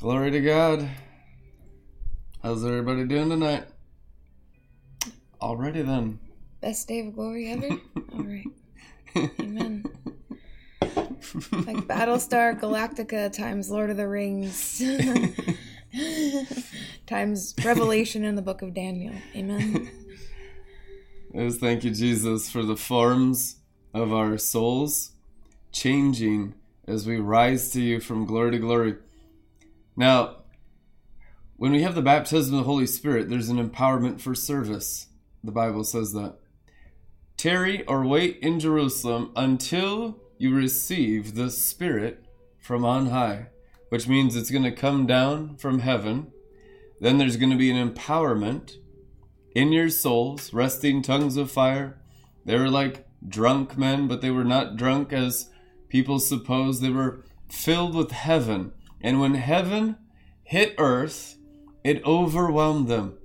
Glory to God. How's everybody doing tonight? Already then. Best day of glory ever? All right. Amen. Like Battlestar Galactica times Lord of the Rings times Revelation in the book of Daniel. Amen. Yes, thank you, Jesus, for the forms of our souls changing as we rise to you from glory to glory. Now, when we have the baptism of the Holy Spirit, there's an empowerment for service. The Bible says that. Tarry or wait in Jerusalem until you receive the Spirit from on high, which means it's going to come down from heaven. Then there's going to be an empowerment in your souls, resting tongues of fire. They were like drunk men, but they were not drunk as people suppose. They were filled with heaven. And when heaven hit earth, it overwhelmed them.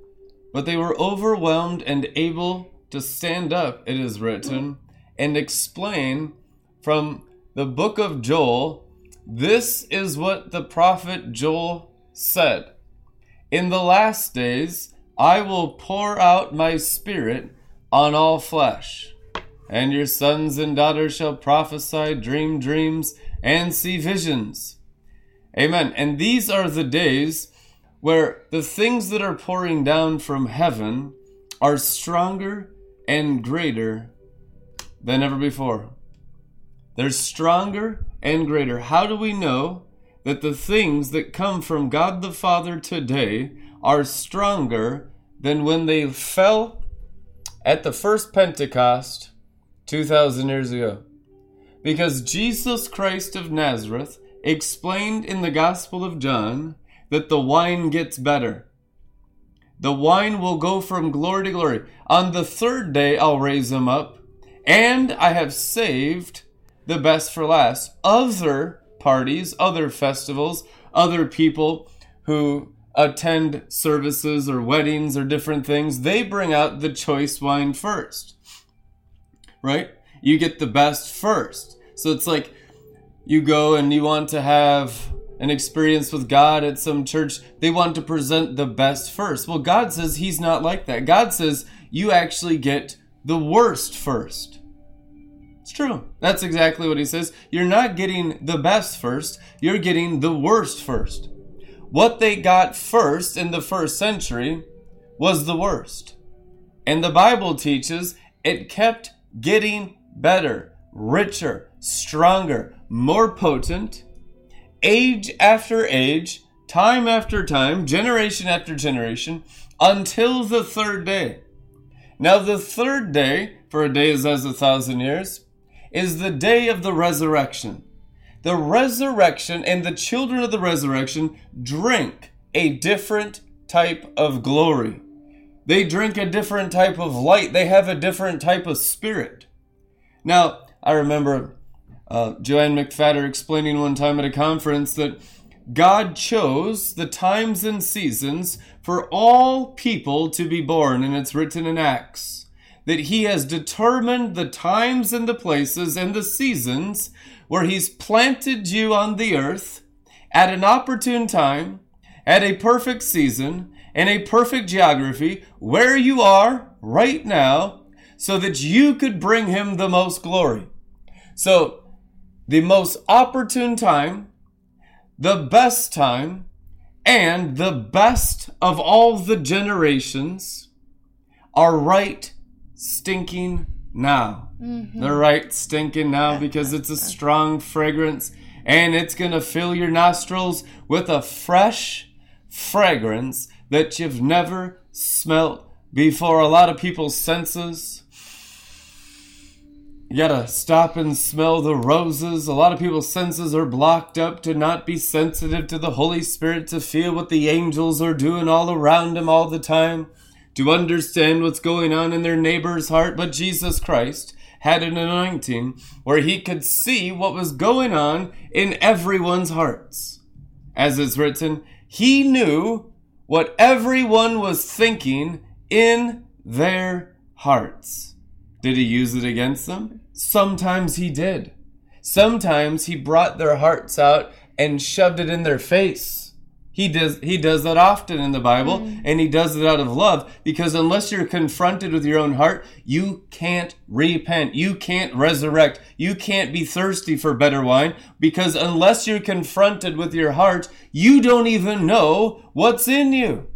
But they were overwhelmed and able to stand up, it is written, and explain from the book of Joel this is what the prophet Joel said. In the last days, I will pour out my spirit on all flesh, and your sons and daughters shall prophesy, dream dreams, and see visions. Amen. And these are the days where the things that are pouring down from heaven are stronger and greater than ever before. They're stronger and greater. How do we know that the things that come from God the Father today are stronger than when they fell at the first Pentecost 2,000 years ago? Because Jesus Christ of Nazareth explained in the Gospel of John that the wine gets better. The wine will go from glory to glory. On the third day, I'll raise them up, and I have saved the best for last. Other parties, other festivals, other people who attend services or weddings or different things, they bring out the choice wine first. Right? You get the best first. So it's like you go and you want to have an experience with God at some church, they want to present the best first. Well, God says He's not like that. God says you actually get the worst first. It's true. That's exactly what He says. You're not getting the best first, you're getting the worst first. What they got first in the first century was the worst. And the Bible teaches it kept getting better, richer, stronger, more potent, age after age, time after time, generation after generation, until the third day. Now, the third day, for a day is as a thousand years, is the day of the resurrection. The resurrection and the children of the resurrection drink a different type of glory. They drink a different type of light. They have a different type of spirit. Now, I remember uh, Joanne McFadder explaining one time at a conference that God chose the times and seasons for all people to be born, and it's written in Acts that He has determined the times and the places and the seasons where He's planted you on the earth at an opportune time, at a perfect season, in a perfect geography, where you are right now, so that you could bring Him the most glory. So, the most opportune time, the best time, and the best of all the generations are right stinking now. Mm-hmm. They're right stinking now because it's a strong fragrance and it's going to fill your nostrils with a fresh fragrance that you've never smelt before. A lot of people's senses gotta stop and smell the roses. A lot of people's senses are blocked up to not be sensitive to the Holy Spirit, to feel what the angels are doing all around them all the time, to understand what's going on in their neighbor's heart. But Jesus Christ had an anointing where he could see what was going on in everyone's hearts. As is written, he knew what everyone was thinking in their hearts. Did he use it against them? Sometimes he did. Sometimes he brought their hearts out and shoved it in their face. He does he does that often in the Bible mm. and he does it out of love because unless you're confronted with your own heart, you can't repent. You can't resurrect. You can't be thirsty for better wine because unless you're confronted with your heart, you don't even know what's in you.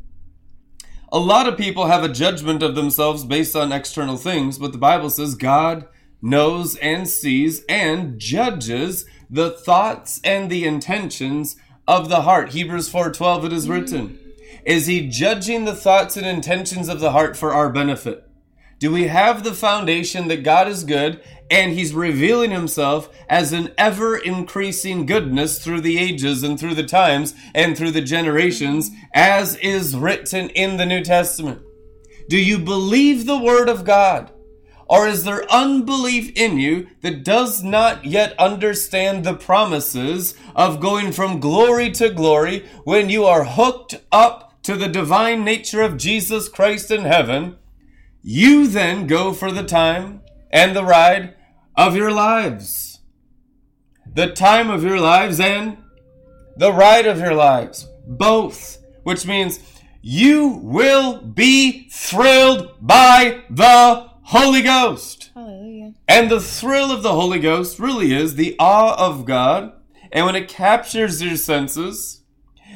A lot of people have a judgment of themselves based on external things, but the Bible says God knows and sees and judges the thoughts and the intentions of the heart. Hebrews 4:12 it is written. Is he judging the thoughts and intentions of the heart for our benefit? Do we have the foundation that God is good and he's revealing himself as an ever increasing goodness through the ages and through the times and through the generations as is written in the New Testament? Do you believe the word of God? Or is there unbelief in you that does not yet understand the promises of going from glory to glory when you are hooked up to the divine nature of Jesus Christ in heaven? You then go for the time and the ride of your lives. The time of your lives and the ride of your lives. Both. Which means you will be thrilled by the Holy Ghost. Hallelujah. And the thrill of the Holy Ghost really is the awe of God. And when it captures your senses,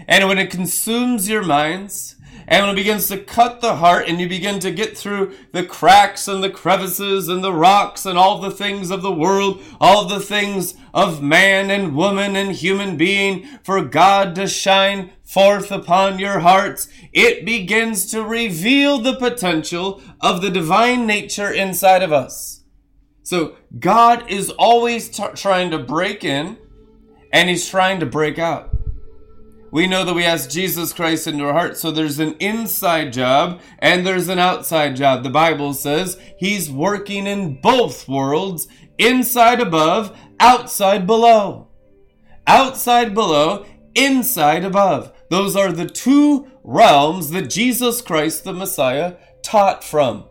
and when it consumes your minds, and when it begins to cut the heart, and you begin to get through the cracks and the crevices and the rocks and all the things of the world, all the things of man and woman and human being, for God to shine forth upon your hearts, it begins to reveal the potential of the divine nature inside of us. So God is always t- trying to break in and he's trying to break out. We know that we ask Jesus Christ into our heart. So there's an inside job and there's an outside job. The Bible says he's working in both worlds, inside above, outside below. Outside below, inside above. Those are the two realms that Jesus Christ, the Messiah, taught from.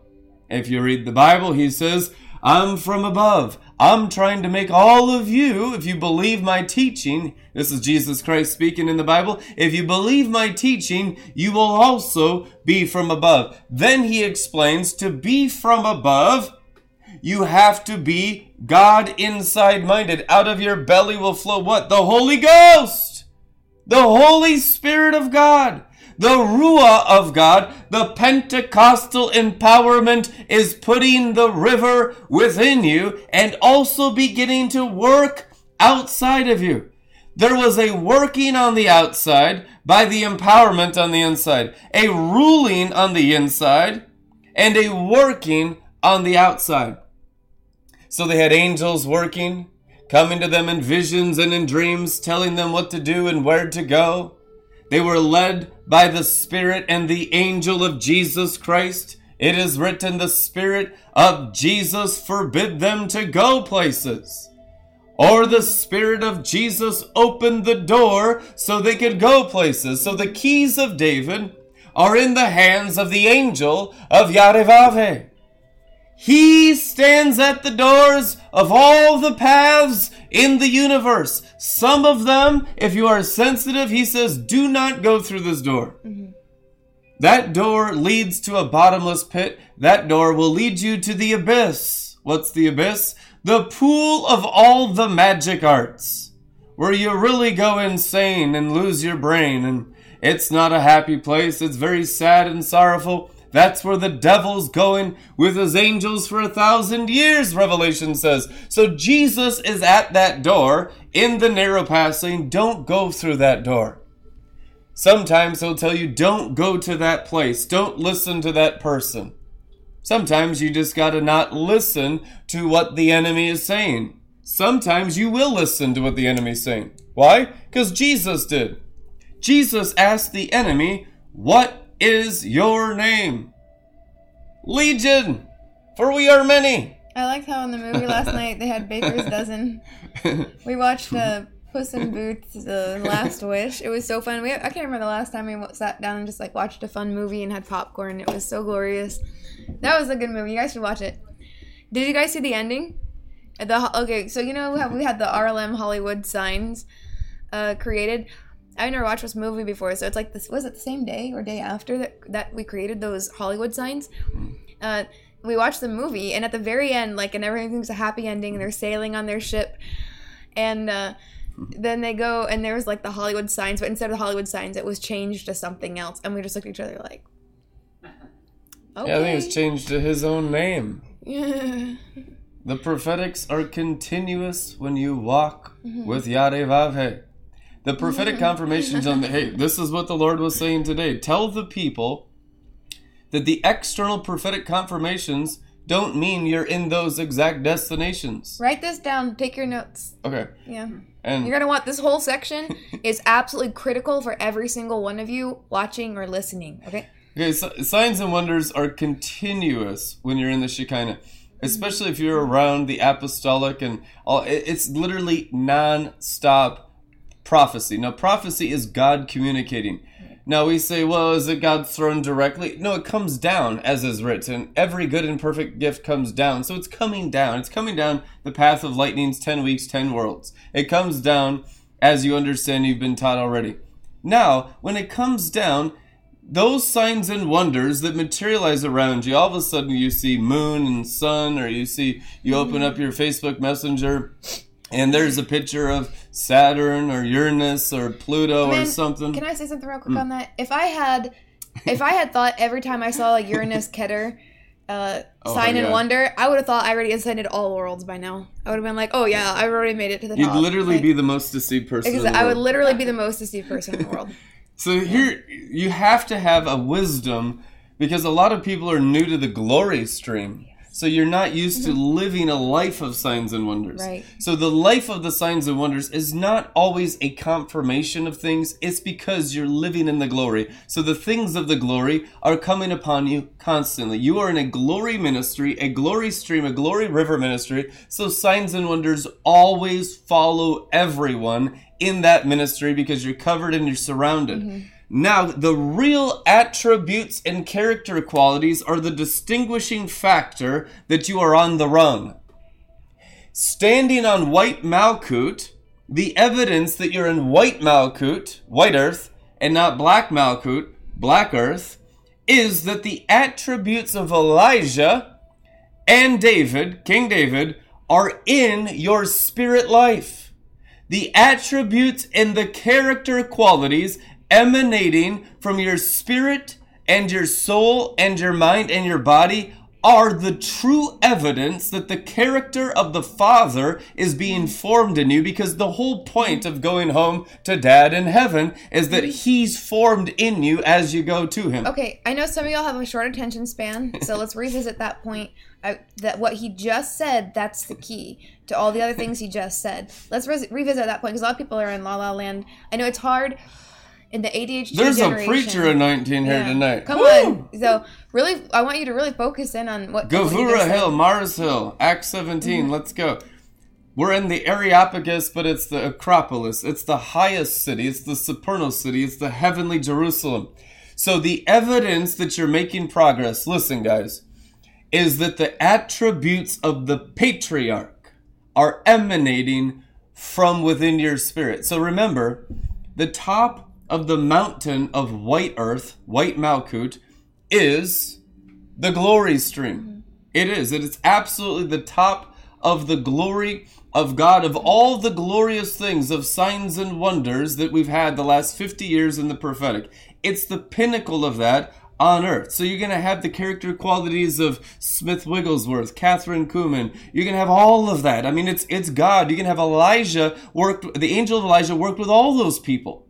If you read the Bible, he says, I'm from above. I'm trying to make all of you, if you believe my teaching, this is Jesus Christ speaking in the Bible, if you believe my teaching, you will also be from above. Then he explains to be from above, you have to be God inside minded. Out of your belly will flow what? The Holy Ghost! The Holy Spirit of God! The Ruah of God, the Pentecostal empowerment is putting the river within you and also beginning to work outside of you. There was a working on the outside by the empowerment on the inside, a ruling on the inside, and a working on the outside. So they had angels working, coming to them in visions and in dreams, telling them what to do and where to go. They were led by the Spirit and the angel of Jesus Christ. It is written, the Spirit of Jesus forbid them to go places. Or the Spirit of Jesus opened the door so they could go places. So the keys of David are in the hands of the angel of Yarevave. He stands at the doors of all the paths in the universe. Some of them, if you are sensitive, he says, do not go through this door. Mm-hmm. That door leads to a bottomless pit. That door will lead you to the abyss. What's the abyss? The pool of all the magic arts, where you really go insane and lose your brain. And it's not a happy place. It's very sad and sorrowful. That's where the devil's going with his angels for a thousand years, Revelation says. So Jesus is at that door in the narrow path saying, Don't go through that door. Sometimes he'll tell you, Don't go to that place. Don't listen to that person. Sometimes you just gotta not listen to what the enemy is saying. Sometimes you will listen to what the enemy is saying. Why? Because Jesus did. Jesus asked the enemy, What is your name? Legion, for we are many. I liked how in the movie last night they had Baker's Dozen. We watched uh, Puss in Boots: The Last Wish. It was so fun. We I can't remember the last time we sat down and just like watched a fun movie and had popcorn. It was so glorious. That was a good movie. You guys should watch it. Did you guys see the ending? The okay, so you know how we had the RLM Hollywood signs uh, created. I never watched this movie before, so it's like this. Was it the same day or day after that that we created those Hollywood signs? Uh, we watched the movie, and at the very end, like, and everything's a happy ending. They're sailing on their ship, and uh, then they go, and there was like the Hollywood signs, but instead of the Hollywood signs, it was changed to something else, and we just looked at each other like, okay. Yeah, I think it's changed to his own name. Yeah. The prophetics are continuous when you walk Mm-hmm. with Yarevavhe. The prophetic confirmations on the hey, this is what the Lord was saying today. Tell the people that the external prophetic confirmations don't mean you're in those exact destinations. Write this down. Take your notes. Okay. Yeah. And You're gonna want this whole section is absolutely critical for every single one of you watching or listening. Okay. Okay, so, signs and wonders are continuous when you're in the Shekinah, especially if you're around the apostolic and all. It's literally non-stop prophecy. Now, prophecy is God communicating. Now we say, well, is it God's throne directly? No, it comes down as is written. Every good and perfect gift comes down. So it's coming down. It's coming down the path of lightning's 10 weeks, 10 worlds. It comes down as you understand you've been taught already. Now, when it comes down, those signs and wonders that materialize around you, all of a sudden you see moon and sun, or you see, you open up your Facebook Messenger and there's a picture of Saturn or Uranus or Pluto or something. Can I say something real quick on that? If I had, if I had thought every time I saw like Uranus Keter, uh, Oh, sign and yeah. wonder, I would have thought I already ascended all worlds by now. I would have been like, oh yeah, I've already made it to the You'd top. literally Like, be the most deceived person. because in the I would literally be the most deceived person in the world. So here you have to have a wisdom because a lot of people are new to the glory stream. So you're not used to mm-hmm. living a life of signs and wonders. Right. So the life of the signs and wonders is not always a confirmation of things. It's because you're living in the glory. So the things of the glory are coming upon you constantly. You are in a glory ministry, a glory stream, a glory river ministry. So signs and wonders always follow everyone in that ministry because you're covered and you're surrounded. Mm-hmm. Now, the real attributes and character qualities are the distinguishing factor that you are on the rung. Standing on white Malkut, the evidence that you're in white Malkut, white earth, and not black Malkut, black earth, is that the attributes of Elijah and David, King David, are in your spirit life the attributes and the character qualities emanating from your spirit and your soul and your mind and your body are the true evidence that the character of the Father is being formed in you because the whole point of going home to Dad in heaven is that mm-hmm. He's formed in you as you go to Him. Okay, I know some of y'all have a short attention span, so let's revisit that point. I, that what he just said, that's the key to all the other things he just said. Let's re- revisit that point because a lot of people are in la la land. I know it's hard in the ADHD There's a generation. preacher anointing here Yeah. tonight. Come Woo! on. So really, I want you to really focus in on what. Gavura. Hill, Mars Hill, Act 17. Mm-hmm. Let's go. We're in the Areopagus, but it's the Acropolis. It's the highest city. It's the supernal city. It's the heavenly Jerusalem. So the evidence that you're making progress, listen, guys, is that the attributes of the patriarch are emanating from within your spirit. So remember, the top of the mountain of white earth, white Malkut, is the glory stream. Mm-hmm. It is. It is absolutely the top of the glory of God, of all the glorious things of signs and wonders that we've had the last 50 years in the prophetic. It's the pinnacle of that on earth. So you're going to have the character qualities of Smith Wigglesworth, Kathryn Kuhlman. You're going to have all of that. I mean, it's, it's God. You can have Elijah worked, the angel of Elijah worked with all those people.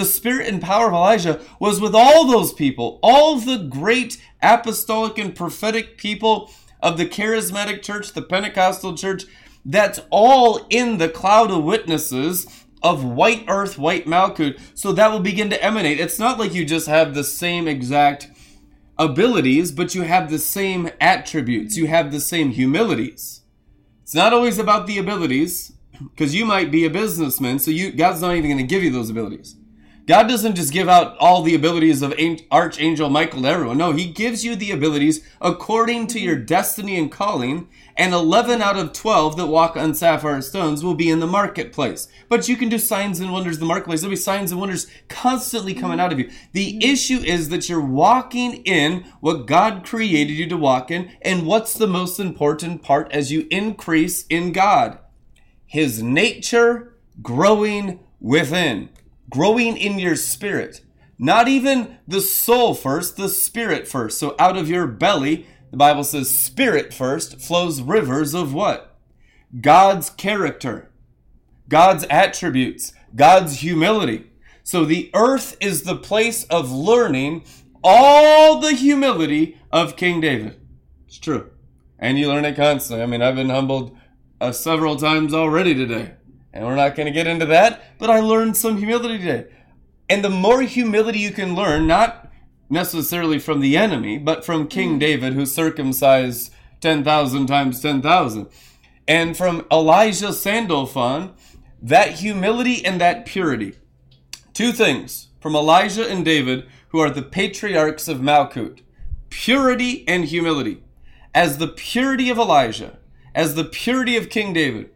The spirit and power of Elijah was with all those people, all the great apostolic and prophetic people of the charismatic church, the Pentecostal church. That's all in the cloud of witnesses of white earth, white Malkut. So that will begin to emanate. It's not like you just have the same exact abilities, but you have the same attributes. You have the same humilities. It's not always about the abilities, because you might be a businessman, so you God's not even going to give you those abilities. God doesn't just give out all the abilities of Archangel Michael to everyone. No, He gives you the abilities according to your destiny and calling. And 11 out of 12 that walk on sapphire stones will be in the marketplace. But you can do signs and wonders in the marketplace. There'll be signs and wonders constantly coming out of you. The mm-hmm. issue is that you're walking in what God created you to walk in. And what's the most important part as you increase in God? His nature growing within growing in your spirit. Not even the soul first, the spirit first. So out of your belly, the Bible says, spirit first flows rivers of what? God's character, God's attributes, God's humility. So the earth is the place of learning all the humility of King David. It's true. And you learn it constantly. I mean, I've been humbled uh, several times already today. And we're not going to get into that, but I learned some humility today. And the more humility you can learn, not necessarily from the enemy, but from King mm. David, who circumcised 10,000 times 10,000, and from Elijah Sandalphon, that humility and that purity. Two things from Elijah and David, who are the patriarchs of Malkut purity and humility. As the purity of Elijah, as the purity of King David,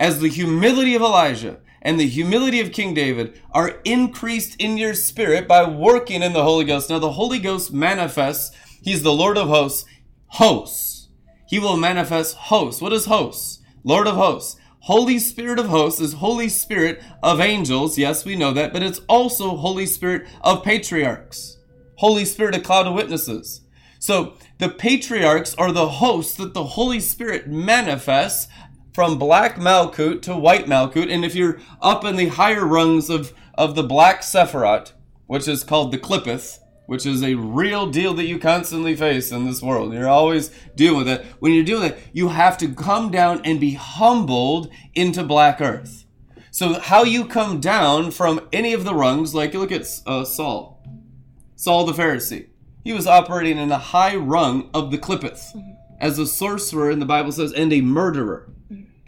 as the humility of Elijah and the humility of King David are increased in your spirit by working in the Holy Ghost. Now, the Holy Ghost manifests, He's the Lord of hosts, hosts. He will manifest hosts. What is hosts? Lord of hosts. Holy Spirit of hosts is Holy Spirit of angels. Yes, we know that, but it's also Holy Spirit of patriarchs. Holy Spirit, of cloud of witnesses. So the patriarchs are the hosts that the Holy Spirit manifests from black Malkut to white Malkut. And if you're up in the higher rungs of, of the black Sephiroth, which is called the Qliphoth, which is a real deal that you constantly face in this world. You're always dealing with it. When you're doing that, you have to come down and be humbled into black earth. So how you come down from any of the rungs, like you look at uh, Saul, Saul the Pharisee, he was operating in a high rung of the Qliphoth as a sorcerer, and the Bible says, and a murderer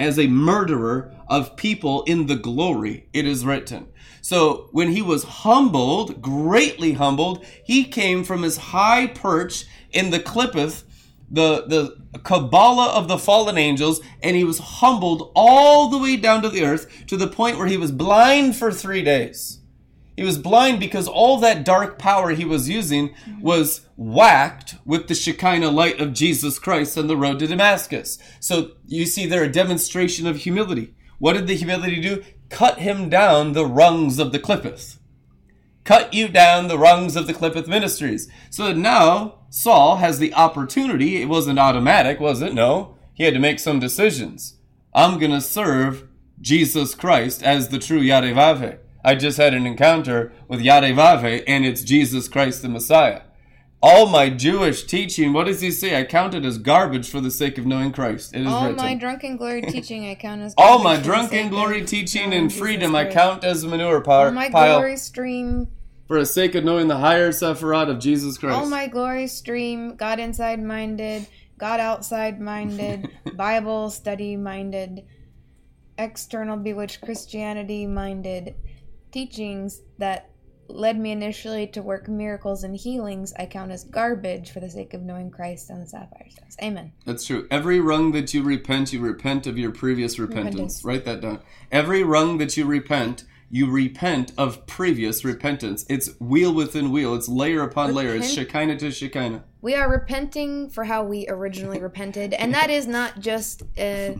as a murderer of people in the glory, it is written. So when he was humbled, greatly humbled, he came from his high perch in the Qliphoth, the, the Kabbalah of the fallen angels, and he was humbled all the way down to the earth to the point where he was blind for three days. He was blind because all that dark power he was using was whacked with the Shekinah light of Jesus Christ on the road to Damascus. So you see there a demonstration of humility. What did the humility do? Cut him down the rungs of the Qliphoth. Cut you down the rungs of the Qliphoth ministries. So that now Saul has the opportunity. It wasn't automatic, was it? No. He had to make some decisions. I'm going to serve Jesus Christ as the true Yarevave. I just had an encounter with Yarevave, and it's Jesus Christ the Messiah. All my Jewish teaching, what does he say? I count it as garbage for the sake of knowing Christ. It is All written. my drunken glory teaching I count as All my drunken glory teaching and freedom I count as a manure All my pile glory stream, for the sake of knowing the higher Sephiroth of Jesus Christ. all my glory stream, God inside minded, God outside minded, Bible study minded, external bewitched Christianity minded, teachings that led me initially to work miracles and healings, I count as garbage for the sake of knowing Christ on the sapphire stones. Amen. That's true. Every rung that you repent, you repent of your previous repentance. Repentance. Write that down. Every rung that you repent, you repent of previous repentance. It's wheel within wheel. It's layer upon layer. It's Repent- Shekinah to Shekinah. We are repenting for how we originally repented, and that is not just a,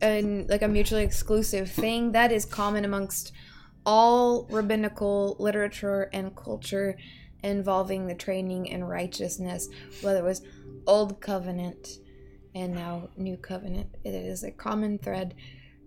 a like a mutually exclusive thing. That is common amongst all rabbinical literature and culture involving the training in righteousness, whether it was Old Covenant and now New Covenant. It is a common thread.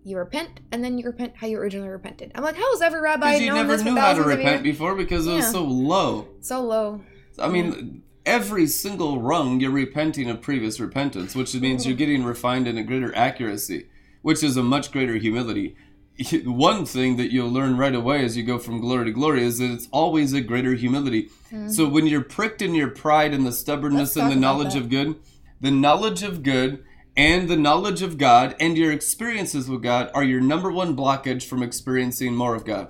You repent, and then you repent how you originally repented. I'm like, how has every rabbi Because you known never this knew how to repent before because it was Yeah. so low. So low. I mean, every single rung you're repenting of previous repentance, which means you're getting refined in a greater accuracy, which is a much greater humility. One thing that you'll learn right away as you go from glory to glory is that it's always a greater humility. So when you're pricked in your pride and the stubbornness Let's and the knowledge of good, the knowledge of good and the knowledge of God and your experiences with God are your number one blockage from experiencing more of God.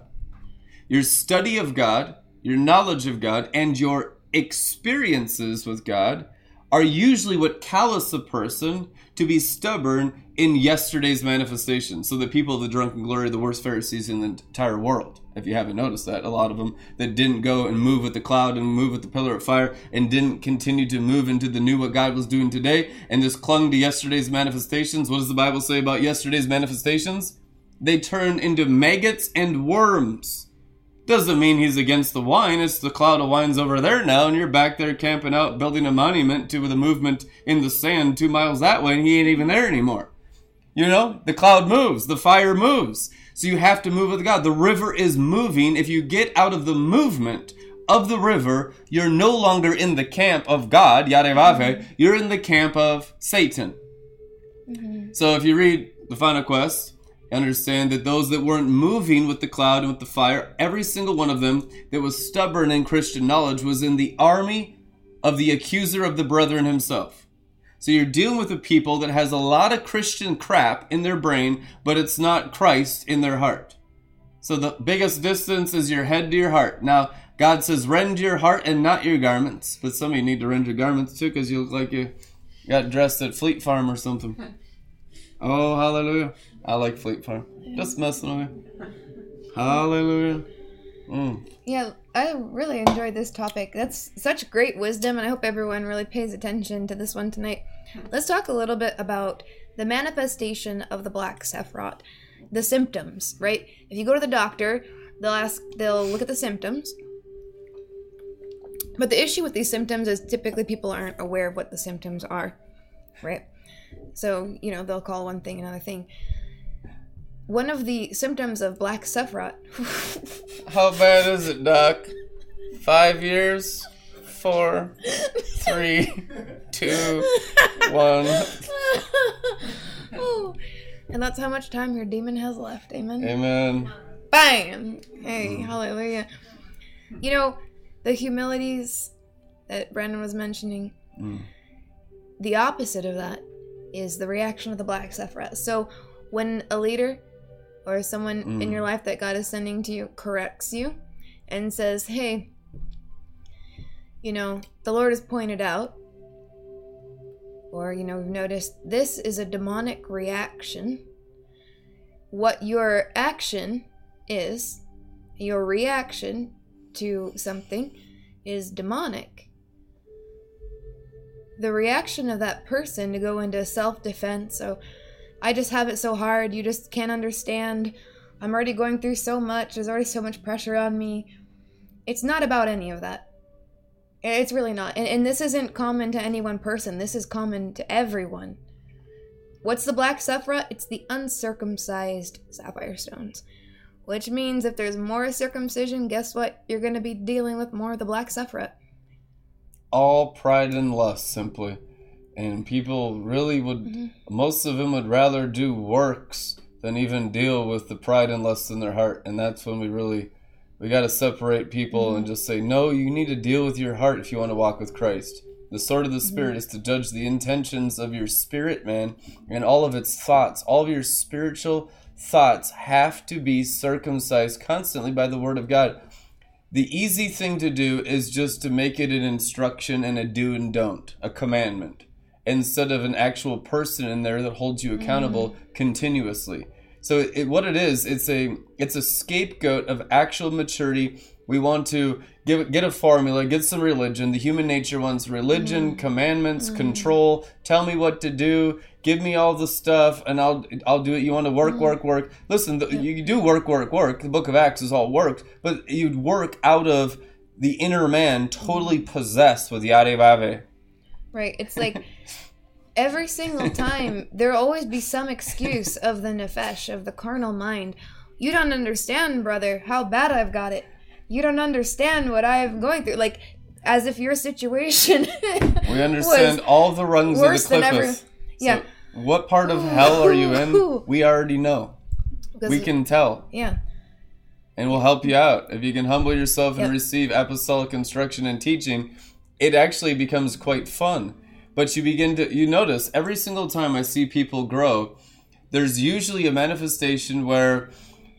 your study of God, your knowledge of God, and your experiences with God are usually what callous a person to be stubborn in yesterday's manifestation. So the people of the drunken glory the worst Pharisees in the entire world. If you haven't noticed that, a lot of them that didn't go and move with the cloud and move with the pillar of fire and didn't continue to move into the new what God was doing today and just clung to yesterday's manifestations. What does the Bible say about yesterday's manifestations? They turn into maggots and worms. Doesn't mean he's against the wine. It's the cloud of wine's over there now, and you're back there camping out, building a monument to the movement in the sand two miles that way, and he ain't even there anymore. You know, the cloud moves, the fire moves. So you have to move with God. The river is moving. If you get out of the movement of the river, you're no longer in the camp of God, Yarevave, you're in the camp of Satan. Mm-hmm. So if you read the final quest, understand that those that weren't moving with the cloud and with the fire, every single one of them that was stubborn in Christian knowledge was in the army of the accuser of the brethren himself. So you're dealing with a people that has a lot of Christian crap in their brain, but it's not Christ in their heart. So the biggest distance is your head to your heart. Now, God says, rend your heart and not your garments. But some of you need to rend your garments too because you look like you got dressed at Fleet Farm or something. Oh, hallelujah. I like Fleet Farm. Just messing with you. Hallelujah. Mm. Yeah, I really enjoyed this topic. That's such great wisdom, and I hope everyone really pays attention to this one tonight. Let's talk a little bit about the manifestation of the black Sephiroth, the symptoms, right? If you go to the doctor, they'll ask, they'll look at the symptoms. But the issue with these symptoms is typically people aren't aware of what the symptoms are, right? So, you know, they'll call one thing another thing one of the symptoms of black Sephiroth. How bad is it, Doc? Five years? Four, three, two, one. oh, and that's how much time your demon has left. Amen. Amen. Bam. Hey, mm. hallelujah. You know, the humilities that Brandon was mentioning, mm. the opposite of that is the reaction of the black Sephiroth. So when a leader or someone mm. in your life that God is sending to you corrects you and says, hey, you know, the Lord has pointed out, or, you know, we've noticed this is a demonic reaction. What your action is, your reaction to something, is demonic. The reaction of that person to go into self defense, so I just have it so hard. You just can't understand. I'm already going through so much. There's already so much pressure on me. It's not about any of that. It's really not. And, and this isn't common to any one person, this is common to everyone. What's the black Sephiroth? It's the uncircumcised sapphire stones. Which means if there's more circumcision, guess what? You're going to be dealing with more of the black Sephiroth. All pride and lust, simply and people really would mm-hmm. most of them would rather do works than even deal with the pride and lust in their heart and that's when we really we got to separate people mm-hmm. and just say no you need to deal with your heart if you want to walk with christ the sword of the spirit mm-hmm. is to judge the intentions of your spirit man and all of its thoughts all of your spiritual thoughts have to be circumcised constantly by the word of god the easy thing to do is just to make it an instruction and a do and don't a commandment instead of an actual person in there that holds you accountable mm. continuously. So it, what it is, it's a it's a scapegoat of actual maturity. We want to give get a formula, get some religion. The human nature wants religion, mm. commandments, mm. control. Tell me what to do. Give me all the stuff, and I'll I'll do it. You want to work, mm. work, work. Listen, the, you do work, work, work. The Book of Acts is all worked, but you'd work out of the inner man, totally mm. possessed with Yarevave Right. It's like every single time there'll always be some excuse of the nefesh, of the carnal mind. You don't understand, brother, how bad I've got it. You don't understand what I'm going through. Like, as if your situation. we understand all the rungs of the cliff. Every, yeah. So what part of hell are you in? We already know. we can tell. Yeah. And we'll help you out. If you can humble yourself and yep. receive apostolic instruction and teaching, it actually becomes quite fun. But you begin to you notice every single time I see people grow, there's usually a manifestation where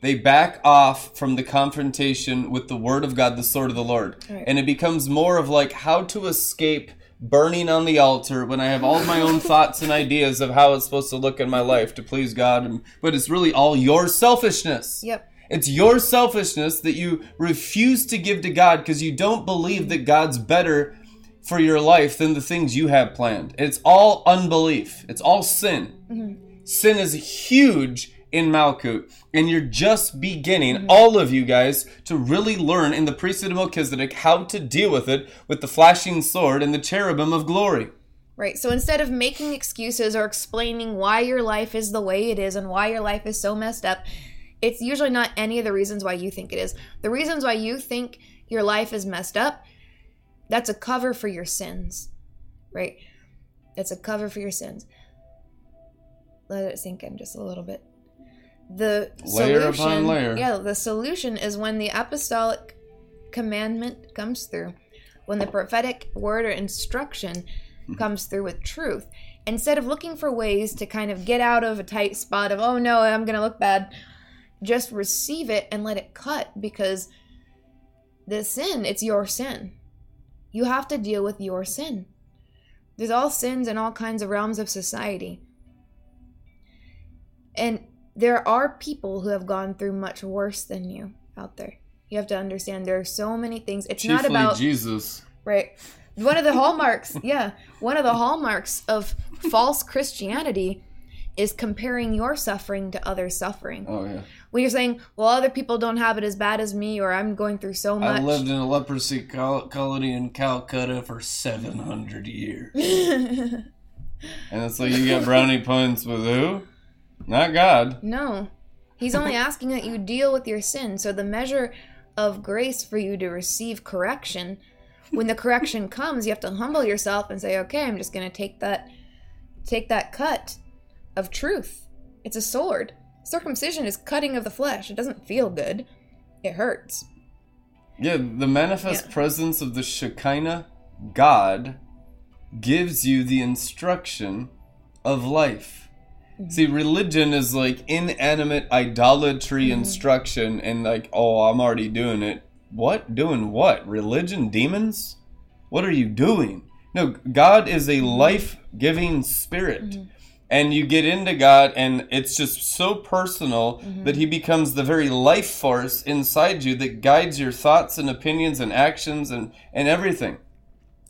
they back off from the confrontation with the word of God, the sword of the Lord. Right. And it becomes more of like how to escape burning on the altar when I have all my own thoughts and ideas of how it's supposed to look in my life to please God. But it's really all your selfishness. Yep. It's your selfishness that you refuse to give to God because you don't believe that God's better for your life than the things you have planned. It's all unbelief. It's all sin. Mm-hmm. Sin is huge in Malkut, and you're just beginning, mm-hmm. all of you guys, to really learn in the priesthood of Melchizedek how to deal with it with the flashing sword and the cherubim of glory. Right. So instead of making excuses or explaining why your life is the way it is and why your life is so messed up, it's usually not any of the reasons why you think it is. The reasons why you think your life is messed up, that's a cover for your sins. Right? That's a cover for your sins. Let it sink in just a little bit. The Layer upon solution, layer. yeah, the solution is when the apostolic commandment comes through, when the prophetic word or instruction mm-hmm. comes through with truth. Instead of looking for ways to kind of get out of a tight spot of, oh no, I'm going to look bad, just receive it and let it cut because the sin, it's your sin. You have to deal with your sin. There's all sins in all kinds of realms of society. And there are people who have gone through much worse than you out there. You have to understand there are so many things. It's not about Jesus. Right. One of the hallmarks, yeah, one of the hallmarks of false Christianity is comparing your suffering to other suffering. Oh, yeah. When you're saying, well, other people don't have it as bad as me, or I'm going through so much. I lived in a leprosy col- colony in Calcutta for 700 years. And it's like you get brownie points with who? Not God. no. He's only asking that you deal with your sin. So the measure of grace for you to receive correction, when the correction comes, you have to humble yourself and say, okay, I'm just going to take that take that cut of truth. It's a sword. Circumcision is cutting of the flesh. It doesn't feel good. It hurts. Yeah, the manifest Yeah. presence of the Shekinah God gives you the instruction of life. Mm-hmm. See, religion is like inanimate idolatry Mm-hmm. instruction, and like, oh, I'm already doing it. What? Doing what? Religion? Demons? What are you doing? No, God is Mm-hmm. a life giving spirit. And you get into God, and it's just so personal Mm-hmm. that He becomes the very life force inside you that guides your thoughts and opinions and actions and, and everything.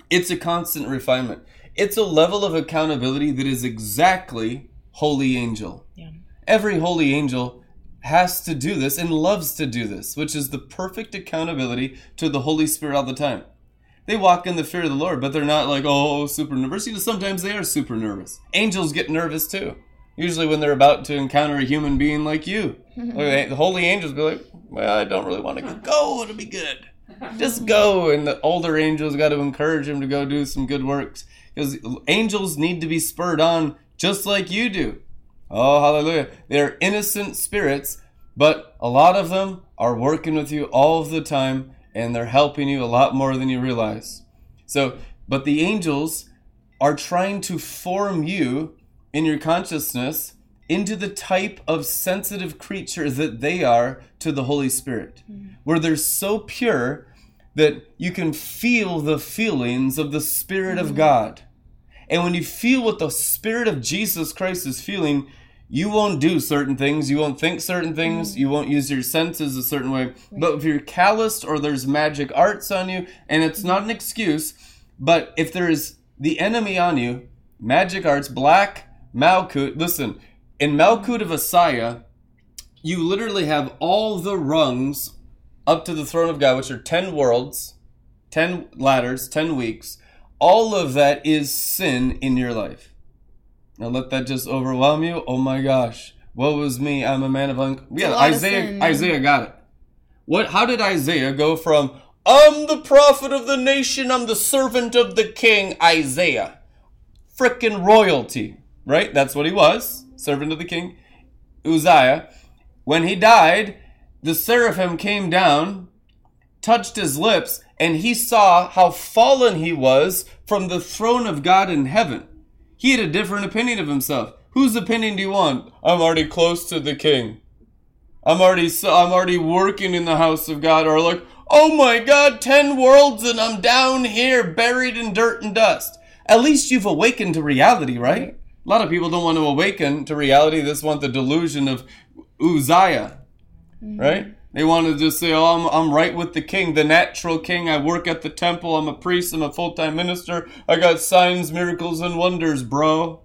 It's a constant refinement. It's a level of accountability that is exactly holy angel. Yeah. Every holy angel has to do this and loves to do this, which is the perfect accountability to the Holy Spirit all the time. They walk in the fear of the Lord, but they're not like, oh, oh, super nervous. You know, sometimes they are super nervous. Angels get nervous too. Usually when they're about to encounter a human being like you. The holy angels be like, well, I don't really want to go. Go, it'll be good. Just go. And the older angels got to encourage him to go do some good works. Because angels need to be spurred on just like you do. Oh, hallelujah. They're innocent spirits, but a lot of them are working with you all of the time and they're helping you a lot more than you realize. So, but the angels are trying to form you in your consciousness into the type of sensitive creature that they are to the Holy Spirit, mm-hmm. where they're so pure that you can feel the feelings of the Spirit of mm-hmm. God. And when you feel what the Spirit of Jesus Christ is feeling, you won't do certain things, you won't think certain things, mm. you won't use your senses a certain way. But if you're calloused or there's magic arts on you, and it's mm. not an excuse, but if there is the enemy on you, magic arts, black, Malkut, listen, in Malkut of Asaya, you literally have all the rungs up to the throne of God, which are 10 worlds, 10 ladders, 10 weeks. All of that is sin in your life. Now let that just overwhelm you. Oh my gosh. What was me? I'm a man of un- Yeah, Isaiah. Isaiah got it. What how did Isaiah go from I'm the prophet of the nation, I'm the servant of the king, Isaiah. Frickin' royalty, right? That's what he was, servant of the king. Uzziah. When he died, the seraphim came down, touched his lips, and he saw how fallen he was from the throne of God in heaven. He had a different opinion of himself. Whose opinion do you want? I'm already close to the king. I'm already I'm already working in the house of God or like, "Oh my god, 10 worlds and I'm down here buried in dirt and dust." At least you've awakened to reality, right? A lot of people don't want to awaken to reality. They just want the delusion of Uzziah, mm-hmm. right? They want to just say, "Oh, I'm, I'm right with the king, the natural king. I work at the temple. I'm a priest. I'm a full-time minister. I got signs, miracles, and wonders, bro."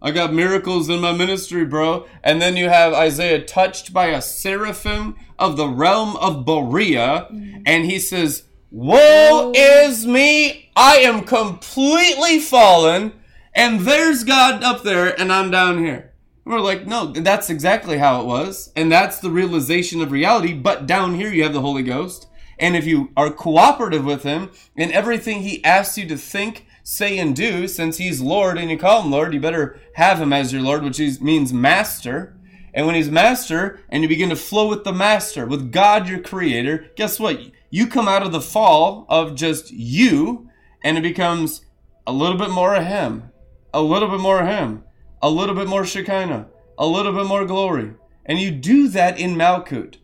I got miracles in my ministry, bro. And then you have Isaiah touched by a seraphim of the realm of Beriah, mm-hmm. and he says, Woe is me! I am completely fallen, and there's God up there, and I'm down here. We're like, no, that's exactly how it was, and that's the realization of reality. But down here, you have the Holy Ghost, and if you are cooperative with Him in everything He asks you to think, say and do, since he's Lord and you call him Lord, you better have him as your Lord, which is, means master. And when he's master and you begin to flow with the master, with God your creator, guess what? You come out of the fall of just you and it becomes a little bit more of him, a little bit more of him, a little bit more Shekinah, a little bit more glory. And you do that in Malkut.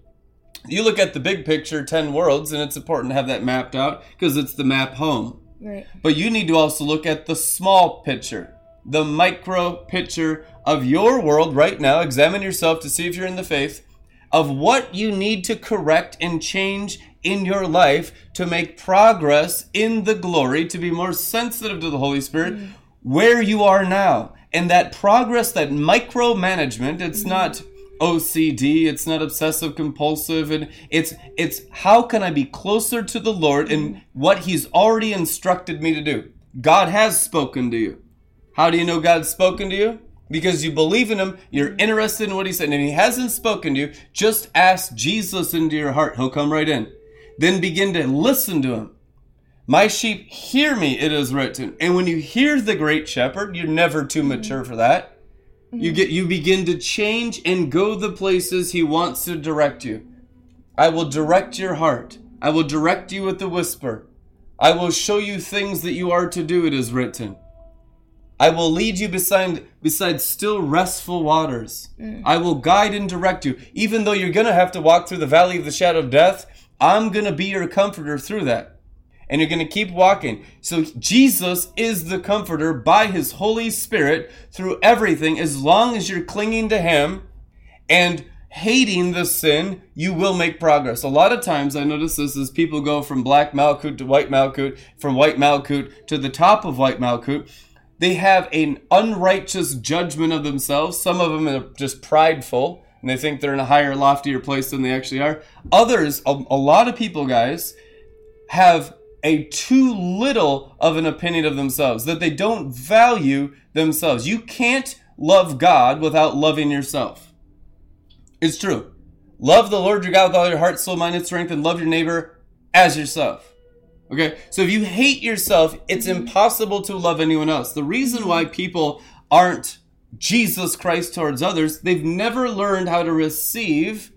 You look at the big picture, 10 worlds, and it's important to have that mapped out because it's the map home. Right. But you need to also look at the small picture, the micro picture of your world right now. Examine yourself to see if you're in the faith of what you need to correct and change in your life to make progress in the glory, to be more sensitive to the Holy Spirit mm. where you are now. And that progress, that micromanagement, it's mm-hmm. not OCD, it's not obsessive compulsive, and it's it's how can I be closer to the Lord in mm-hmm. what He's already instructed me to do. God has spoken to you. How do you know God's spoken to you? Because you believe in Him, you're mm-hmm. interested in what He said. And if He hasn't spoken to you, just ask Jesus into your heart. He'll come right in. Then begin to listen to Him. My sheep hear me, it is written. And when you hear the great shepherd, you're never too mm-hmm. mature for that. You mm-hmm. get you begin to change and go the places he wants to direct you. I will direct your heart. I will direct you with the whisper. I will show you things that you are to do, it is written. I will lead you beside beside still restful waters. Mm. I will guide and direct you. Even though you're gonna have to walk through the valley of the shadow of death, I'm gonna be your comforter through that and you're going to keep walking. So Jesus is the comforter by his Holy Spirit through everything. As long as you're clinging to him and hating the sin, you will make progress. A lot of times I notice this as people go from black Malkut to white Malkut, from white Malkut to the top of white Malkut. They have an unrighteous judgment of themselves. Some of them are just prideful and they think they're in a higher, loftier place than they actually are. Others, a, a lot of people, guys, have a too little of an opinion of themselves, that they don't value themselves. You can't love God without loving yourself. It's true. Love the Lord your God with all your heart, soul, mind, and strength, and love your neighbor as yourself. Okay? So if you hate yourself, it's impossible to love anyone else. The reason why people aren't Jesus Christ towards others, they've never learned how to receive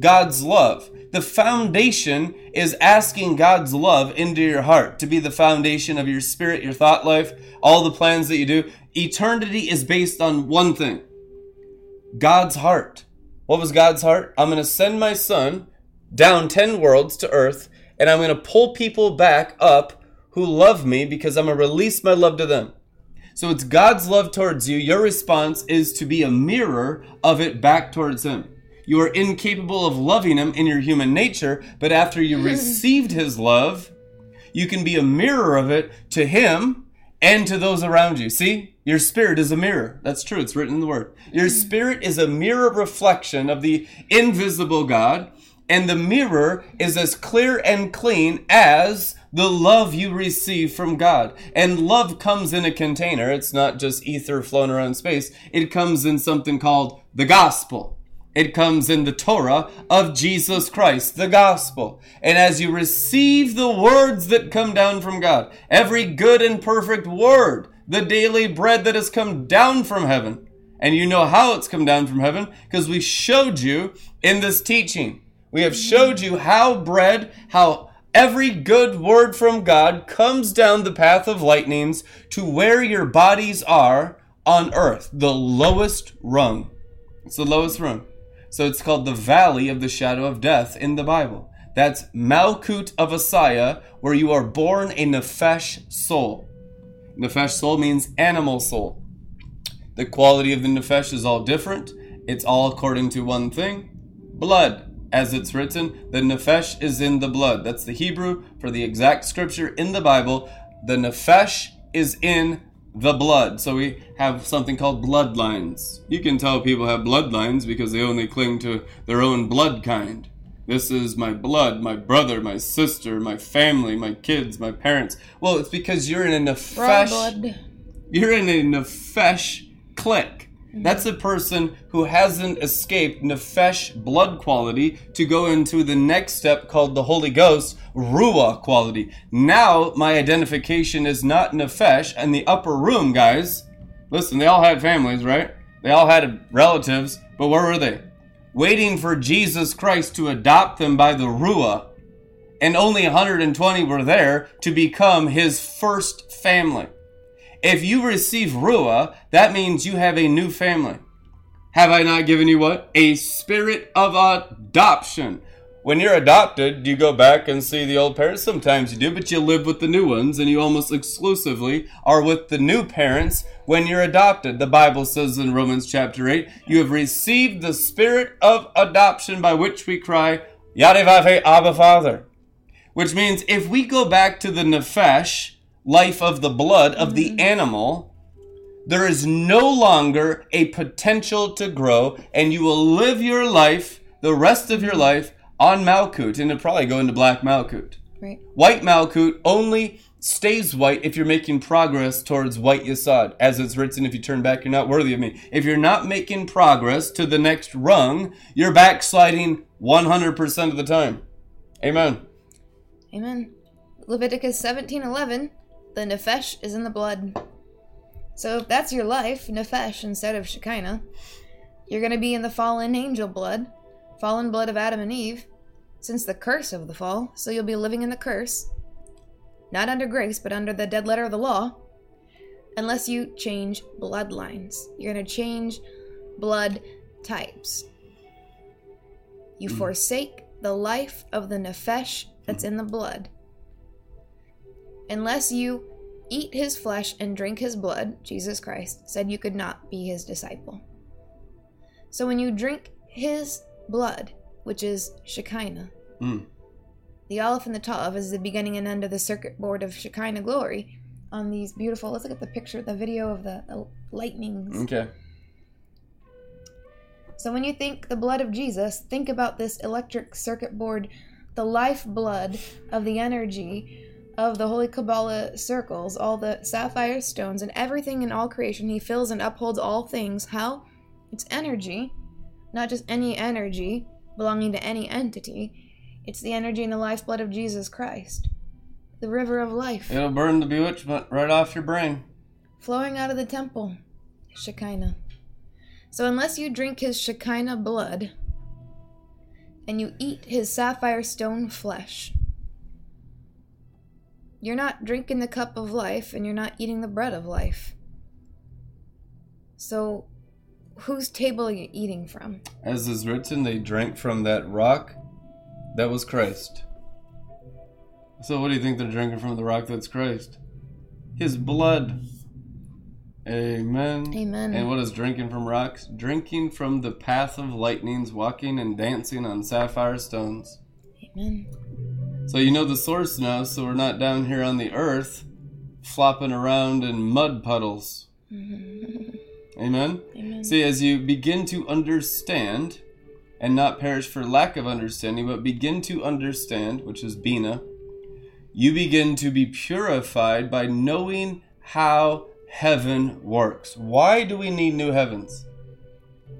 God's love. The foundation is asking God's love into your heart to be the foundation of your spirit, your thought life, all the plans that you do. Eternity is based on one thing God's heart. What was God's heart? I'm going to send my son down 10 worlds to earth, and I'm going to pull people back up who love me because I'm going to release my love to them. So it's God's love towards you. Your response is to be a mirror of it back towards Him. You are incapable of loving Him in your human nature, but after you received His love, you can be a mirror of it to Him and to those around you. See, your spirit is a mirror. That's true. It's written in the Word. Your hmm. spirit is a mirror reflection of the invisible God, and the mirror is as clear and clean as the love you receive from God. And love comes in a container. It's not just ether flowing around space. It comes in something called the gospel. It comes in the Torah of Jesus Christ, the gospel. And as you receive the words that come down from God, every good and perfect word, the daily bread that has come down from heaven, and you know how it's come down from heaven because we showed you in this teaching. We have showed you how bread, how every good word from God comes down the path of lightnings to where your bodies are on earth, the lowest rung. It's the lowest rung. So it's called the valley of the shadow of death in the Bible. That's Malkut of Asaya, where you are born a Nefesh soul. Nefesh soul means animal soul. The quality of the Nefesh is all different. It's all according to one thing blood. As it's written, the Nefesh is in the blood. That's the Hebrew for the exact scripture in the Bible. The Nefesh is in the blood. So we have something called bloodlines. You can tell people have bloodlines because they only cling to their own blood kind. This is my blood, my brother, my sister, my family, my kids, my parents. Well, it's because you're in a nefesh. blood. You're in a nefesh clique. Mm-hmm. That's a person who hasn't escaped nefesh blood quality to go into the next step called the Holy Ghost ruah quality. Now my identification is not nefesh and the upper room, guys. Listen, they all had families, right? They all had relatives, but where were they? Waiting for Jesus Christ to adopt them by the ruah and only 120 were there to become his first family. If you receive Ruah, that means you have a new family. Have I not given you what? A spirit of adoption. When you're adopted, do you go back and see the old parents? Sometimes you do, but you live with the new ones and you almost exclusively are with the new parents when you're adopted. The Bible says in Romans chapter 8, you have received the spirit of adoption by which we cry, Yadevave Abba Father. Which means if we go back to the nefesh, life of the blood of the mm-hmm. animal, there is no longer a potential to grow, and you will live your life, the rest of your mm-hmm. life, on Malkut, and it'll probably go into black Malkut. Right. White Malkut only stays white if you're making progress towards white Yesod. As it's written, if you turn back, you're not worthy of me. If you're not making progress to the next rung, you're backsliding 100% of the time. Amen. Amen. Leviticus 17:11, the nefesh is in the blood. So if that's your life, nefesh instead of Shekinah, you're going to be in the fallen angel blood, fallen blood of Adam and Eve, since the curse of the fall. So you'll be living in the curse, not under grace, but under the dead letter of the law, unless you change bloodlines. You're going to change blood types. You mm. forsake the life of the nefesh that's in the blood. Unless you eat his flesh and drink his blood, Jesus Christ said you could not be his disciple. So when you drink his blood, which is Shekinah, Mm. the Aleph and the Tav is the beginning and end of the circuit board of Shekinah glory on these beautiful, let's look at the picture, the video of the, the lightnings. Okay. So when you think the blood of Jesus, think about this electric circuit board, the life blood of the energy of the Holy Kabbalah circles, all the sapphire stones, and everything in all creation. He fills and upholds all things. How? It's energy, not just any energy belonging to any entity. It's the energy and the lifeblood of Jesus Christ, the river of life, It'll burn the bewitchment right off your brain. flowing out of the temple, Shekinah. So unless you drink his Shekinah blood and you eat his sapphire stone flesh, you're not drinking the cup of life and you're not eating the bread of life. So whose table are you eating from? As is written, they drank from that rock that was Christ. So, what do you think they're drinking from the rock that's Christ? His blood. Amen. Amen. And what is drinking from rocks? Drinking from the path of lightnings, walking and dancing on sapphire stones. Amen. So, you know the source now, so we're not down here on the earth flopping around in mud puddles. Mm-hmm. Amen. Amen. See, as you begin to understand, and not perish for lack of understanding, but begin to understand, which is Bina, you begin to be purified by knowing how heaven works. Why do we need new heavens?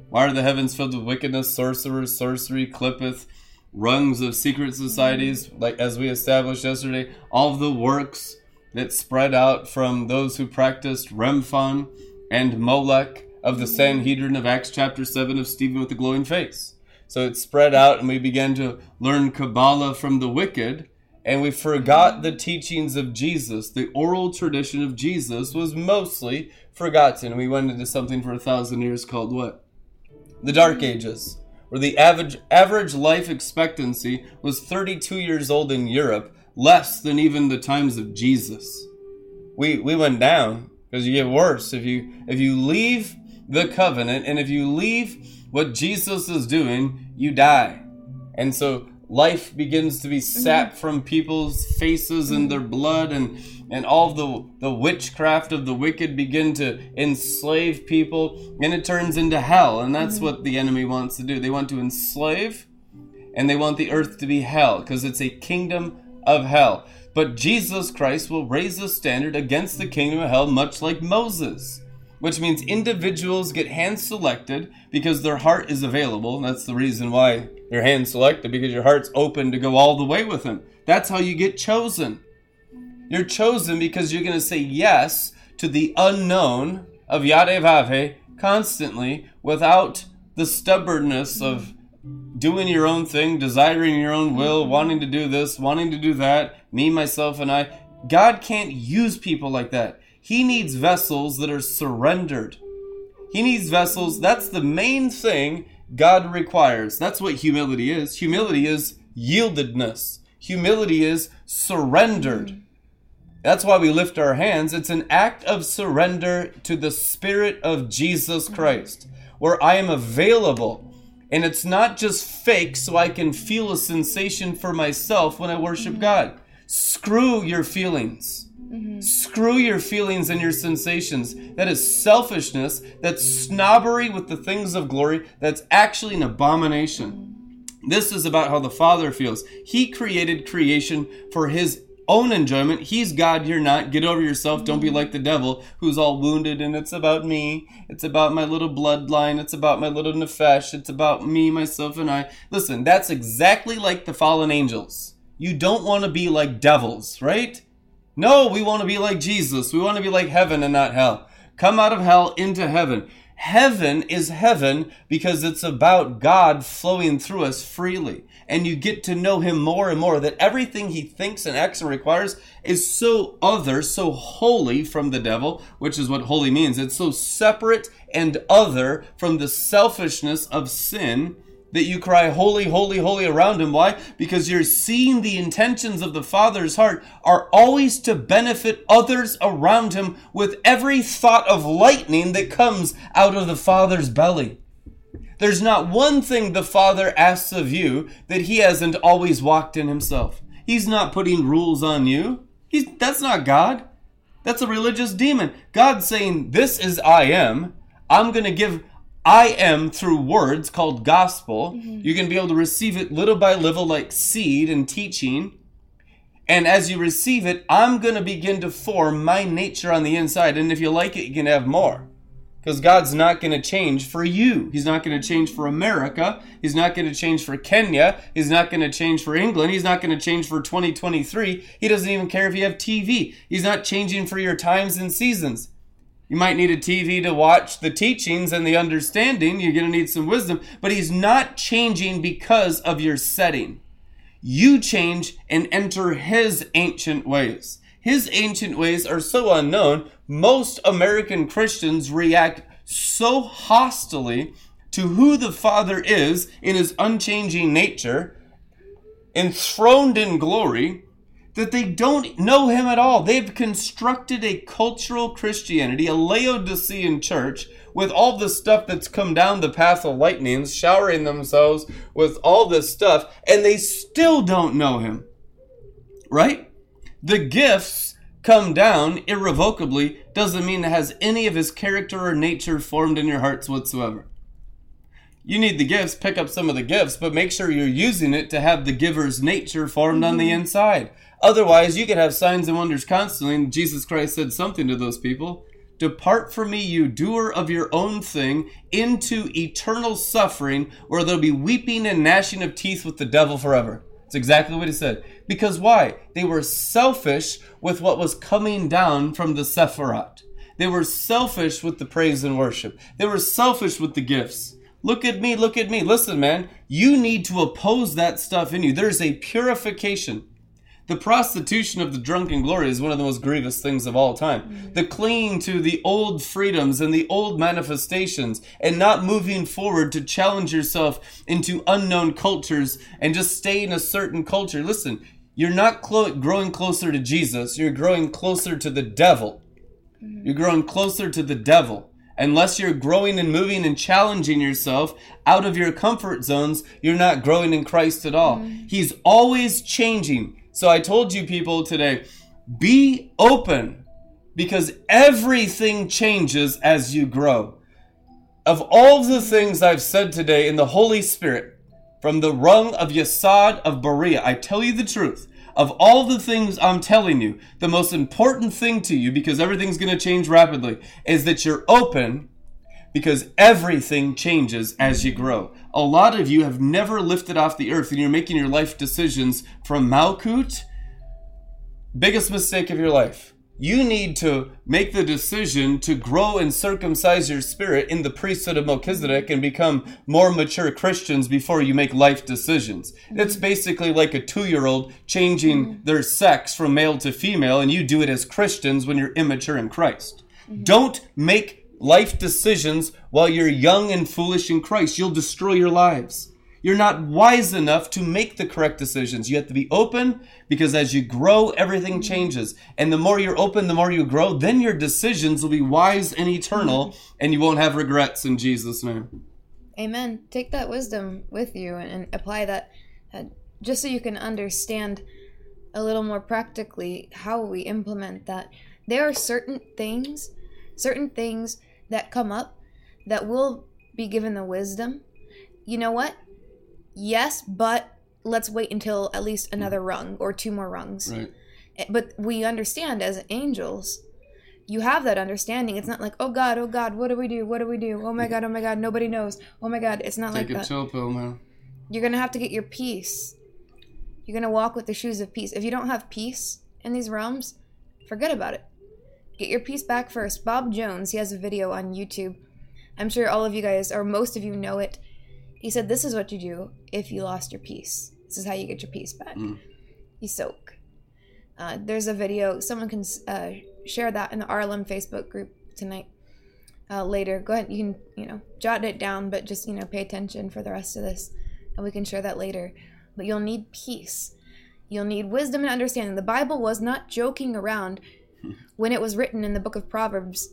Why are the heavens filled with wickedness, sorcerers, sorcery, clippeth, rungs of secret societies, mm. like as we established yesterday, all of the works that spread out from those who practiced Remphan and Molech of the mm. Sanhedrin of Acts chapter 7 of Stephen with the glowing face. So it spread out, and we began to learn Kabbalah from the wicked, and we forgot mm. the teachings of Jesus. The oral tradition of Jesus was mostly forgotten. We went into something for a thousand years called what? The Dark Ages. Where the average average life expectancy was 32 years old in Europe, less than even the times of Jesus. We we went down because you get worse if you if you leave the covenant and if you leave what Jesus is doing, you die. And so life begins to be sapped mm-hmm. from people's faces and their blood and and all the the witchcraft of the wicked begin to enslave people and it turns into hell and that's mm-hmm. what the enemy wants to do they want to enslave and they want the earth to be hell because it's a kingdom of hell but jesus christ will raise the standard against the kingdom of hell much like moses which means individuals get hand selected because their heart is available. That's the reason why they're hand selected because your heart's open to go all the way with Him. That's how you get chosen. You're chosen because you're going to say yes to the unknown of Yadevave constantly without the stubbornness of doing your own thing, desiring your own will, wanting to do this, wanting to do that, me, myself, and I. God can't use people like that. He needs vessels that are surrendered. He needs vessels. That's the main thing God requires. That's what humility is. Humility is yieldedness. Humility is surrendered. That's why we lift our hands. It's an act of surrender to the Spirit of Jesus Christ, where I am available. And it's not just fake so I can feel a sensation for myself when I worship mm-hmm. God. Screw your feelings. Mm-hmm. Screw your feelings and your sensations. That is selfishness. That's snobbery with the things of glory. That's actually an abomination. Mm-hmm. This is about how the Father feels. He created creation for His own enjoyment. He's God, you're not. Get over yourself. Don't be like the devil who's all wounded and it's about me. It's about my little bloodline. It's about my little nefesh. It's about me, myself, and I. Listen, that's exactly like the fallen angels. You don't want to be like devils, right? No, we want to be like Jesus. We want to be like heaven and not hell. Come out of hell into heaven. Heaven is heaven because it's about God flowing through us freely. And you get to know Him more and more that everything He thinks and acts and requires is so other, so holy from the devil, which is what holy means. It's so separate and other from the selfishness of sin that you cry holy holy holy around him. Why? Because you're seeing the intentions of the father's heart are always to benefit others around him with every thought of lightning that comes out of the father's belly there's not one thing the father asks of you that he hasn't always walked in himself he's not putting rules on you he's that's not god that's a religious demon god's saying this is i am i'm going to give I am through words called gospel. Mm-hmm. You can be able to receive it little by little, like seed and teaching. And as you receive it, I'm going to begin to form my nature on the inside. And if you like it, you can have more. Because God's not going to change for you. He's not going to change for America. He's not going to change for Kenya. He's not going to change for England. He's not going to change for 2023. He doesn't even care if you have TV. He's not changing for your times and seasons. You might need a TV to watch the teachings and the understanding. You're going to need some wisdom, but he's not changing because of your setting. You change and enter his ancient ways. His ancient ways are so unknown, most American Christians react so hostily to who the Father is in his unchanging nature, enthroned in glory, that they don't know him at all. They've constructed a cultural Christianity, a Laodicean church, with all the stuff that's come down the path of lightnings, showering themselves with all this stuff, and they still don't know him. Right? The gifts come down irrevocably doesn't mean it has any of his character or nature formed in your hearts whatsoever. You need the gifts, pick up some of the gifts, but make sure you're using it to have the giver's nature formed on the mm-hmm. inside. Otherwise, you could have signs and wonders constantly. And Jesus Christ said something to those people Depart from me, you doer of your own thing, into eternal suffering, where there'll be weeping and gnashing of teeth with the devil forever. That's exactly what he said. Because why? They were selfish with what was coming down from the Sephiroth. They were selfish with the praise and worship. They were selfish with the gifts. Look at me, look at me. Listen, man, you need to oppose that stuff in you. There's a purification The prostitution of the drunken glory is one of the most grievous things of all time. Mm. The clinging to the old freedoms and the old manifestations and not moving forward to challenge yourself into unknown cultures and just stay in a certain culture. Listen, you're not clo- growing closer to Jesus, you're growing closer to the devil. Mm. You're growing closer to the devil. Unless you're growing and moving and challenging yourself out of your comfort zones, you're not growing in Christ at all. Mm. He's always changing. So I told you people today, be open because everything changes as you grow. Of all the things I've said today in the Holy Spirit, from the rung of Yesod of Beriah, I tell you the truth. Of all the things I'm telling you, the most important thing to you, because everything's going to change rapidly, is that you're open because everything changes as you grow. A lot of you have never lifted off the earth and you're making your life decisions from Malkut. Biggest mistake of your life. You need to make the decision to grow and circumcise your spirit in the priesthood of Melchizedek and become more mature Christians before you make life decisions. It's mm-hmm. basically like a two year old changing mm-hmm. their sex from male to female, and you do it as Christians when you're immature in Christ. Mm-hmm. Don't make life decisions while you're young and foolish in Christ. You'll destroy your lives. You're not wise enough to make the correct decisions. You have to be open because as you grow, everything changes. And the more you're open, the more you grow, then your decisions will be wise and eternal, and you won't have regrets in Jesus' name. Amen. Take that wisdom with you and, apply that uh, just so you can understand a little more practically how we implement that. There are certain things, certain things that come up that will be given the wisdom. You know what? Yes, but let's wait until at least another rung or two more rungs. Right. Eh, But we understand as angels, you have that understanding. It's not like, oh God, oh God, what do we do? What do we do? Oh my God, oh my God, nobody knows. Oh my God, it's not Take like a that. chill pill, man. You're gonna have to get your peace. You're gonna walk with the shoes of peace. If you don't have peace in these realms, forget about it. Get your piece back first. Bob Jones, he has a video on YouTube. I'm sure all of you guys, or most of you, know it. He said, This is what you do if you lost your piece. This is how you get your piece back. Mm. You soak. Uh, there's a video. Someone can uh, share that in the RLM Facebook group tonight. Uh, later, go ahead. You can, you know, jot it down, but just you know, pay attention for the rest of this, and we can share that later. But you'll need peace. You'll need wisdom and understanding. The Bible was not joking around when it was written in the book of Proverbs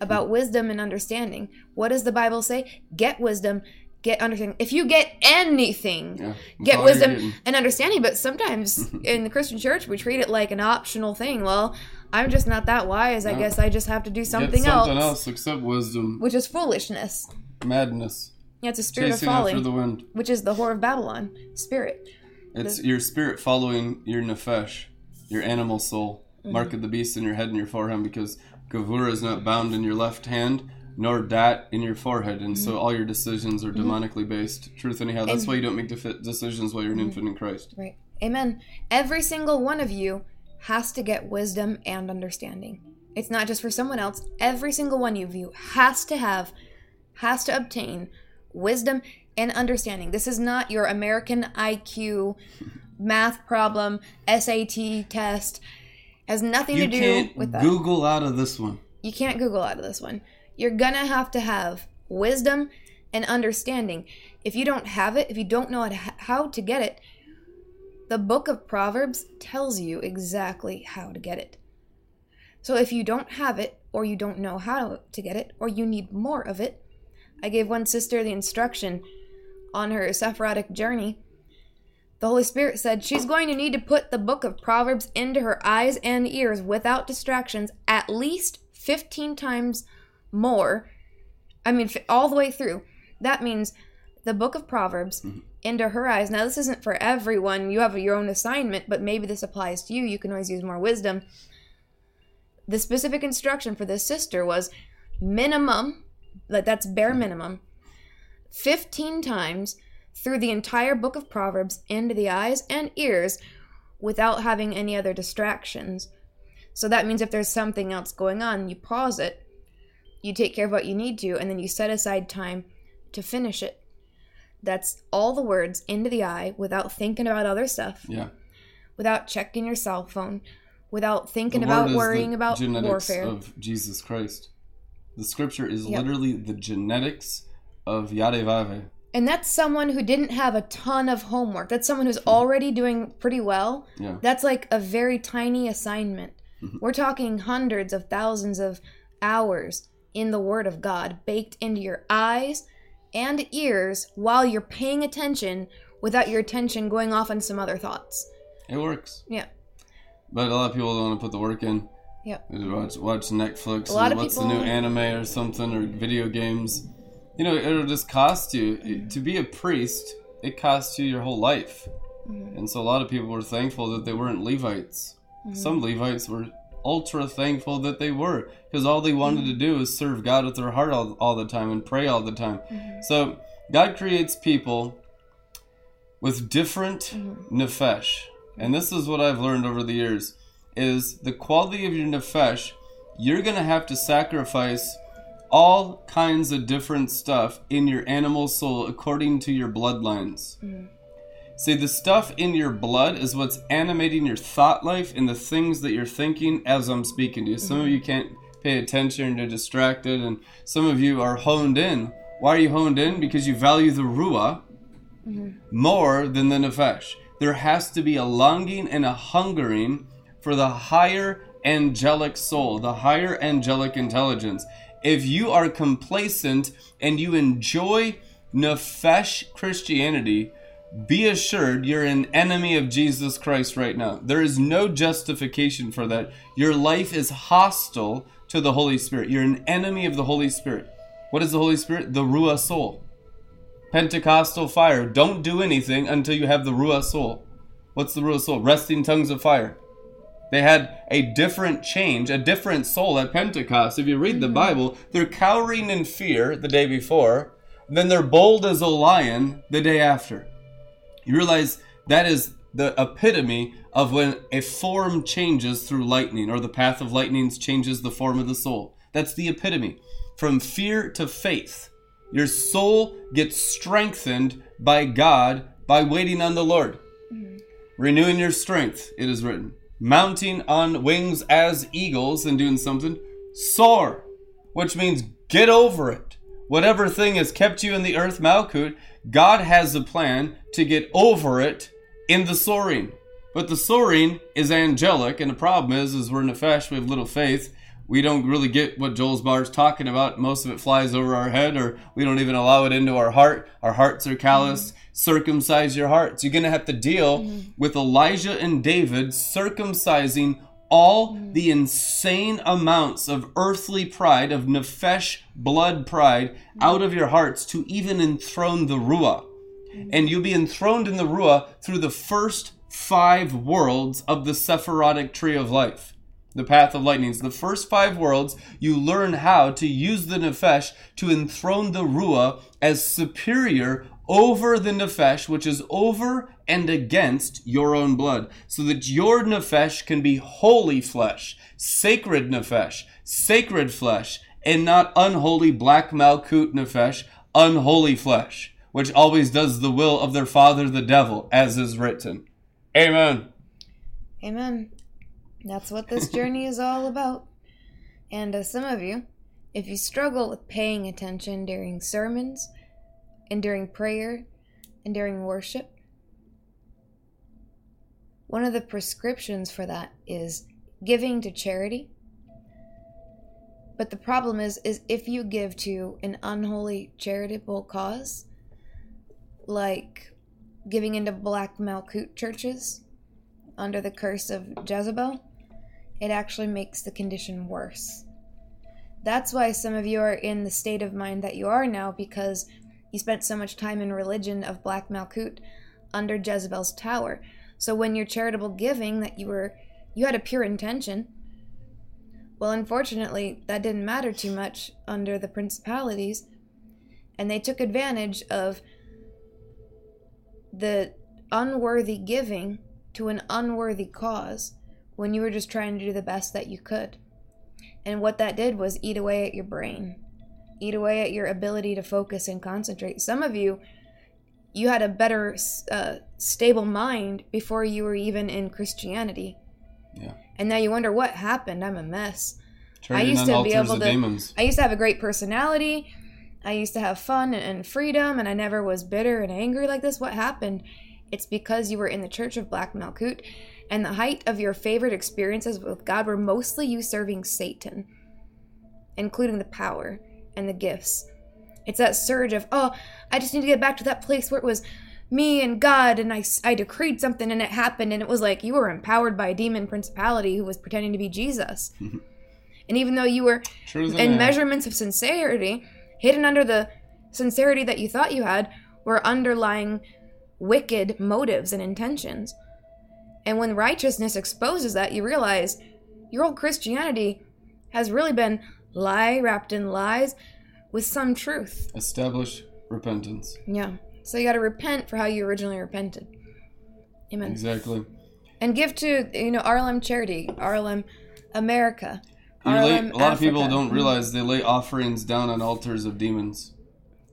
about wisdom and understanding. What does the Bible say? Get wisdom, get understanding. If you get anything, Yeah. Get wisdom and understanding. But sometimes in the Christian church, we treat it like an optional thing. Well, I'm just not that wise. I No. guess I just have to do Get something, something else, else except wisdom, which is foolishness. madness, Yeah, it's a spirit chasing of folly, the which is the whore of Babylon spirit. It's your spirit following your nefesh, your animal soul. Mm-hmm. Mark of the beast in your head and your forehead, because Gevurah is not bound in your left hand, nor dat in your forehead, and so all your decisions are demonically based. Truth, anyhow. That's Mm-hmm. Why you don't make defi- decisions while you're an infant in Christ. Right. Amen. Every single one of you has to get wisdom and understanding. It's not just for someone else. Every single one of you has to have, has to obtain wisdom and understanding. This is not your American IQ math problem, SAT test. Has nothing You to do with that. Google out of this one. You can't Google out of this one. You're gonna have to have wisdom and understanding. If you don't have it, if you don't know how to, get it, the book of Proverbs tells you exactly how to get it. So if you don't have it, or you don't know how to get it, or you need more of it, I gave one sister the instruction on her Sephirotic journey. The Holy Spirit said she's going to need to put the book of Proverbs into her eyes and ears without distractions at least 15 times more. I mean, all the way through. That means the book of Proverbs mm-hmm. into her eyes. Now, this isn't for everyone. You have your own assignment, but maybe this applies to you. You can always use more wisdom. The specific instruction for this sister was minimum, like that's bare mm-hmm. minimum, 15 times through the entire book of Proverbs into the eyes and ears without having any other distractions. So that means if there's something else going on, you pause it, you take care of what you need to, and then you set aside time to finish it. That's all the words into the eye without thinking about other stuff. Yeah. without checking your cell phone, without thinking about worrying the about genetics warfare. of Jesus Christ. The scripture is Yep. literally the genetics of Yarevave. And that's someone who didn't have a ton of homework. That's someone who's already doing pretty well. Yeah. That's like a very tiny assignment. Mm-hmm. We're talking hundreds of thousands of hours in the Word of God baked into your eyes and ears while you're paying attention without your attention going off on some other thoughts. It works. Yeah. But a lot of people don't want to put the work in. Yep. Watch watch Netflix. A lot of what's the new anime or something or video games? You know, it'll just cost you to be a priest. It costs you your whole life, Mm-hmm. and so a lot of people were thankful that they weren't Levites. Mm-hmm. Some Levites were ultra thankful that they were because all they wanted to mm-hmm. do is serve God with their heart all, all the time and pray all the time. Mm-hmm. So God creates people with different nefesh. And this is what I've learned over the years is the quality of your nefesh, you're going to have to sacrifice all kinds of different stuff in your animal soul according to your bloodlines. Mm. See, the stuff in your blood is what's animating your thought life and the things that you're thinking as I'm speaking to you. Some of mm-hmm. you can't pay attention, you're distracted, and some of you are honed in. Why are you honed in? Because you value the Ruah mm-hmm. more than the Nefesh. There has to be a longing and a hungering for the higher angelic soul, the higher angelic intelligence. If you are complacent and you enjoy Nefesh Christianity, be assured you're an enemy of Jesus Christ right now. There is no justification for that. Your life is hostile to the Holy Spirit. You're an enemy of the Holy Spirit. What is the Holy Spirit? The Ruah soul. Pentecostal fire. Don't do anything until you have the Ruah soul. What's the Ruah soul? Resting tongues of fire. They had a different change, a different soul at Pentecost. If you read the mm-hmm. Bible, they're cowering in fear the day before, then they're bold as a lion the day after. You realize that is the epitome of when a form changes through lightning, or the path of lightnings changes the form of the soul. That's the epitome. From fear to faith. Your soul gets strengthened by God by waiting on the Lord. Mm-hmm. Renewing your strength, it is written. Mounting on wings as eagles and doing something. Soar, which means get over it. Whatever thing has kept you in the earth, Malkut, God has a plan to get over it in the soaring. But the soaring is angelic, and the problem is, is we're nefesh, we have little faith. We don't really get what Joel's bar is talking about. Most of it flies over our head, or we don't even allow it into our heart. Our hearts are calloused. Circumcise your hearts. You're going to have to deal mm-hmm. with Elijah and David circumcising all mm-hmm. the insane amounts of earthly pride, of nefesh blood pride, mm-hmm. out of your hearts to even enthrone the Ruah. And you'll be enthroned in the Ruah through the first five worlds of the Sephirotic tree of life. The path of lightnings. The first five worlds, you learn how to use the Nefesh to enthrone the Ruah as superior over the Nefesh, which is over and against your own blood, so that your Nefesh can be holy flesh, sacred Nefesh, sacred flesh, and not unholy black Malkut Nefesh, unholy flesh, which always does the will of their father the devil, as is written. Amen. Amen. That's what this journey is all about. And uh, some of you, if you struggle with paying attention during sermons, and during prayer, and during worship, one of the prescriptions for that is giving to charity. But the problem is is if you give to an unholy charitable cause, like giving into black Malkut churches under the curse of Jezebel, it actually makes the condition worse. That's why some of you are in the state of mind that you are now because you spent so much time in religion of Black Malkut under Jezebel's tower. So when your charitable giving that you were you had a pure intention, well unfortunately that didn't matter too much under the principalities and they took advantage of the unworthy giving to an unworthy cause when you were just trying to do the best that you could. And what that did was eat away at your brain, eat away at your ability to focus and concentrate. Some of you, you had a better uh, stable mind before you were even in Christianity. Yeah. And now you wonder what happened. I'm a mess. Turning used on to be able to- demons. I used to have a great personality. I used to have fun and, and freedom, and I never was bitter and angry like this. What happened? It's because you were in the Church of Black Malkut, and the height of your favorite experiences with God were mostly you serving Satan, including the power and the gifts. It's that surge of, oh, I just need to get back to that place where it was me and God, and I, I decreed something and it happened, and it was like you were empowered by a demon principality who was pretending to be Jesus. and even though you were Sure as I and measurements of sincerity hidden under the sincerity that you thought you had were underlying wicked motives and intentions and when righteousness exposes that you realize your old christianity has really been lie wrapped in lies with some truth Establish repentance. yeah so you got to repent for how you originally repented amen Exactly. and give to you know rlm charity rlm america You lay- a lot of people don't realize they lay offerings down on altars of demons.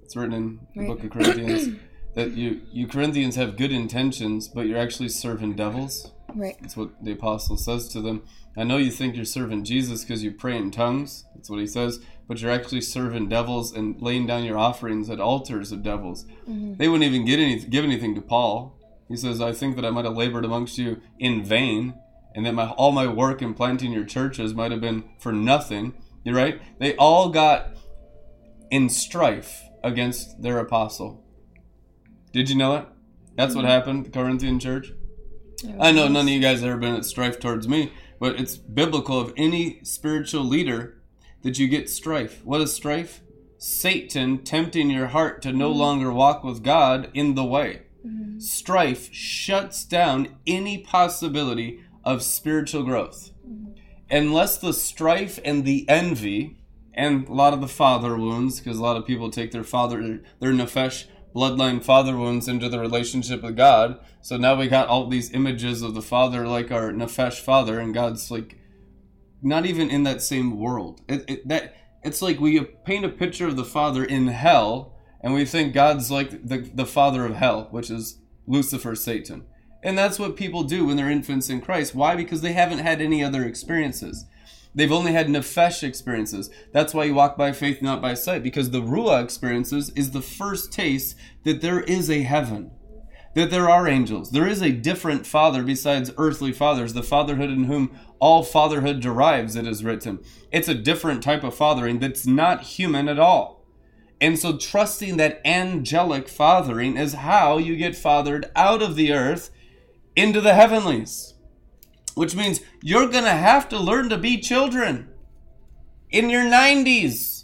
It's written in the Right. book of Corinthians that you you Corinthians have good intentions, but you're actually serving devils. right That's what the apostle says to them. I know you think you're serving Jesus because you pray in tongues. That's what he says. But you're actually serving devils and laying down your offerings at altars of devils. Mm-hmm. They wouldn't even get any, give anything to Paul. He says, I think that I might have labored amongst you in vain, and that my, all my work in planting your churches might have been for nothing. You're right? They all got in strife against their apostle. Did you know that? That's what mm-hmm. happened, the Corinthian church. I know none of you guys have ever been at strife towards me, but it's biblical of any spiritual leader that you get strife. What is strife? Satan tempting your heart to no mm-hmm. longer walk with God in the way. Mm-hmm. Strife shuts down any possibility of spiritual growth. Mm-hmm. Unless the strife and the envy, and a lot of the father wounds, because a lot of people take their father, their nefesh bloodline father wounds into the relationship with God. So now we got all these images of the father like our nefesh father, and God's like not even in that same world. It, it, that it's like we paint a picture of the father in hell, and we think God's like the the father of hell, which is Lucifer, Satan. And that's what people do when they're infants in Christ. Why? Because they haven't had any other experiences. They've only had nefesh experiences. That's why you walk by faith, not by sight, because the ruah experiences is the first taste that there is a heaven, that there are angels. There is a different father besides earthly fathers, the fatherhood in whom all fatherhood derives, it is written. It's a different type of fathering that's not human at all. And so trusting that angelic fathering is how you get fathered out of the earth into the heavenlies. Which means you're going to have to learn to be children in your 90s.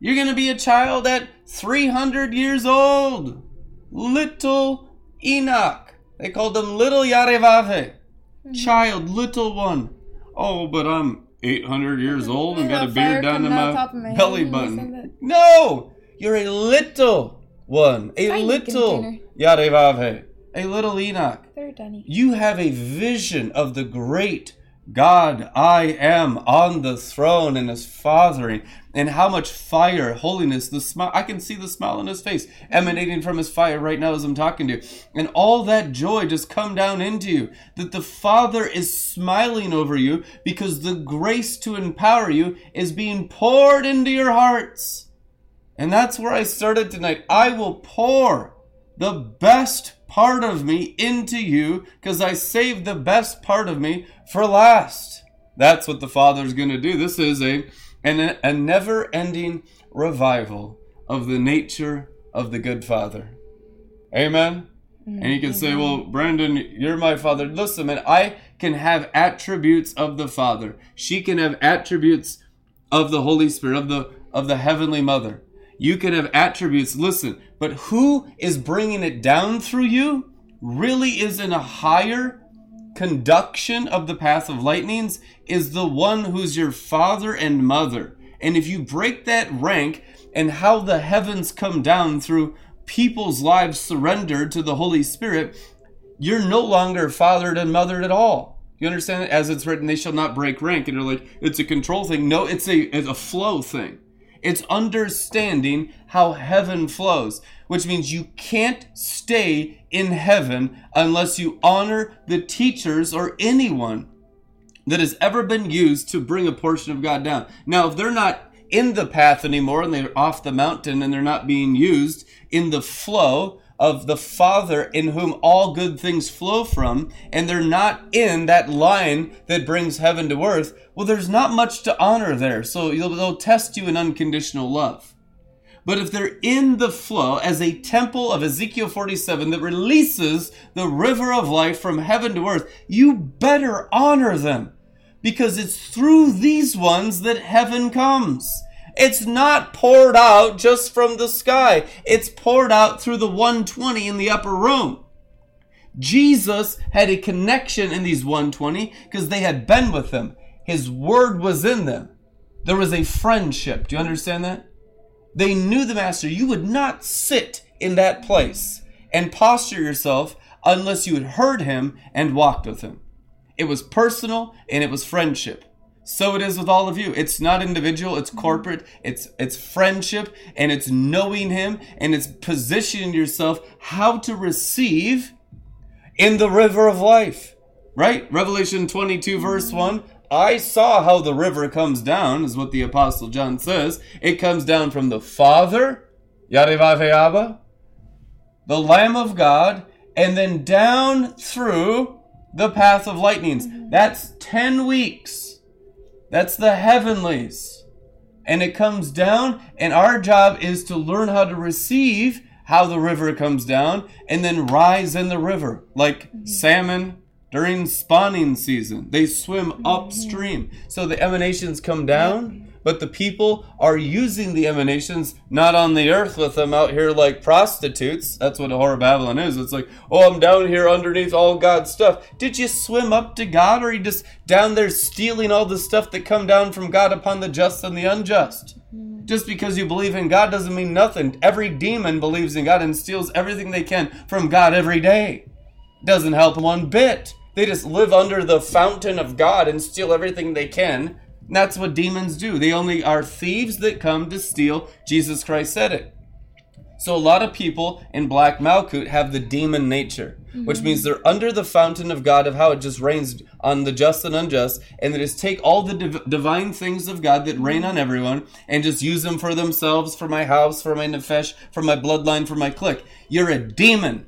You're going to be a child at 300 years old. Little Enoch. They called him little Yarevave. Child, little one. Oh, but I'm 800 years old and got a beard down to my, my belly when you said button. No! You're a little one. A Tiny little. Yarevave. A little Enoch. Very tiny. You have a vision of the great God I am on the throne and his fathering and how much fire, holiness, the smile. I can see the smile on his face emanating from his fire right now as I'm talking to you. And all that joy just come down into you. That the Father is smiling over you because the grace to empower you is being poured into your hearts. And that's where I started tonight. I will pour the best part of me into you because I saved the best part of me for last. That's what the Father's going to do. This is a an, a never-ending revival of the nature of the good Father. Amen. And you can say, "Well, Brandon, you're my father." Listen, man, I can have attributes of the Father. She can have attributes of the Holy Spirit, of the of the heavenly Mother. You can have attributes. Listen, but who is bringing it down through you really is in a higher conduction of the path of lightnings is the one who's your father and mother. And if you break that rank and how the heavens come down through people's lives surrendered to the Holy Spirit, you're no longer fathered and mothered at all. You understand? As it's written, they shall not break rank. And you're like, it's a control thing. No, it's a it's a flow thing. It's understanding how heaven flows, which means you can't stay in heaven unless you honor the teachers or anyone that has ever been used to bring a portion of God down. Now, if they're not in the path anymore and they're off the mountain and they're not being used in the flow of the Father in whom all good things flow from, and they're not in that line that brings heaven to earth, well, there's not much to honor there. So they'll test you in unconditional love. But if they're in the flow as a temple of Ezekiel 47 that releases the river of life from heaven to earth, you better honor them because it's through these ones that heaven comes. It's not poured out just from the sky. It's poured out through the 120 in the upper room. Jesus had a connection in these 120 because they had been with him. His word was in them. There was a friendship. Do you understand that? They knew the master. You would not sit in that place and posture yourself unless you had heard him and walked with him. It was personal and it was friendship. So it is with all of you. It's not individual, it's mm-hmm. corporate, it's it's friendship and it's knowing him and it's positioning yourself how to receive in the river of life. Right? Revelation 22 verse mm-hmm. 1 I saw how the river comes down, is what the Apostle John says. It comes down from the Father, Yadevaveyaba, the Lamb of God, and then down through the path of lightnings. Mm-hmm. That's 10 weeks. That's the heavenlies. And it comes down, and our job is to learn how to receive how the river comes down and then rise in the river, like mm-hmm. salmon during spawning season. They swim mm-hmm. upstream. So the emanations come down, but the people are using the emanations not on the earth with them out here like prostitutes. That's what of Babylon is. It's like, oh, I'm down here underneath all God's stuff. Did you swim up to God, or are you just down there stealing all the stuff that come down from God upon the just and the unjust? Just because you believe in God doesn't mean nothing. Every demon believes in God and steals everything they can from God every day. Doesn't help one bit. They just live under the fountain of God and steal everything they can. That's what demons do. They only are thieves that come to steal. Jesus Christ said it. So a lot of people in Black Malkut have the demon nature, which mm-hmm. means they're under the fountain of God of how it just rains on the just and unjust, and they just take all the div- divine things of God that rain on everyone and just use them for themselves, for my house, for my nefesh, for my bloodline, for my clique. You're a demon.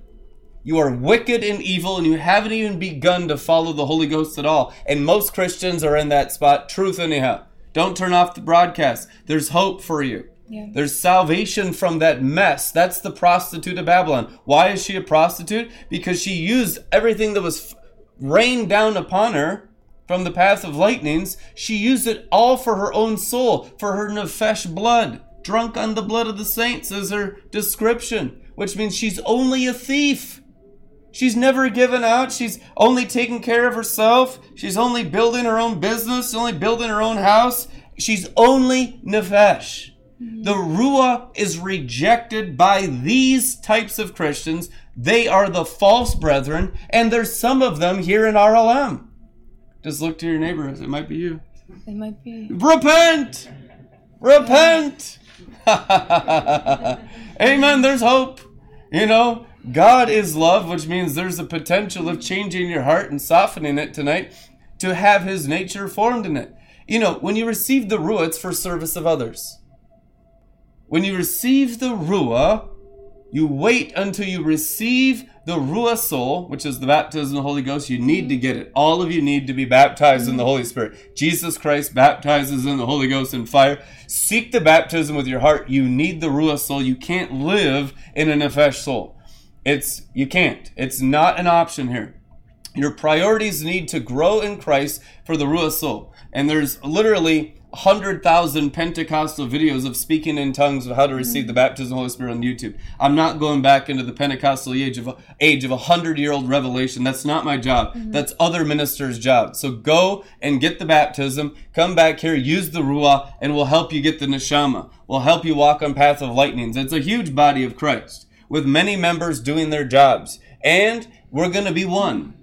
You are wicked and evil, and you haven't even begun to follow the Holy Ghost at all. And most Christians are in that spot. Truth, anyhow. Don't turn off the broadcast. There's hope for you. Yeah. There's salvation from that mess. That's the prostitute of Babylon. Why is she a prostitute? Because she used everything that was rained down upon her from the path of lightnings. She used it all for her own soul, for her nefesh blood. Drunk on the blood of the saints is her description, which means she's only a thief. She's never given out. She's only taking care of herself. She's only building her own business, only building her own house. She's only nefesh. Mm-hmm. The Ruah is rejected by these types of Christians. They are the false brethren, and there's some of them here in RLM. Just look to your neighbor. It might be you. It might be. Repent! Repent! Amen. There's hope. You know, God is love, which means there's a potential of changing your heart and softening it tonight to have His nature formed in it. You know, when you receive the Ruah, it's for service of others. When you receive the Ruah, you wait until you receive the Ruah soul, which is the baptism of the Holy Ghost. You need to get it. All of you need to be baptized in the Holy Spirit. Jesus Christ baptizes in the Holy Ghost and fire. Seek the baptism with your heart. You need the Ruah soul. You can't live in a Nefesh soul. It's you can't. It's not an option here. Your priorities need to grow in Christ for the Ruah soul. And there's literally 100,000 Pentecostal videos of speaking in tongues of how to receive the baptism of the Holy Spirit on YouTube. I'm not going back into the Pentecostal age of age of a 100-year-old revelation. That's not my job. Mm-hmm. That's other ministers' job. So go and get the baptism, come back here, use the Ruah, and we'll help you get the Neshama. We'll help you walk on path of lightnings. It's a huge body of Christ with many members doing their jobs. And we're going to be one.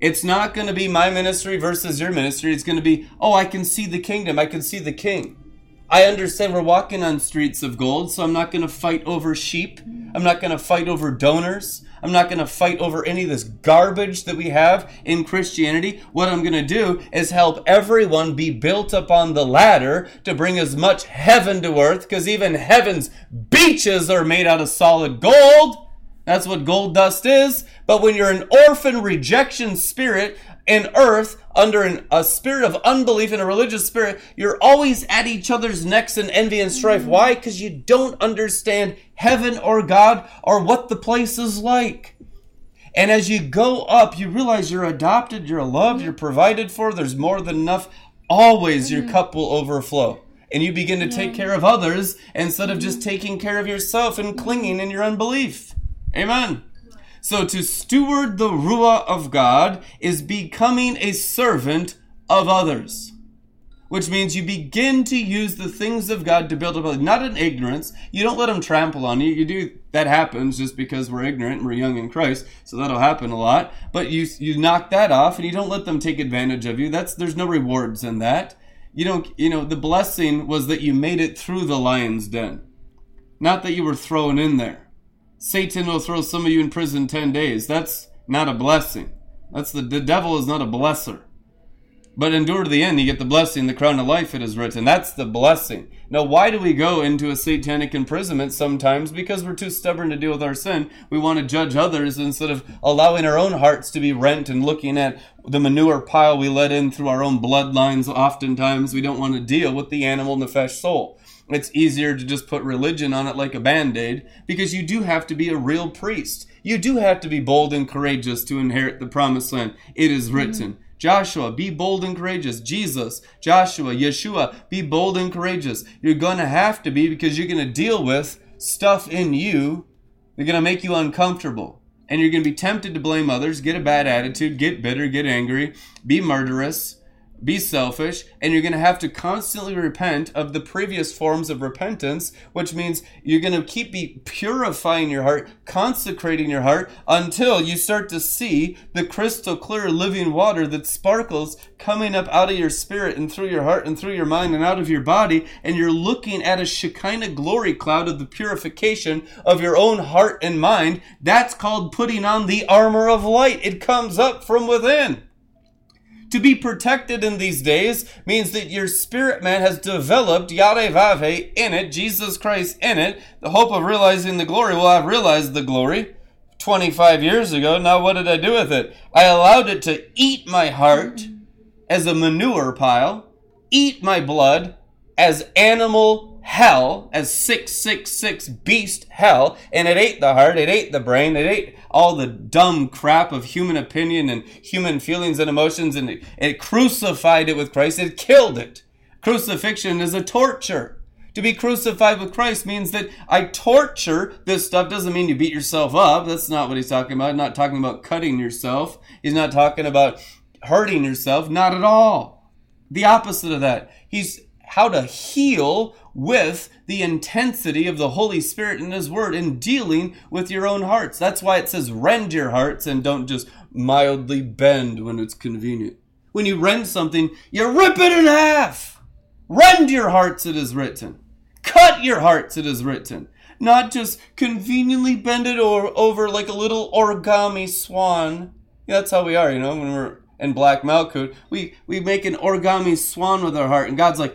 It's not going to be my ministry versus your ministry. It's going to be, oh, I can see the kingdom. I can see the king. I understand we're walking on streets of gold, so I'm not going to fight over sheep. I'm not going to fight over donors. I'm not going to fight over any of this garbage that we have in Christianity. What I'm going to do is help everyone be built up on the ladder to bring as much heaven to earth, because even heaven's beaches are made out of solid gold. That's what gold dust is. But when you're an orphan rejection spirit in earth under an, a spirit of unbelief and a religious spirit, you're always at each other's necks in envy and strife. Mm-hmm. Why? Because you don't understand heaven or God or what the place is like. And as you go up, you realize you're adopted, you're loved, you're mm. provided for, there's more than enough. Always your mm. cup will overflow. And you begin to take care of others instead of just mm. taking care of yourself and clinging in your unbelief. Amen. So to steward the Ruah of God is becoming a servant of others. Which means you begin to use the things of God to build up others. Not in ignorance. You don't let them trample on you. You do that happens just because we're ignorant and we're young in Christ. So that'll happen a lot. But you you knock that off and you don't let them take advantage of you. That's there's no rewards in that. You don't you know, the blessing was that you made it through the lion's den. Not that you were thrown in there. Satan will throw some of you in prison 10 days. That's not a blessing. That's the, the devil is not a blesser. But endure to the end, you get the blessing, the crown of life, it is written. That's the blessing. Now, why do we go into a satanic imprisonment sometimes? Because we're too stubborn to deal with our sin. We want to judge others instead of allowing our own hearts to be rent and looking at the manure pile we let in through our own bloodlines. Oftentimes, we don't want to deal with the animal nefesh soul. It's easier to just put religion on it like a band aid because you do have to be a real priest. You do have to be bold and courageous to inherit the promised land. It is mm-hmm. written. Joshua, be bold and courageous. Jesus, Joshua, Yeshua, be bold and courageous. You're going to have to be because you're going to deal with stuff in you that's going to make you uncomfortable. And you're going to be tempted to blame others, get a bad attitude, get bitter, get angry, be murderous, be selfish, and you're going to have to constantly repent of the previous forms of repentance, which means you're going to keep be purifying your heart, consecrating your heart until you start to see the crystal clear living water that sparkles coming up out of your spirit and through your heart and through your mind and out of your body, and you're looking at a Shekinah glory cloud of the purification of your own heart and mind. That's called putting on the armor of light. It comes up from within. To be protected in these days means that your spirit man has developed Yarevave in it, Jesus Christ in it, the hope of realizing the glory. Well, I've realized the glory 25 years ago. Now, what did I do with it? I allowed it to eat my heart as a manure pile, eat my blood as animal hell, as 666 beast hell, and it ate the heart, it ate the brain, it ate all the dumb crap of human opinion and human feelings and emotions, and it, crucified it with Christ, it killed it. Crucifixion is a torture. To be crucified with Christ means that I torture this stuff. Doesn't mean you beat yourself up. That's not what he's talking about. He's not talking about cutting yourself. He's not talking about hurting yourself. Not at all. The opposite of that. He's how to heal with the intensity of the Holy Spirit in His Word in dealing with your own hearts. That's why it says rend your hearts and don't just mildly bend when it's convenient. When you rend something, you rip it in half. Rend your hearts, it is written. Cut your hearts, it is written. Not just conveniently bend it or over like a little origami swan. Yeah, that's how we are, you know, when we're in Black Malkut. We, we make an origami swan with our heart, and God's like,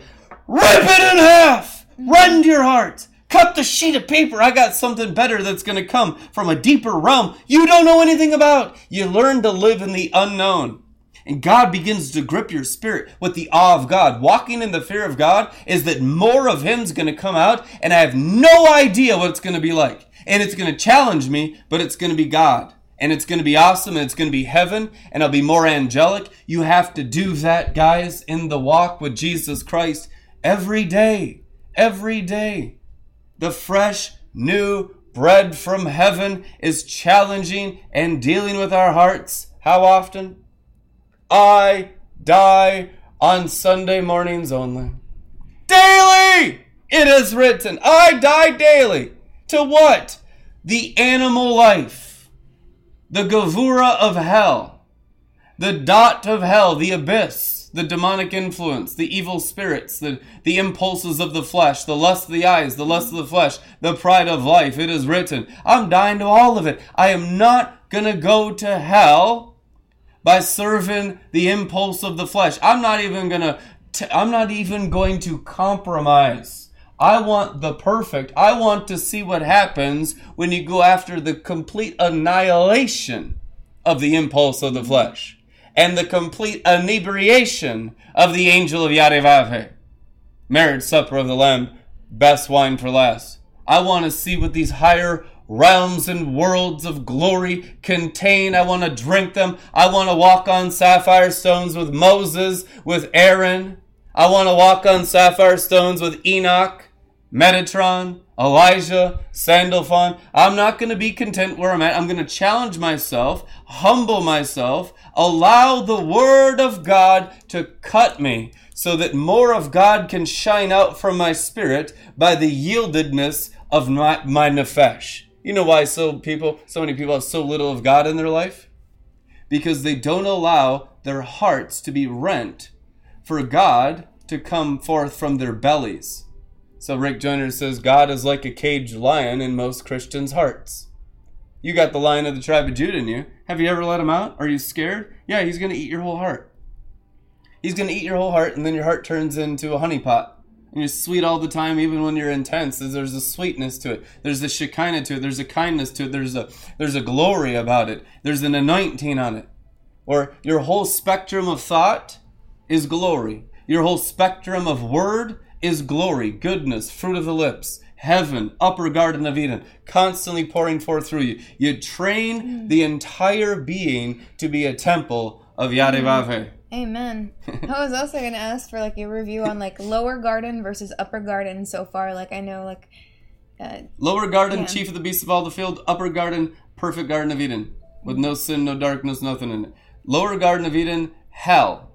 rip it in half! Rend your heart! Cut the sheet of paper. I got something better that's going to come from a deeper realm you don't know anything about. You learn to live in the unknown. And God begins to grip your spirit with the awe of God. Walking in the fear of God is that more of Him's going to come out, and I have no idea what it's going to be like. And it's going to challenge me, but it's going to be God. And it's going to be awesome, and it's going to be heaven, and I'll be more angelic. You have to do that, guys, in the walk with Jesus Christ every day. Every day. The fresh, new bread from heaven is challenging and dealing with our hearts. How often? I die on Sunday mornings only. Daily! It is written, I die daily. To what? The animal life, the Gevurah of hell, the dot of hell, the abyss, the demonic influence, the evil spirits, the, the impulses of the flesh, the lust of the eyes, the lust of the flesh, the pride of life. It is written. I'm dying to all of it. I am not going to go to hell by serving the impulse of the flesh. I'm not even going to I'm not even going to compromise. I want the perfect. I want to see what happens when you go after the complete annihilation of the impulse of the flesh and the complete inebriation of the angel of Yarevave. Marriage supper of the Lamb, best wine for last. I want to see what these higher realms and worlds of glory contain. I want to drink them. I want to walk on sapphire stones with Moses, with Aaron. I want to walk on sapphire stones with Enoch, Metatron, Elijah, Sandalphon. I'm not going to be content where I'm at. I'm going to challenge myself, humble myself, allow the Word of God to cut me so that more of God can shine out from my spirit by the yieldedness of my, my nefesh. You know why so people, so many people have so little of God in their life? Because they don't allow their hearts to be rent for God to come forth from their bellies. So Rick Joyner says God is like a caged lion in most Christians' hearts. You got the lion of the tribe of Judah in you. Have you ever let him out? Are you scared? Yeah, he's going to eat your whole heart. He's going to eat your whole heart, and then your heart turns into a honeypot. And you're sweet all the time, even when you're intense. There's a sweetness to it. There's a shekinah to it. There's a kindness to it. There's a there's a glory about it. There's an anointing on it. Or your whole spectrum of thought is glory. Your whole spectrum of word is glory, goodness, fruit of the lips, heaven, upper garden of Eden, constantly pouring forth through you. You train the entire being to be a temple of Yarevave. Amen. I was also gonna ask for like a review on like lower garden versus upper garden so far. Like I know like uh, Lower garden, Yeah. chief of the beasts of all the field. Upper garden, perfect garden of Eden, with no sin, no darkness, nothing in it. Lower garden of Eden, hell.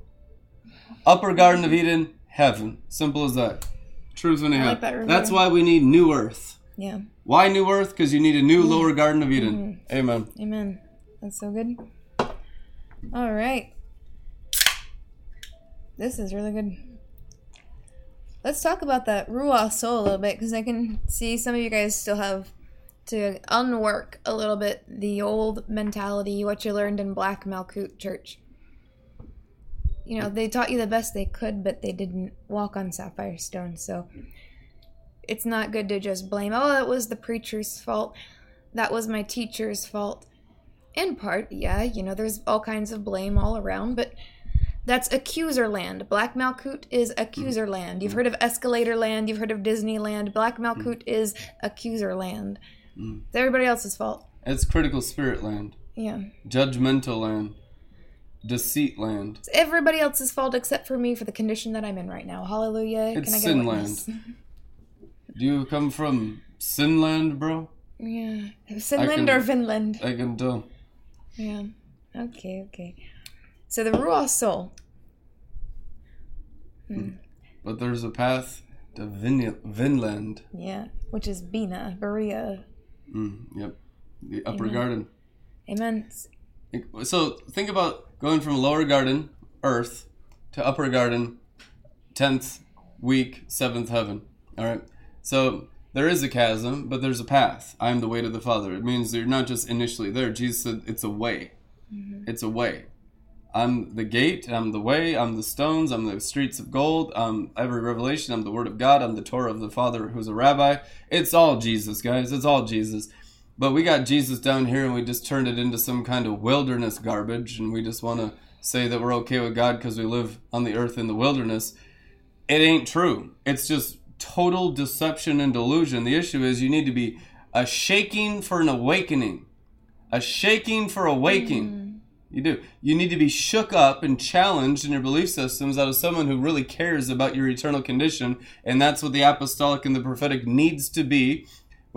Upper garden of Eden, heaven. Simple as that. Truth in hat. like that. That's why we need new earth. yeah. Why new earth? Because you need a new lower garden of Eden. Mm-hmm. Amen. Amen. That's so good. All right. This is really good. Let's talk about that Ruah soul a little bit because I can see some of you guys still have to unwork a little bit the old mentality, what you learned in Black Malkut Church. You know, they taught you the best they could, but they didn't walk on sapphire stone. So it's not good to just blame, oh, that was the preacher's fault. That was my teacher's fault. In part, yeah, you know, there's all kinds of blame all around, but that's accuser land. Black Malkut is accuser mm-hmm. land. You've mm-hmm. heard of escalator land, you've heard of Disneyland. Black Malkut mm-hmm. is accuser land. Mm. It's everybody else's fault. It's critical spirit land, Yeah. judgmental land, deceit land. It's everybody else's fault except for me for the condition that I'm in right now. Hallelujah. It's Can I get sin a witness? Do you come from sin land, bro? Yeah. Finland can- or Vinland? I can tell. Yeah. Okay, okay. So the Ruah soul. But there's a path to Vin- Vinland. Yeah. Which is Binah, Beriah. Mm, yep. The upper Amen. garden. Amen. So think about going from lower garden, earth, to upper garden, 10th week, 7th heaven. All right. So there is a chasm, but there's a path. I am the way to the Father. It means you're not just initially there. Jesus said it's a way. Mm-hmm. It's a way. I'm the gate, I'm the way, I'm the stones, I'm the streets of gold, I'm every revelation, I'm the word of God, I'm the Torah of the Father who's a rabbi. It's all Jesus, guys. It's all Jesus. But we got Jesus down here and we just turned it into some kind of wilderness garbage and we just want to say that we're okay with God because we live on the earth in the wilderness. It ain't true. It's just total deception and delusion. The issue is you need to be a shaking for an awakening. A shaking for awaking. Mm-hmm. You do. You need to be shook up and challenged in your belief systems out of someone who really cares about your eternal condition. And that's what the apostolic and the prophetic needs to be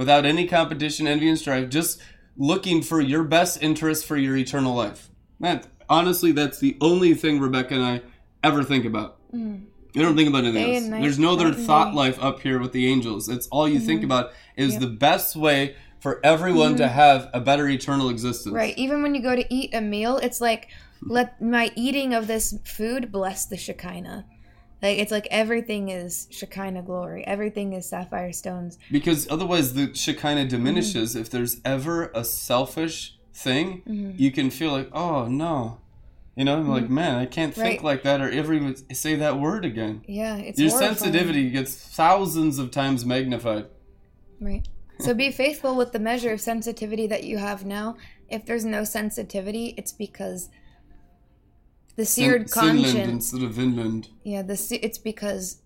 without any competition, envy, and strife, just looking for your best interest for your eternal life. Man, honestly, that's the only thing Rebekah and I ever think about. Mm. You don't think about anything else. night, There's no other thought life up here with the angels. It's all you think mm-hmm. about is Yep. the best way for everyone to mm-hmm. have a better eternal existence. Right. Even when you go to eat a meal, it's like, let my eating of this food bless the Shekinah. Like it's like everything is Shekinah glory. Everything is sapphire stones. Because otherwise, the Shekinah diminishes. If there's ever a selfish thing, Mm-hmm. you can feel like, oh no. You know, like, man, I can't think Right. like that or ever even say that word again. Yeah, it's Your horrifying. sensitivity gets thousands of times magnified. Right. So be faithful with the measure of sensitivity that you have now. If there's no sensitivity, it's because the seared conscience. instead of Vinland. Yeah, the se- it's because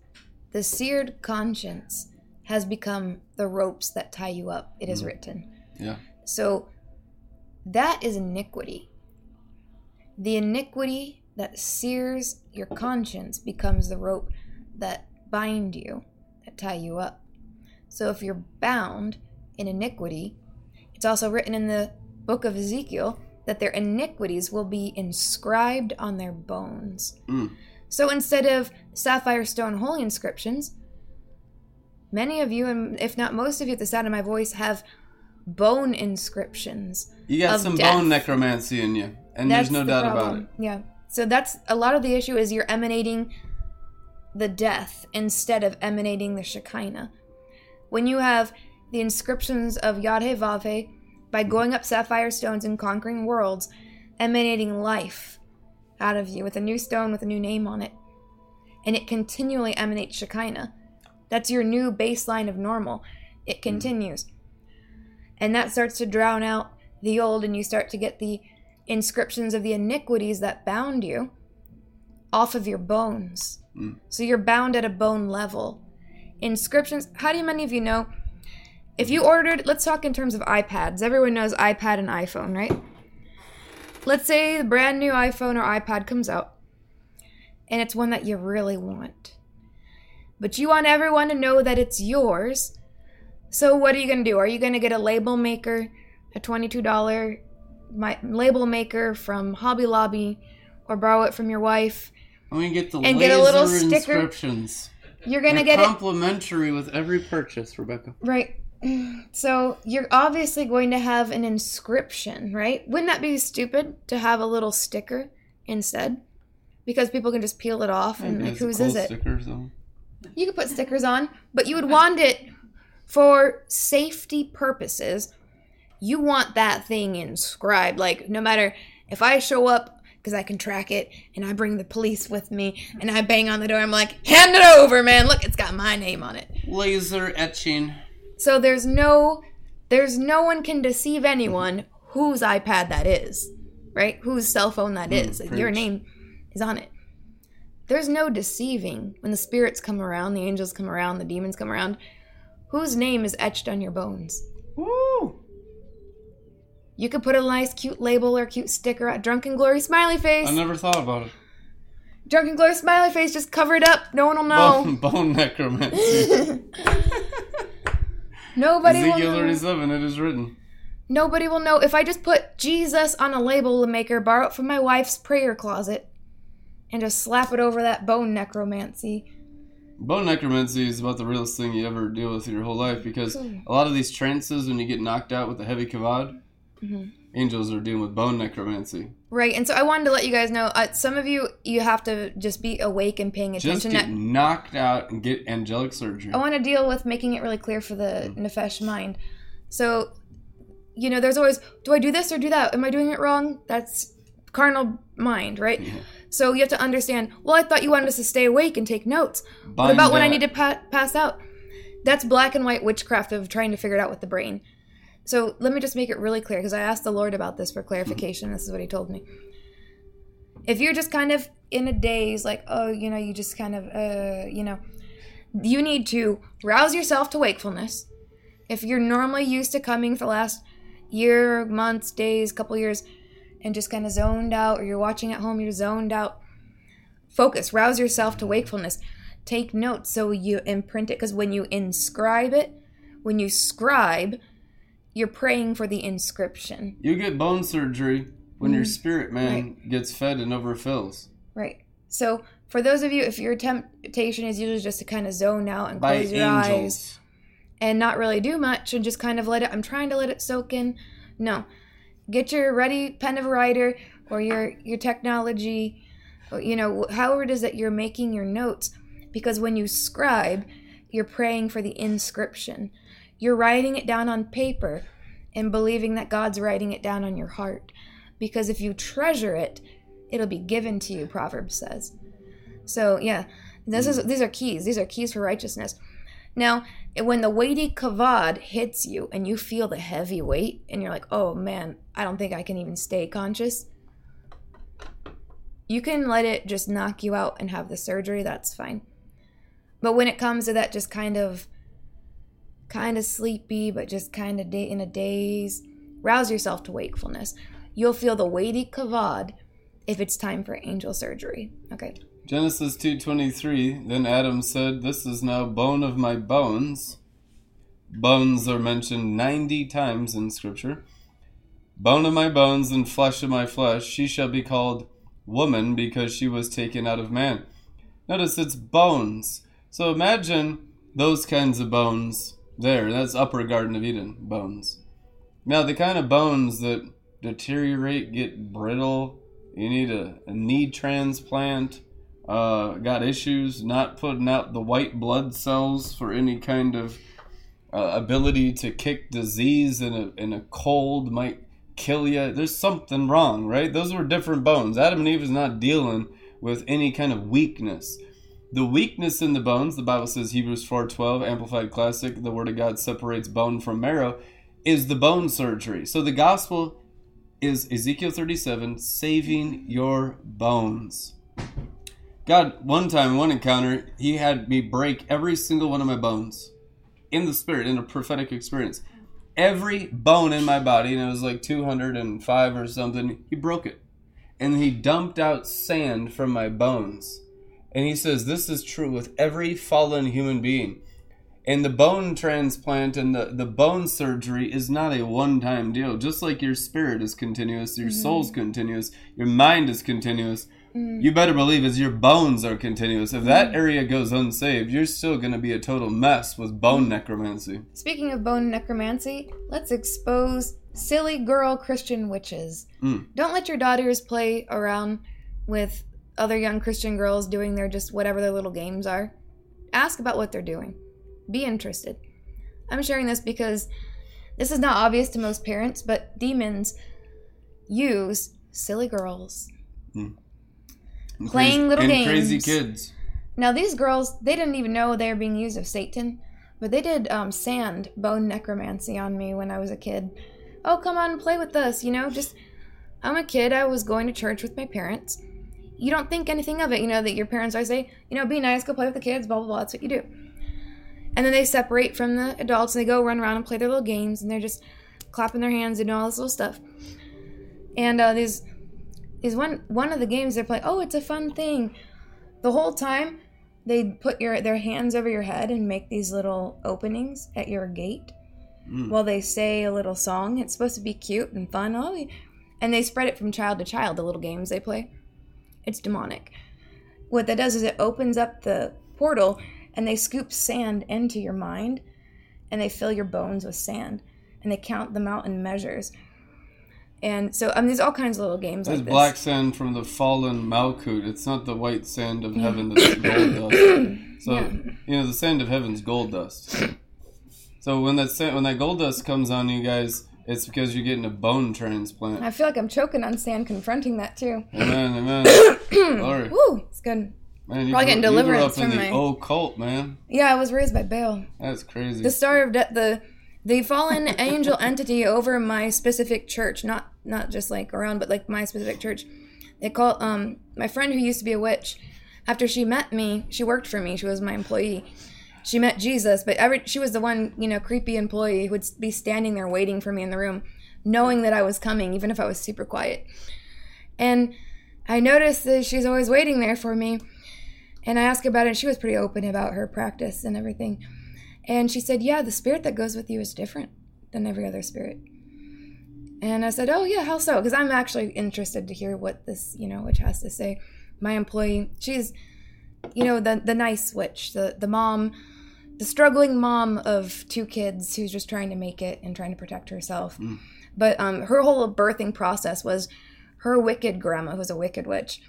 the seared conscience has become the ropes that tie you up. It is mm. written. Yeah. So that is iniquity. The iniquity that sears your conscience becomes the rope that bind you, that tie you up. So if you're bound in iniquity, it's also written in the book of Ezekiel that their iniquities will be inscribed on their bones. Mm. So instead of sapphire stone holy inscriptions, many of you, and if not most of you at the sound of my voice, have bone inscriptions. You got some death. bone necromancy in you. And That's there's no the doubt about it. Yeah. So that's a lot of the issue is you're emanating the death instead of emanating the Shekinah. When you have the inscriptions of Yadhe Vave by going up sapphire stones and conquering worlds, emanating life out of you with a new stone with a new name on it, and it continually emanates Shekinah. That's your new baseline of normal. It continues. And that starts to drown out the old, and you start to get the inscriptions of the iniquities that bound you off of your bones. Mm. So you're bound at a bone level. Inscriptions, how do many of you know? If you ordered, let's talk in terms of iPads. Everyone knows iPad and iPhone, right? Let's say the brand new iPhone or iPad comes out, and it's one that you really want. But you want everyone to know that it's yours. So what are you going to do? Are you going to get a label maker, a $22 my label maker from Hobby Lobby or borrow it from your wife? I'm gonna get the And laser get a little sticker. inscriptions. You're going to get it complimentary with every purchase, Rebekah. Right. So you're obviously going to have an inscription, right? Wouldn't that be stupid to have a little sticker instead? Because people can just peel it off and like, whose is it? Stickers, though. You could put stickers on, but you would want it for safety purposes. You want that thing inscribed. Like, no matter if I show up because I can track it and I bring the police with me and I bang on the door, I'm like, hand it over, man. Look, it's got my name on it. Laser etching. So there's no there's no one can deceive anyone whose iPad that is, right? Whose cell phone that hmm, is. Like, Your name is on it. There's no deceiving when the spirits come around, the angels come around, the demons come around. Whose name is etched on your bones? Woo! You could put a nice cute label or cute sticker at Drunken Glory smiley face. I never thought about it. Drunken Glory smiley face, just cover it up. No one will know. Bone, bone necromancy. Nobody will Ezekiel know. 37, it is written. Nobody will know if I just put Jesus on a label maker, borrowed from my wife's prayer closet, and just slap it over that bone necromancy. Bone necromancy is about the realest thing you ever deal with in your whole life because a lot of these trances, when you get knocked out with a heavy kavod, Mhm. Angels are dealing with bone necromancy. Right, and so I wanted to let you guys know. Uh, some of you, you have to just be awake and paying attention. Just get That- knocked out and get angelic surgery. I want to deal with making it really clear for the Nefesh mind. So, you know, there's always, do I do this or do that? Am I doing it wrong? That's carnal mind, right? Yeah. So you have to understand. Well, I thought you wanted us to stay awake and take notes. what Bind about when I need to pa- pass out? That's black and white witchcraft of trying to figure it out with the brain. So let me just make it really clear because I asked the Lord about this for clarification. This is what He told me. If you're just kind of in a daze, like, oh, you know, you just kind of, uh, you know, you need to rouse yourself to wakefulness. If you're normally used to coming for the last year, months, days, couple years, and just kind of zoned out, or you're watching at home, you're zoned out, focus, rouse yourself to wakefulness. Take notes so you imprint it, because when you inscribe it, when you scribe, you're praying for the inscription. You get bone surgery when Mm. your spirit man gets fed and overfills. Right. So for those of you, if your temptation is usually just to kind of zone out and By close your eyes and not really do much and just kind of let it, I'm trying to let it soak in. No. Get your ready pen of a writer, or your your technology, or, you know, however it is that you're making your notes. Because when you scribe, you're praying for the inscription. You're writing it down on paper and believing that God's writing it down on your heart. Because if you treasure it, it'll be given to you, Proverbs says. So, yeah, this is these are keys. These are keys for righteousness. Now, when the weighty kavod hits you and you feel the heavy weight and you're like, "Oh man, I don't think I can even stay conscious." You can let it just knock you out and have the surgery, that's fine. But when it comes to that just kind of kind of sleepy but just kind of in a daze, rouse yourself to wakefulness. You'll feel the weighty kavod if it's time for angel surgery. Okay. Genesis 2:23 Then Adam said, "This is now bone of my bones." Bones are mentioned 90 times in scripture. Bone of my bones and flesh of my flesh, she shall be called woman because she was taken out of man. Notice it's bones. So imagine those kinds of bones there. That's upper Garden of Eden bones. Now, the kind of bones that deteriorate, get brittle, you need a, a knee transplant, uh, got issues, not putting out the white blood cells for any kind of uh, ability to kick disease in a, in a cold might kill you. There's something wrong, right? Those were different bones. Adam and Eve is not dealing with any kind of weakness. The weakness in the bones, the Bible says Hebrews 4:12 Amplified Classic, the word of God separates bone from marrow, is the bone surgery. So the gospel is Ezekiel 37, saving your bones. God, one time, one encounter, He had me break every single one of my bones in the spirit, in a prophetic experience. Every bone in my body, and it was like 205 or something, He broke it. And He dumped out sand from my bones. And He says, This is true with every fallen human being. And the bone transplant and the, the bone surgery is not a one time deal. Just like your spirit is continuous, your mm-hmm. soul's continuous, your mind is continuous. Mm-hmm. You better believe as your bones are continuous. If that mm-hmm. area goes unsaved, you're still going to be a total mess with bone necromancy. Speaking of bone necromancy, let's expose silly girl Christian witches. Mm. Don't let your daughters play around with other young Christian girls doing their just whatever their little games are. Ask about what they're doing be interested. I'm sharing this because this is not obvious to most parents, but demons use silly girls mm. playing little games. Crazy kids. Now these girls, they didn't even know they were being used of Satan, but they did um, sand bone necromancy on me when I was a kid. Oh, come on, play with us. You know, just I'm a kid. I was going to church with my parents. You don't think anything of it. You know that your parents always say, you know, be nice, go play with the kids, blah blah blah. That's what you do. And then they separate from the adults and they go run around and play their little games and they're just clapping their hands and doing all this little stuff. And uh, there's is one one of the games they're playing. Oh, it's a fun thing. The whole time they put your their hands over your head and make these little openings at your gate mm. while they say a little song. It's supposed to be cute and fun. Oh, and they spread it from child to child. The little games they play. It's demonic. What that does is it opens up the portal and they scoop sand into your mind and they fill your bones with sand and they count them out in measures. And so, I mean, there's all kinds of little games There's like black sand from the fallen Malkut. It's not the white sand of heaven that's gold dust. So, yeah. you know, the sand of heaven's gold dust. So when that sand, when that gold dust comes on you guys, it's because you're getting a bone transplant. I feel like I'm choking on sand confronting that too. Amen, amen. Glory. Woo, it's good. Man, you Probably getting deliverance from the old cult, man. Yeah, I was raised by Baal. That's crazy. The star of de- the the fallen angel entity over my specific church, not not just like around, but like my specific church. They call um my friend who used to be a witch. After she met me, she worked for me. She was my employee. She met Jesus, but every she was the one you know creepy employee who would be standing there waiting for me in the room, knowing that I was coming, even if I was super quiet. And I noticed that she's always waiting there for me and I asked about it, and she was pretty open about her practice and everything. And she said, Yeah, the spirit that goes with you is different than every other spirit. And I said, Oh, yeah, how so? Because I'm actually interested to hear what this, you know, witch has to say. My employee, she's, you know, the, the nice witch, the, the mom, the struggling mom of two kids who's just trying to make it and trying to protect herself. Mm. But um, her whole birthing process was her wicked grandma, who was a wicked witch,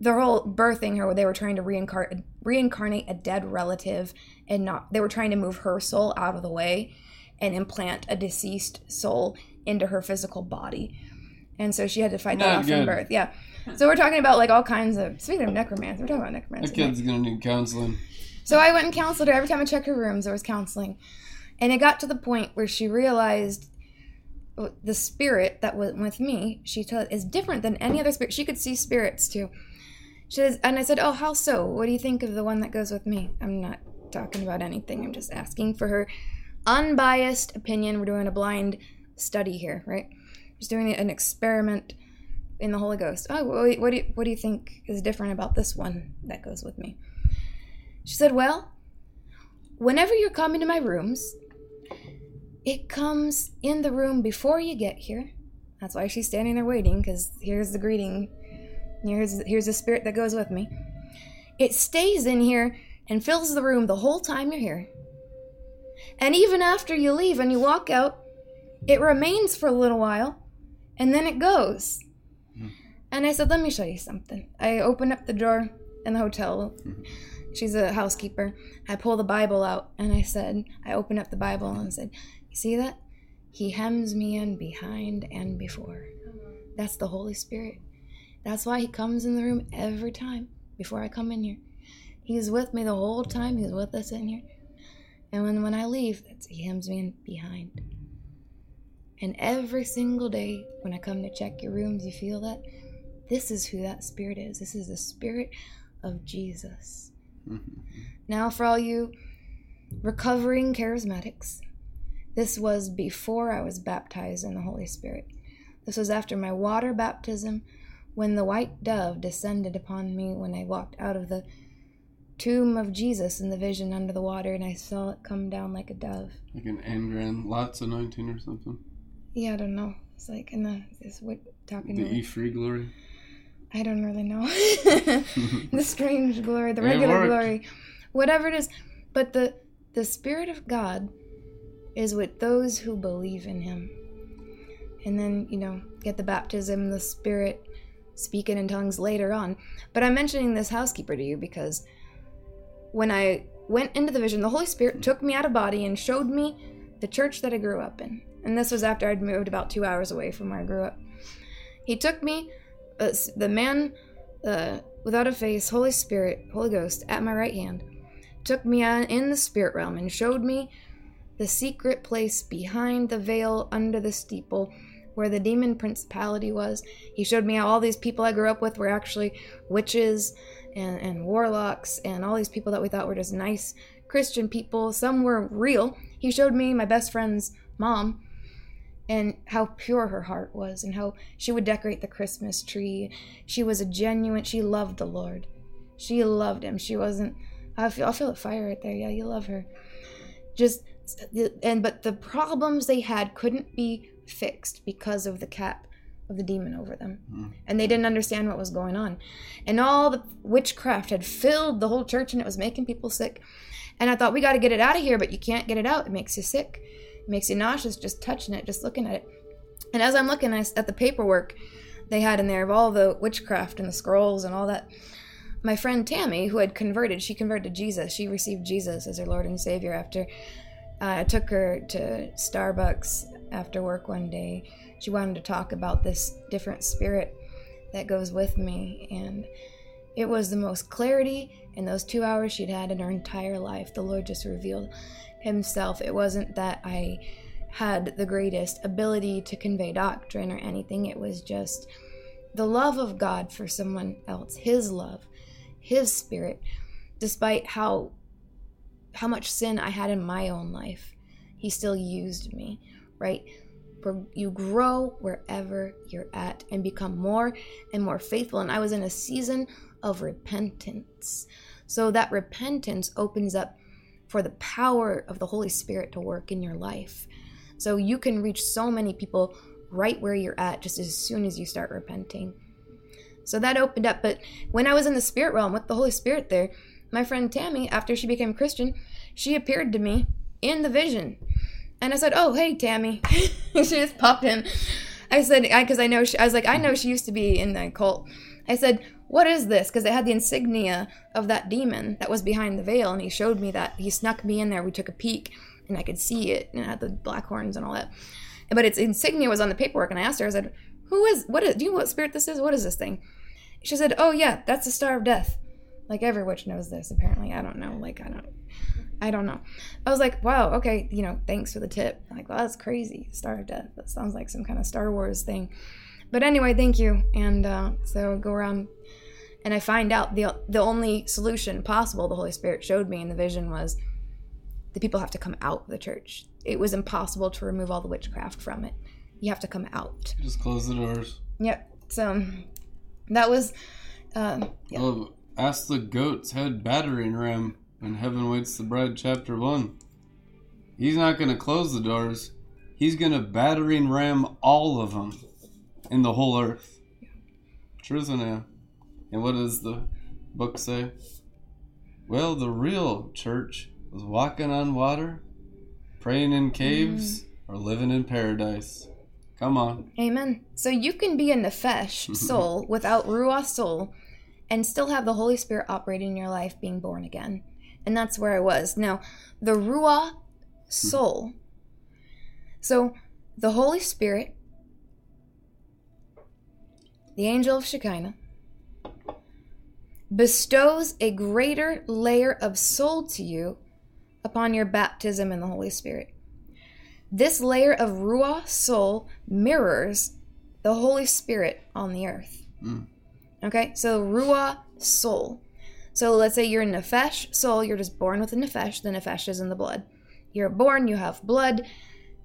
their whole birthing her, they were trying to reincarnate reincarnate a dead relative, and not they were trying to move her soul out of the way and implant a deceased soul into her physical body. And so she had to fight that Not off from birth. Yeah. So we're talking about like all kinds of speaking of necromancy, we're talking about necromancy. That kid's gonna need counseling. So I went and counseled her. Every time I checked her rooms, there was counseling. And it got to the point where she realized the spirit that was with me, she told, is different than any other spirit. She could see spirits too. She says, and I said, Oh, how so? What do you think of the one that goes with me? I'm not talking about anything. I'm just asking for her unbiased opinion. We're doing a blind study here, right? Just doing an experiment in the Holy Ghost. Oh, what do you, what do you think is different about this one that goes with me? She said, Well, whenever you're coming to my rooms, it comes in the room before you get here. That's why she's standing there waiting, because here's the greeting. Here's, here's the spirit that goes with me. It stays in here and fills the room the whole time you're here. And even after you leave and you walk out, it remains for a little while and then it goes. Hmm. And I said, Let me show you something. I open up the drawer in the hotel. Hmm. She's a housekeeper. I pull the Bible out and I said, I open up the Bible and said, You see that? He hems me in behind and before. That's the Holy Spirit. That's why he comes in the room every time before I come in here. He's with me the whole time. He's with us in here. And when, when I leave, he hems me in behind. And every single day when I come to check your rooms, you feel that? This is who that spirit is. This is the spirit of Jesus. Now, for all you recovering charismatics, this was before I was baptized in the Holy Spirit. This was after my water baptism when the white dove descended upon me when I walked out of the tomb of Jesus in the vision under the water and I saw it come down like a dove. Like an Angran Lot's anointing or something. Yeah, I don't know. It's like in the this what talking The to E free glory. I don't really know. the strange glory, the regular glory, whatever it is. But the the Spirit of God is with those who believe in Him. And then, you know, get the baptism, the Spirit speaking in tongues later on. But I'm mentioning this housekeeper to you because when I went into the vision, the Holy Spirit took me out of body and showed me the church that I grew up in. And this was after I'd moved about two hours away from where I grew up. He took me, uh, the man uh, without a face, Holy Spirit, Holy Ghost, at my right hand, took me in the spirit realm and showed me the secret place behind the veil under the steeple where the demon principality was. He showed me how all these people I grew up with were actually witches and, and warlocks and all these people that we thought were just nice Christian people. Some were real. He showed me my best friend's mom and how pure her heart was and how she would decorate the Christmas tree. She was a genuine, she loved the Lord. She loved him. She wasn't, I feel, I feel the fire right there. Yeah, you love her. Just, and, but the problems they had couldn't be fixed because of the cap of the demon over them. Hmm. And they didn't understand what was going on. And all the witchcraft had filled the whole church and it was making people sick. And I thought, we got to get it out of here, but you can't get it out. It makes you sick. Makes you nauseous just touching it, just looking at it. And as I'm looking at at the paperwork they had in there of all the witchcraft and the scrolls and all that, my friend Tammy, who had converted, she converted to Jesus. She received Jesus as her Lord and Savior after uh, I took her to Starbucks after work one day. She wanted to talk about this different spirit that goes with me. And it was the most clarity in those two hours she'd had in her entire life. The Lord just revealed Himself. It wasn't that I had the greatest ability to convey doctrine or anything, it was just the love of God for someone else, His love, His spirit, despite how how much sin I had in my own life, he still used me, right? You grow wherever you're at and become more and more faithful. And I was in a season of repentance. So that repentance opens up for the power of the Holy Spirit to work in your life. So you can reach so many people right where you're at just as soon as you start repenting. So that opened up. But when I was in the spirit realm with the Holy Spirit there, my friend Tammy, after she became Christian, she appeared to me in the vision. And I said, Oh, hey, Tammy. she just popped in. I said, because I, know, she, I was like, I know she used to be in the cult. I said, what is this? Because it had the insignia of that demon that was behind the veil, and he showed me that. He snuck me in there. We took a peek, and I could see it, and it had the black horns and all that. But its insignia was on the paperwork, and I asked her, I said, who is, what is, do you know what spirit this is? What is this thing? She said, oh yeah, that's the Star of Death. Like every witch knows this, apparently. I don't know. Like, I don't, I don't know. I was like, wow, okay, you know, thanks for the tip. I'm like, wow, that's crazy. Star of Death. That sounds like some kind of Star Wars thing. But anyway, thank you. And uh, so I go around and I find out the the only solution possible the Holy Spirit showed me in the vision was the people have to come out of the church. It was impossible to remove all the witchcraft from it. You have to come out. Just close the doors. Yep. So that was. Uh, yeah. Well, ask the goat's head battering ram in Heaven Awaits the Bride, chapter 1. He's not going to close the doors, he's going to battering ram all of them in the whole earth. Truth and what does the book say? Well, the real church was walking on water, praying in caves, mm. or living in paradise. Come on. Amen. So you can be a nefesh soul without ruah soul and still have the Holy Spirit operating in your life being born again. And that's where I was. Now, the ruah hmm. soul. So the Holy Spirit, the angel of Shekinah, bestows a greater layer of soul to you upon your baptism in the Holy Spirit. This layer of Ruah soul mirrors the Holy Spirit on the earth. Mm. Okay, so Ruah soul. So let's say you're a Nefesh soul, you're just born with a Nefesh, the Nefesh is in the blood. You're born, you have blood,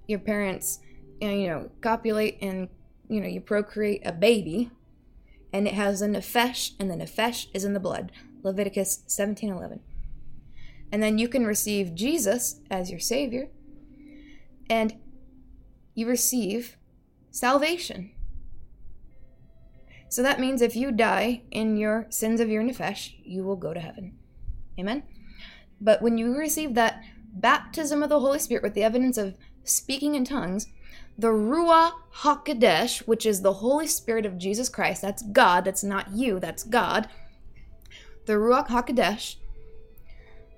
your parents, you know, copulate and, you know, you procreate a baby, and it has a Nefesh, and the Nefesh is in the blood. Leviticus 17:11. And then you can receive Jesus as your Savior, and you receive salvation. So that means if you die in your sins of your nefesh, you will go to heaven. Amen? But when you receive that baptism of the Holy Spirit with the evidence of speaking in tongues, the Ruach HaKodesh, which is the Holy Spirit of Jesus Christ, that's God, that's not you, that's God, the Ruach HaKodesh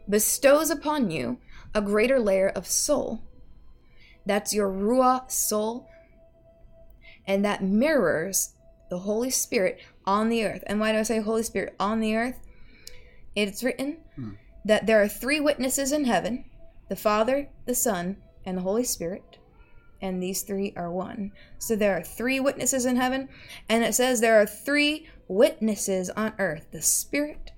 bestows upon you a greater layer of soul. That's your Ruach soul, and that mirrors the Holy Spirit on the earth. And why do I say Holy Spirit on the earth? It's written Hmm. that there are three witnesses in heaven the Father, the Son, and the Holy Spirit. And these three are one. So there are three witnesses in heaven. And it says there are three witnesses on earth the Spirit,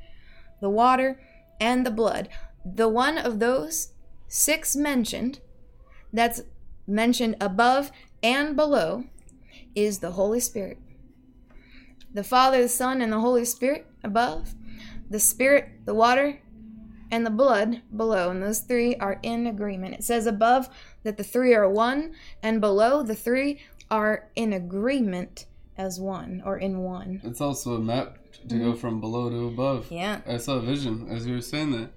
the water, and the blood. The one of those six mentioned, that's mentioned above and below, is the Holy Spirit. The Father, the Son, and the Holy Spirit above, the Spirit, the water, and the blood below. And those three are in agreement. It says above that the three are one, and below the three are in agreement as one or in one. It's also a map to go mm-hmm. from below to above. Yeah, I saw a vision as you were saying that.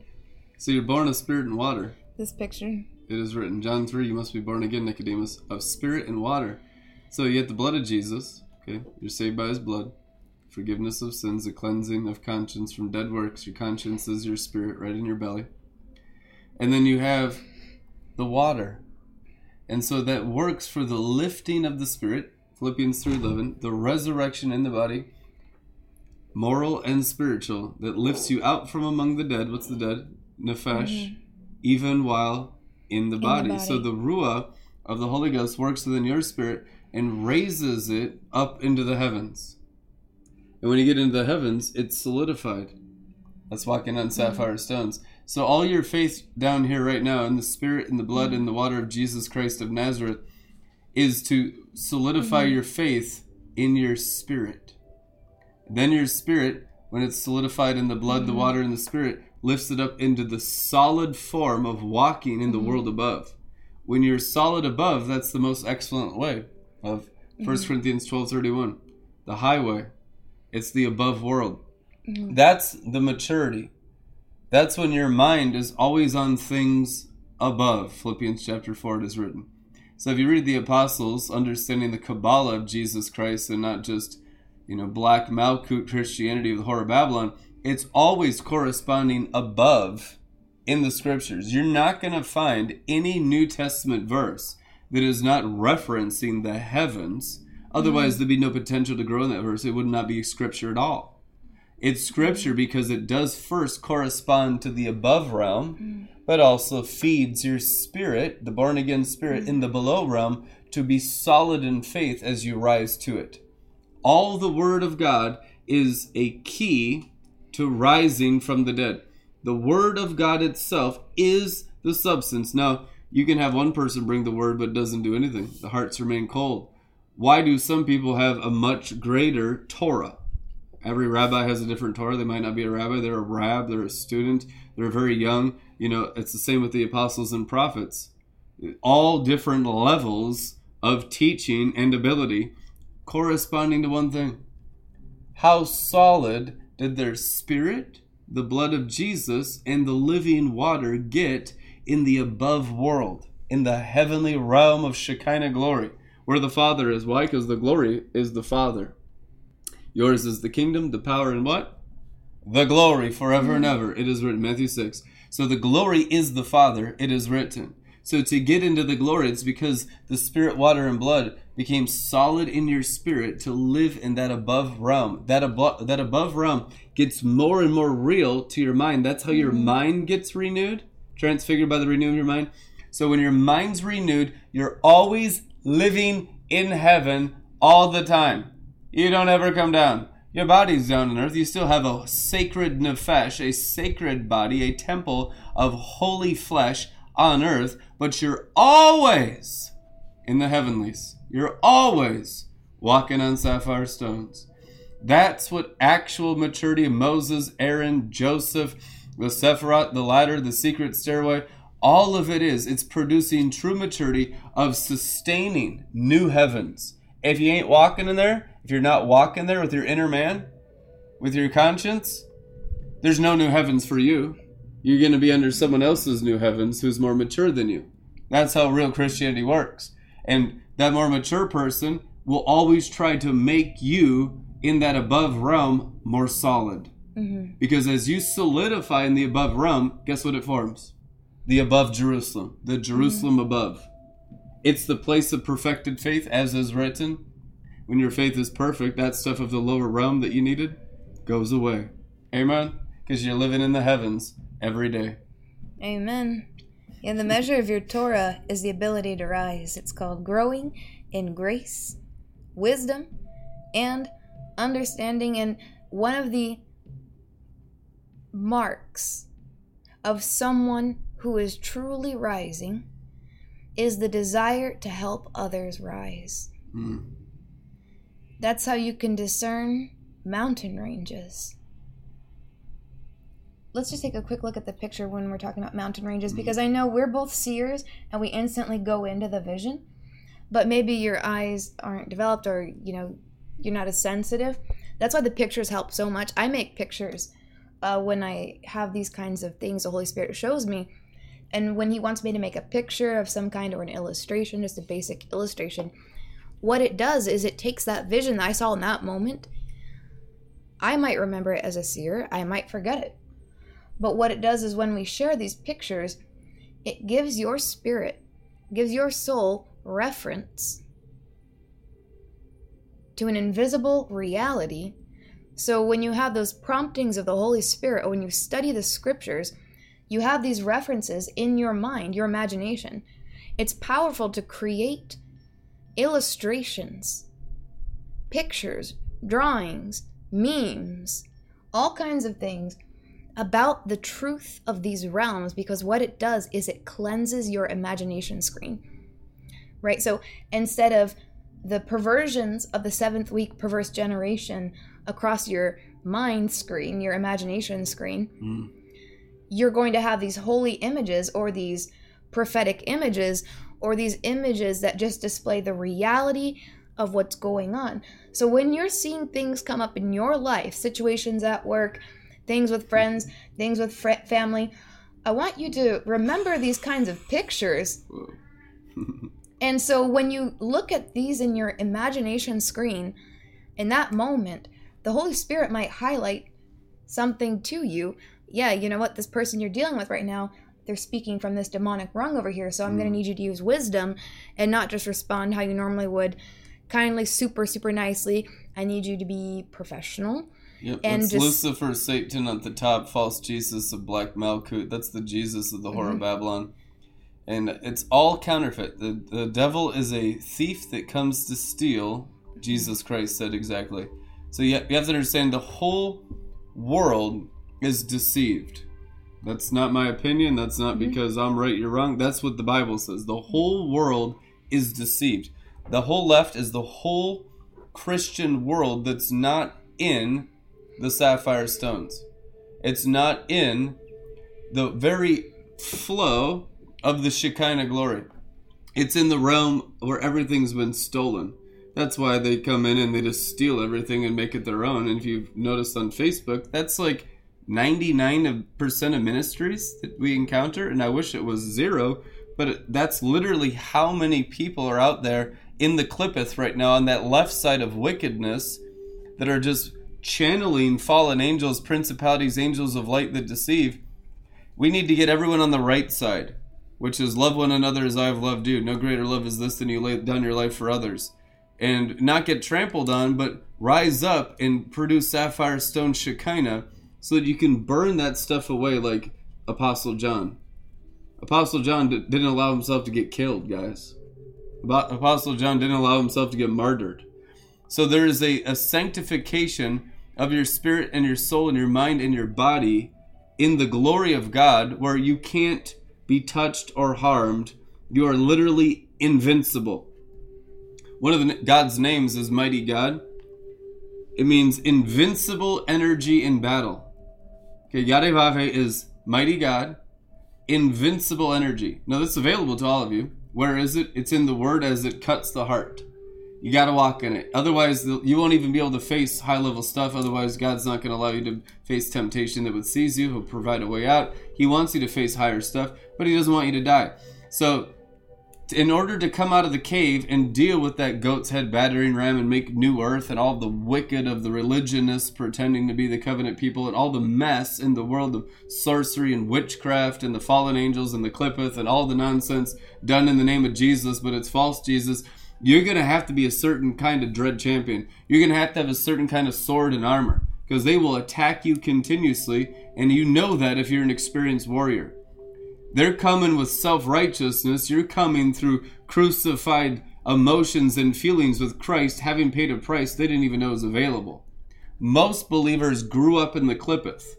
So you're born of spirit and water. this picture. It is written, John 3, you must be born again, Nicodemus, of spirit and water. So you get the blood of Jesus, okay? You're saved by his blood. Forgiveness of sins, a cleansing of conscience from dead works. Your conscience is your spirit right in your belly. And then you have the water. And so that works for the lifting of the spirit, Philippians 3:11, the resurrection in the body, moral and spiritual, that lifts you out from among the dead. What's the dead? Nefesh, mm-hmm. even while in the, the body. So the ruah of the Holy Ghost works within your spirit and raises it up into the heavens. And when you get into the heavens, it's solidified. That's walking on mm-hmm. sapphire stones. So all your faith down here right now in the spirit and the blood and the water of Jesus Christ of Nazareth is to solidify mm-hmm. your faith in your spirit. Then your spirit, when it's solidified in the blood, the mm-hmm. water, and the spirit, lifts it up into the solid form of walking in the mm-hmm. world above. When you're solid above, that's the most excellent way of 1 Corinthians twelve thirty one, the highway. It's the above world. That's the maturity. That's when your mind is always on things above. Philippians chapter 4 it is written. So if you read the apostles, understanding the Kabbalah of Jesus Christ and not just, you know, black Malkut Christianity of the Whore of Babylon, it's always corresponding above in the scriptures. You're not going to find any New Testament verse that is not referencing the heavens. Otherwise, mm-hmm. there'd be no potential to grow in that verse. It would not be scripture at all. It's scripture because it does first correspond to the above realm, mm. but also feeds your spirit, the born again spirit, in mm. the below realm to be solid in faith as you rise to it. All the Word of God is a key to rising from the dead. The Word of God itself is the substance. Now, you can have one person bring the Word but doesn't do anything. The hearts remain cold. Why do some people have a much greater Torah? Every rabbi has a different Torah. They might not be a rabbi. They're a rab. They're a student. They're very young. You know, it's the same with the apostles and prophets. All different levels of teaching and ability corresponding to one thing. How solid did their spirit, the blood of Jesus, and the living water get in the above world, in the heavenly realm of Shekinah glory, where the Father is? Why? Because the glory is the Father. Yours is the kingdom, the power, and what? The glory forever and ever. It is written, Matthew 6. So the glory is the Father, it is written. So to get into the glory, it's because the spirit, water, and blood became solid in your spirit to live in that above realm. That above that above realm gets more and more real to your mind. That's how your mm-hmm. mind gets renewed, transfigured by the renewing of your mind. So when your mind's renewed, you're always living in heaven all the time. You don't ever come down. Your body's down on earth. You still have a sacred nefesh, a sacred body, a temple of holy flesh on earth, but you're always in the heavenlies. You're always walking on sapphire stones. That's what actual maturity of Moses, Aaron, Joseph, the Sephiroth, the ladder, the secret stairway, all of it is. It's producing true maturity of sustaining new heavens. If you ain't walking in there, if you're not walking there with your inner man, with your conscience, there's no new heavens for you. You're going to be under someone else's new heavens who's more mature than you. That's how real Christianity works. And that more mature person will always try to make you in that above realm more solid. Mm-hmm. Because as you solidify in the above realm, guess what it forms? The above Jerusalem, the Jerusalem mm-hmm. above. It's the place of perfected faith, as is written. When your faith is perfect, that stuff of the lower realm that you needed goes away. Amen? Because you're living in the heavens every day. Amen. And the measure of your Torah is the ability to rise. It's called growing in grace, wisdom, and understanding. And one of the marks of someone who is truly rising is the desire to help others rise. Mm. That's how you can discern mountain ranges. Let's just take a quick look at the picture when we're talking about mountain ranges because I know we're both seers and we instantly go into the vision, but maybe your eyes aren't developed or, you know, you're not as sensitive. That's why the pictures help so much. I make pictures uh, when I have these kinds of things the Holy Spirit shows me. And when He wants me to make a picture of some kind or an illustration, just a basic illustration, what it does is it takes that vision that I saw in that moment. I might remember it as a seer, I might forget it. But what it does is when we share these pictures, it gives your spirit, gives your soul reference to an invisible reality. So when you have those promptings of the Holy Spirit, when you study the scriptures, you have these references in your mind, your imagination. It's powerful to create illustrations, pictures, drawings, memes, all kinds of things about the truth of these realms because what it does is it cleanses your imagination screen. Right? So instead of the perversions of the seventh week perverse generation across your mind screen, your imagination screen, Mm. you're going to have these holy images or these prophetic images or these images that just display the reality of what's going on. So when you're seeing things come up in your life, situations at work, things with friends, things with fr- family, I want you to remember these kinds of pictures And so when you look at these in your imagination screen, in that moment, the Holy Spirit might highlight something to you. Yeah, you know what? This person you're dealing with right now, they're speaking from this demonic rung over here. So I'm going to need you to use wisdom and not just respond how you normally would, kindly, super, super nicely. I need you to be professional. Yep, And just- Lucifer, Satan at the top, false Jesus of Black Malkut. That's the Jesus of the Mm-hmm. of Babylon. And it's all counterfeit. The, the devil is a thief that comes to steal, Jesus Christ said exactly. So you, you have to understand the whole world is deceived. That's not my opinion. That's not mm-hmm. because I'm right, you're wrong. That's what the Bible says. The whole world is deceived. The whole left is the whole Christian world that's not in the sapphire stones. It's not in the very flow of the Shekinah glory. It's in the realm where everything's been stolen. That's why they come in and they just steal everything and make it their own. And if you've noticed on Facebook, that's like 99% of ministries that we encounter. And I wish it was zero, but that's literally how many people are out there in the Clippeth right now on that left side of wickedness that are just channeling fallen angels, principalities, angels of light that deceive. We need to get everyone on the right side, which is love one another as I have loved you. No greater love is this than you lay down your life for others. And not get trampled on, but rise up and produce sapphire stone Shekinah so that you can burn that stuff away like Apostle John. Apostle John d- didn't allow himself to get killed, guys. Apostle John didn't allow himself to get martyred. So there is a, a sanctification of your spirit and your soul and your mind and your body in the glory of God where you can't be touched or harmed. You are literally invincible. One of the, God's names is Mighty God. It means invincible energy in battle. Okay, Yadevave is Mighty God, invincible energy. Now, this is available to all of you. Where is it? It's in the Word as it cuts the heart. You got to walk in it. Otherwise, you won't even be able to face high level stuff. Otherwise, God's not going to allow you to face temptation that would seize you. He'll provide a way out. He wants you to face higher stuff, but He doesn't want you to die. So, in order to come out of the cave and deal with that goat's head battering ram and make new earth and all the wicked of the religionists pretending to be the covenant people and all the mess in the world of sorcery and witchcraft and the fallen angels and the clippeth and all the nonsense done in the name of Jesus, but it's false Jesus. You're going to have to be a certain kind of dread champion. You're going to have to have a certain kind of sword and armor because they will attack you continuously, and you know that if you're an experienced warrior. They're coming with self righteousness. You're coming through crucified emotions and feelings with Christ, having paid a price they didn't even know was available. Most believers grew up in the Clippeth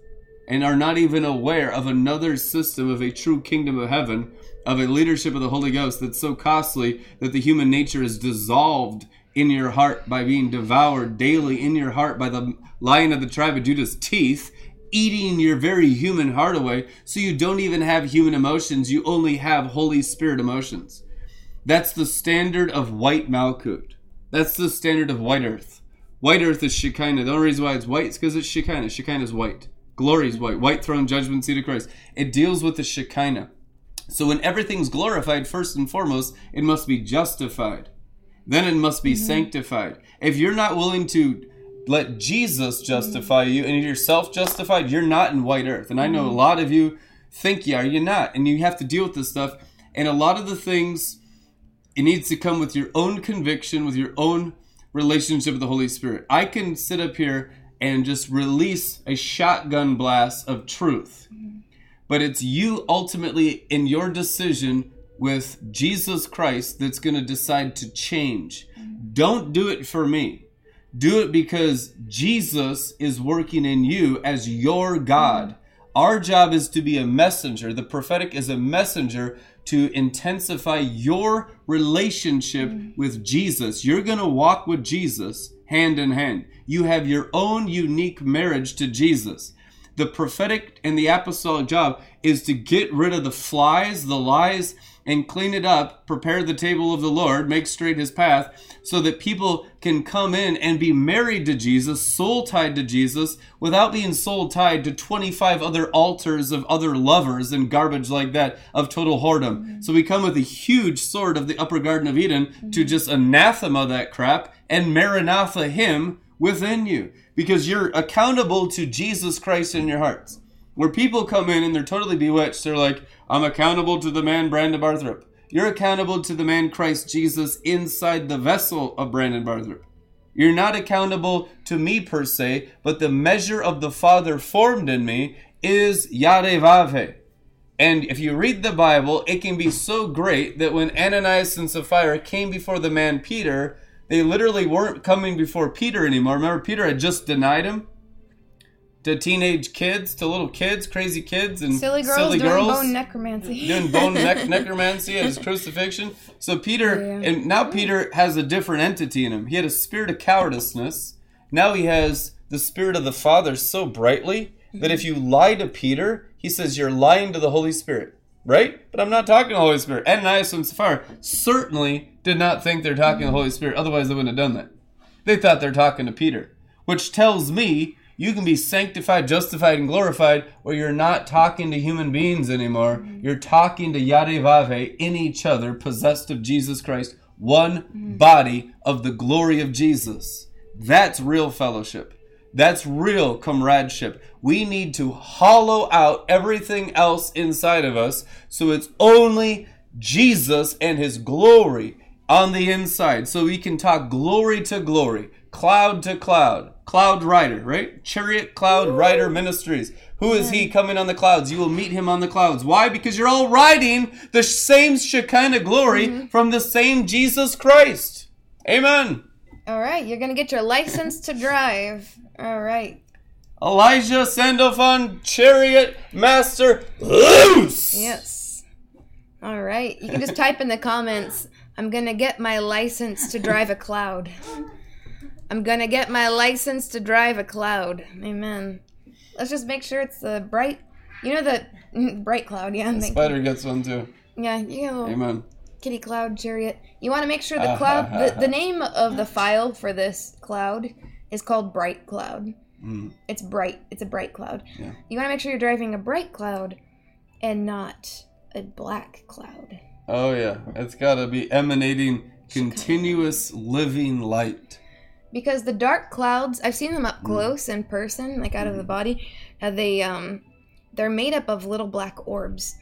and are not even aware of another system of a true kingdom of heaven, of a leadership of the Holy Ghost that's so costly that the human nature is dissolved in your heart by being devoured daily in your heart by the lion of the tribe of Judah's teeth eating your very human heart away so you don't even have human emotions you only have holy spirit emotions. That's the standard of white malkut. That's the standard of white earth. White earth is shekinah. The only reason why it's white is because it's shekinah. Shekinah is white. Glory is white. White throne judgment seat of christ. It deals with the shekinah. So when everything's glorified first and foremost it must be justified. Then it must be mm-hmm. sanctified. If you're not willing to let Jesus justify mm. you and you're self justified, you're not in white earth. And I know a mm. lot of you think you are, you're not. And you have to deal with this stuff. And a lot of the things, it needs to come with your own conviction, with your own relationship with the Holy Spirit. I can sit up here and just release a shotgun blast of truth. Mm. But it's you ultimately in your decision with Jesus Christ that's going to decide to change. Don't do it for me. Do it because Jesus is working in you as your God. Our job is to be a messenger. The prophetic is a messenger to intensify your relationship mm. with Jesus. You're going to walk with Jesus hand in hand. You have your own unique marriage to Jesus. The prophetic and the apostolic job is to get rid of the flies, the lies, and clean it up, prepare the table of the Lord, make straight his path, so that people can come in and be married to Jesus, soul tied to Jesus, without being soul tied to 25 other altars of other lovers and garbage like that of total whoredom. Mm-hmm. So we come with a huge sword of the upper Garden of Eden to mm-hmm. just anathema that crap and maranatha him within you because you're accountable to Jesus Christ in your hearts. Where people come in and they're totally bewitched, they're like, I'm accountable to the man Brandon Barthrop. You're accountable to the man Christ Jesus inside the vessel of Brandon Barthrop. You're not accountable to me per se, but the measure of the Father formed in me is Yarevave. And if you read the Bible, it can be so great that when Ananias and Sapphira came before the man Peter, they literally weren't coming before Peter anymore. Remember, Peter had just denied him to teenage kids, to little kids, crazy kids, and Silly girls silly doing girls bone necromancy. doing bone nec- necromancy at his crucifixion. So Peter, Yeah. and now Peter has a different entity in him. He had a spirit of cowardiceness. Now he has the spirit of the Father so brightly that if you lie to Peter, he says you're lying to the Holy Spirit, right? But I'm not talking to the Holy Spirit. Ananias and Sapphira certainly did not think they're talking to the Holy Spirit. Otherwise, they wouldn't have done that. They thought they're talking to Peter, which tells me you can be sanctified, justified, and glorified where you're not talking to human beings anymore. Mm-hmm. You're talking to Yarevave in each other, possessed of Jesus Christ, one mm-hmm. body of the glory of Jesus. That's real fellowship. That's real comradeship. We need to hollow out everything else inside of us so it's only Jesus and his glory on the inside. So we can talk glory to glory, cloud to cloud, cloud rider, right? Chariot cloud rider ministries. Who is he coming on the clouds? You will meet him on the clouds. Why? Because you're all riding the same Shekinah glory mm-hmm. from the same Jesus Christ. Amen. All right, you're gonna get your license to drive. All right. Elijah Sandalphon, chariot master, loose. Yes. All right. You can just type in the comments. I'm gonna get my license to drive a cloud. I'm gonna get my license to drive a cloud. Amen. Let's just make sure it's the bright. You know the bright cloud. Yeah. you. Spider gets one too. Yeah. You get a little Amen. kitty cloud chariot. You want to make sure the cloud. the, the name of the file for this cloud is called bright cloud. Mm. It's bright. It's a bright cloud. Yeah. You want to make sure you're driving a bright cloud and not a black cloud. Oh yeah, it's got to be emanating continuous living light. Because the dark clouds, I've seen them Mm. up close in person, like out of the body. Uh, they um, they're made up of little black orbs,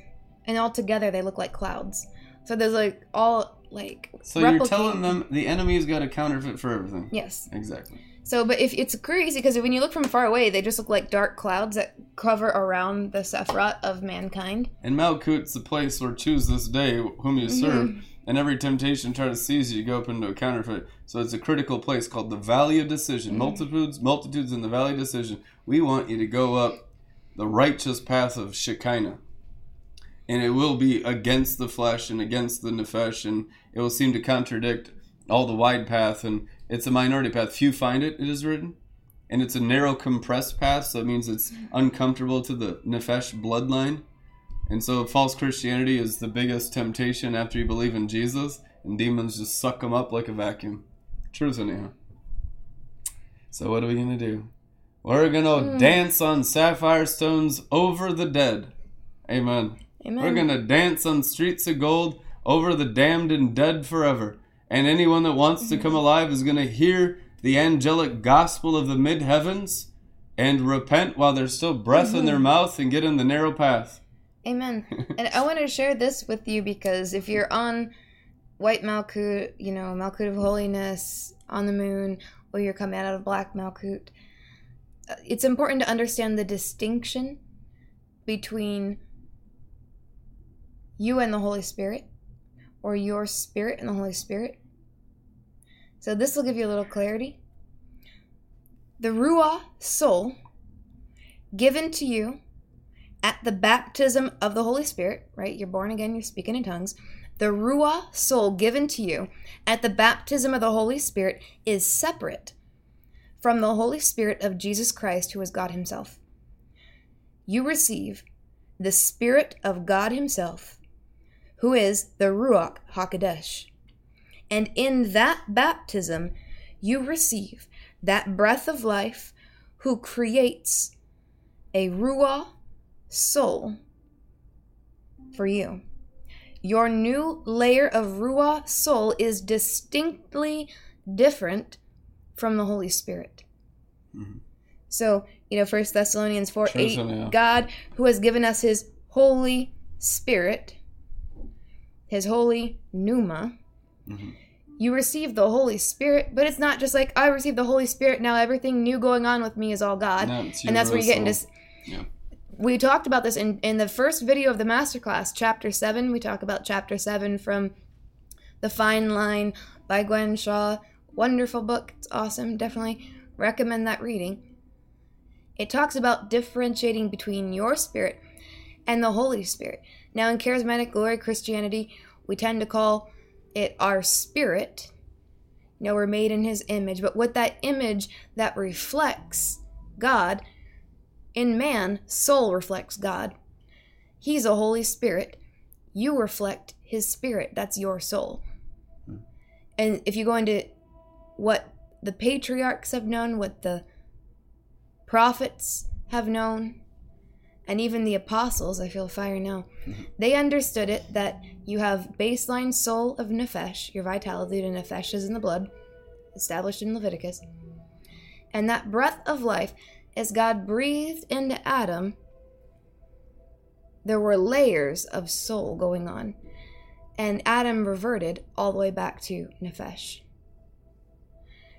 and all together they look like clouds. So there's like all like. So you're telling them the enemy's got a counterfeit for everything. Yes. Exactly. So, but if it's crazy because when you look from far away, they just look like dark clouds that cover around the Sephiroth of mankind. And Malkut's the place where choose this day whom you serve, and every temptation try to seize you, you go up into a counterfeit. So it's a critical place called the Valley of Decision. Mm-hmm. Multitudes, multitudes in the Valley of Decision. We want you to go up the righteous path of Shekinah. And it will be against the flesh and against the nefesh, and it will seem to contradict all the wide path, and it's a minority path. Few find it, it is written. And it's a narrow, compressed path, so it means it's uncomfortable to the nefesh bloodline. And so false Christianity is the biggest temptation after you believe in Jesus, and demons just suck them up like a vacuum. Truth, anyhow. So what are we gonna do? We're gonna hmm. dance on sapphire stones over the dead. Amen. Amen. We're gonna dance on streets of gold over the damned and dead forever. And anyone that wants to come mm-hmm. alive is gonna hear the angelic gospel of the mid heavens and repent while there's still breath in their mm-hmm. mouth and get in the narrow path. Amen. and I want to share this with you because if you're on White Malkut, you know, Malkut of Holiness, on the moon, or you're coming out of Black Malkut, uh, it's important to understand the distinction between you and the Holy Spirit, or your spirit and the Holy Spirit. So this will give you a little clarity. The Ruah soul given to you at the baptism of the Holy Spirit, right? You're born again, you're speaking in tongues. The Ruah soul given to you at the baptism of the Holy Spirit is separate from the Holy Spirit of Jesus Christ, who is God Himself. You receive the Spirit of God Himself, who is the Ruach HaKodesh. And in that baptism, you receive that breath of life who creates a Ruah soul for you. Your new layer of Ruah soul is distinctly different from the Holy Spirit. Mhm. So, you know, First Thessalonians 4 True, 8, yeah. God who has given us his Holy Spirit, his holy pneuma. Mhm. You receive the Holy Spirit, but it's not just like I received the Holy Spirit, now everything new going on with me is all God. No, and that's where you get into. Yeah. We talked about this in, in the first video of the masterclass, chapter 7. We talk about chapter 7 from The Fine Line by Gwen Shaw. Wonderful book. It's awesome. Definitely recommend that reading. It talks about differentiating between your spirit and the Holy Spirit. Now, in Charismatic Glory Christianity, we tend to call it our spirit. You know, we're made in His image, but with that image that reflects God, in man, soul reflects God. He's a Holy Spirit. You reflect His Spirit. That's your soul. Hmm. And if you go into what the patriarchs have known, what the prophets have known, and even the apostles, I feel fire now, they understood it that you have baseline soul of Nefesh, your vitality to Nefesh is in the blood, established in Leviticus. And that breath of life, as God breathed into Adam, there were layers of soul going on. And Adam reverted all the way back to Nefesh.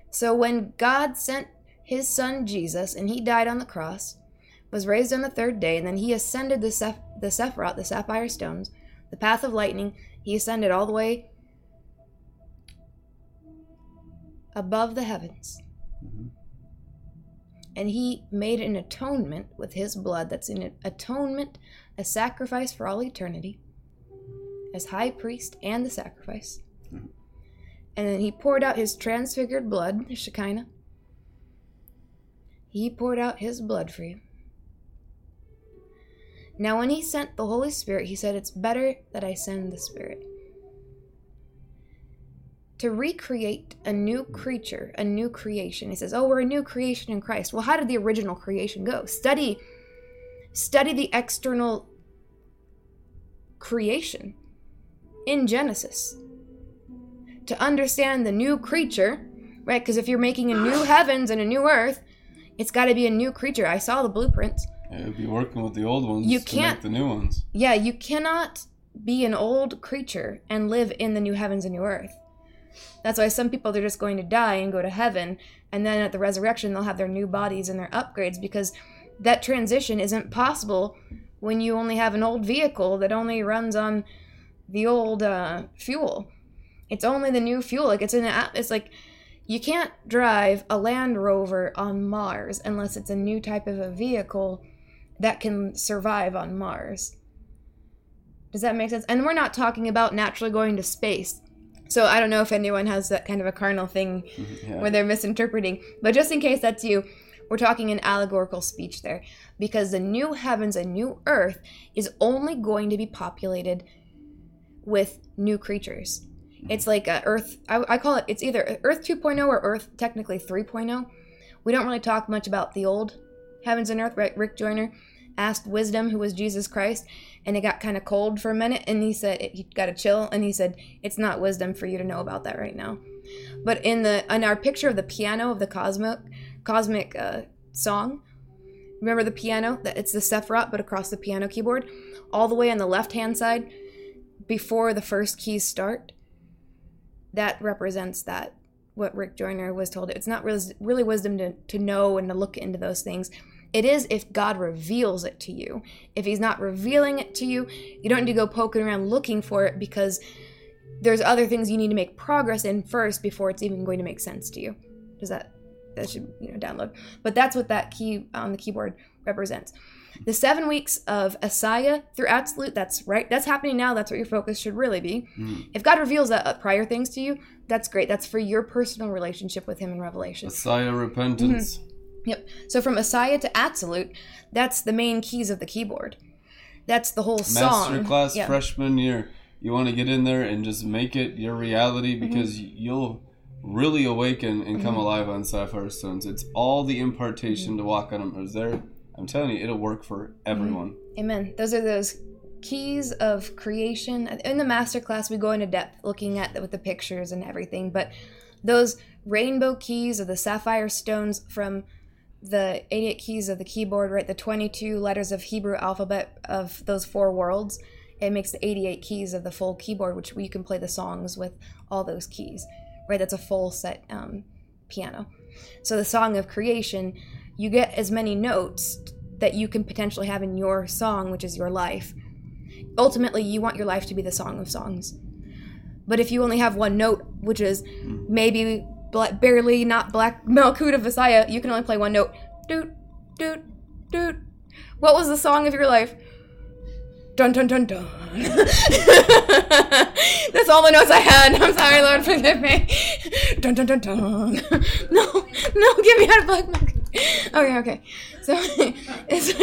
So when God sent his son Jesus and he died on the cross, was raised on the third day, and then he ascended the, Seph- the Sephiroth, the sapphire stones, the path of lightning, he ascended all the way above the heavens. Mhm. And he made an atonement with his blood that's an atonement, a sacrifice for all eternity, as high priest and the sacrifice. And then he poured out his transfigured blood, the Shekinah. He poured out his blood for you. Now, when he sent the Holy Spirit, he said, It's better that I send the Spirit. To recreate a new creature, a new creation. He says, Oh, we're a new creation in Christ. Well, how did the original creation go? Study study the external creation in Genesis. To understand the new creature, right? Because if you're making a new heavens and a new earth, it's got to be a new creature. I saw the blueprints. Yeah, it'd be working with the old ones You can't- make the new ones. Yeah, you cannot be an old creature and live in the new heavens and new earth. That's why some people they're just going to die and go to heaven, and then at the resurrection they'll have their new bodies and their upgrades because that transition isn't possible when you only have an old vehicle that only runs on the old uh, fuel. It's only the new fuel. Like it's in the. It's like you can't drive a Land Rover on Mars unless it's a new type of a vehicle that can survive on Mars. Does that make sense? And we're not talking about naturally going to space. So I don't know if anyone has that kind of a carnal thing mm-hmm, Yeah. where they're misinterpreting. But just in case that's you, we're talking an allegorical speech there. Because the new heavens and new earth is only going to be populated with new creatures. Mm-hmm. It's like a Earth, I, I call it, it's either Earth 2.0 or Earth technically 3.0. We don't really talk much about the old heavens and earth. Right? Rick Joyner asked Wisdom, who was Jesus Christ, and it got kind of cold for a minute. And he said, he got a chill. And he said, it's not wisdom for you to know about that right now. But in the in our picture of the piano of the cosmic cosmic uh, song, remember the piano? That it's the Sephiroth, but across the piano keyboard, all the way on the left hand side, before the first keys start. That represents that what Rick Joyner was told. It's not really, really wisdom to, to know and to look into those things. It is if God reveals it to you. If He's not revealing it to you, you don't need to go poking around looking for it because there's other things you need to make progress in first before it's even going to make sense to you. Does that that should you know download? But that's what that key on the keyboard represents. The seven weeks of Asaya through Atzilut, that's right. That's happening now. That's what your focus should really be. Mm. If God reveals that uh, prior things to you, that's great. That's for your personal relationship with Him in Revelation. Messiah repentance. Yep. So from Asaya to Atzilut, that's the main keys of the keyboard. That's the whole song. Masterclass Yeah. freshman year. you want to get in there and just make it your reality Mm-hmm. because you'll really awaken and come alive on sapphire stones. It's all the impartation Mm-hmm. to walk on them is there. I'm telling you, it'll work for everyone. Amen. Those are those keys of creation. In the master class, we go into depth looking at with the pictures and everything. But those rainbow keys or the sapphire stones from the 88 keys of the keyboard, right? The 22 letters of Hebrew alphabet of those four worlds. It makes the 88 keys of the full keyboard, which you can play the songs with all those keys, right? That's a full set um, piano. So the song of creation, you get as many notes that you can potentially have in your song, which is your life. Ultimately, you want your life to be the song of songs. But if you only have one note, which is maybe barely not Black Malkut of Messiah, you can only play one note. Doot, doot, doot. What was the song of your life? Dun dun dun dun. That's all the notes I had. I'm sorry, Lord, forgive me. Dun dun dun dun. No, no, get me out of Black Malkut. Okay, okay. So it's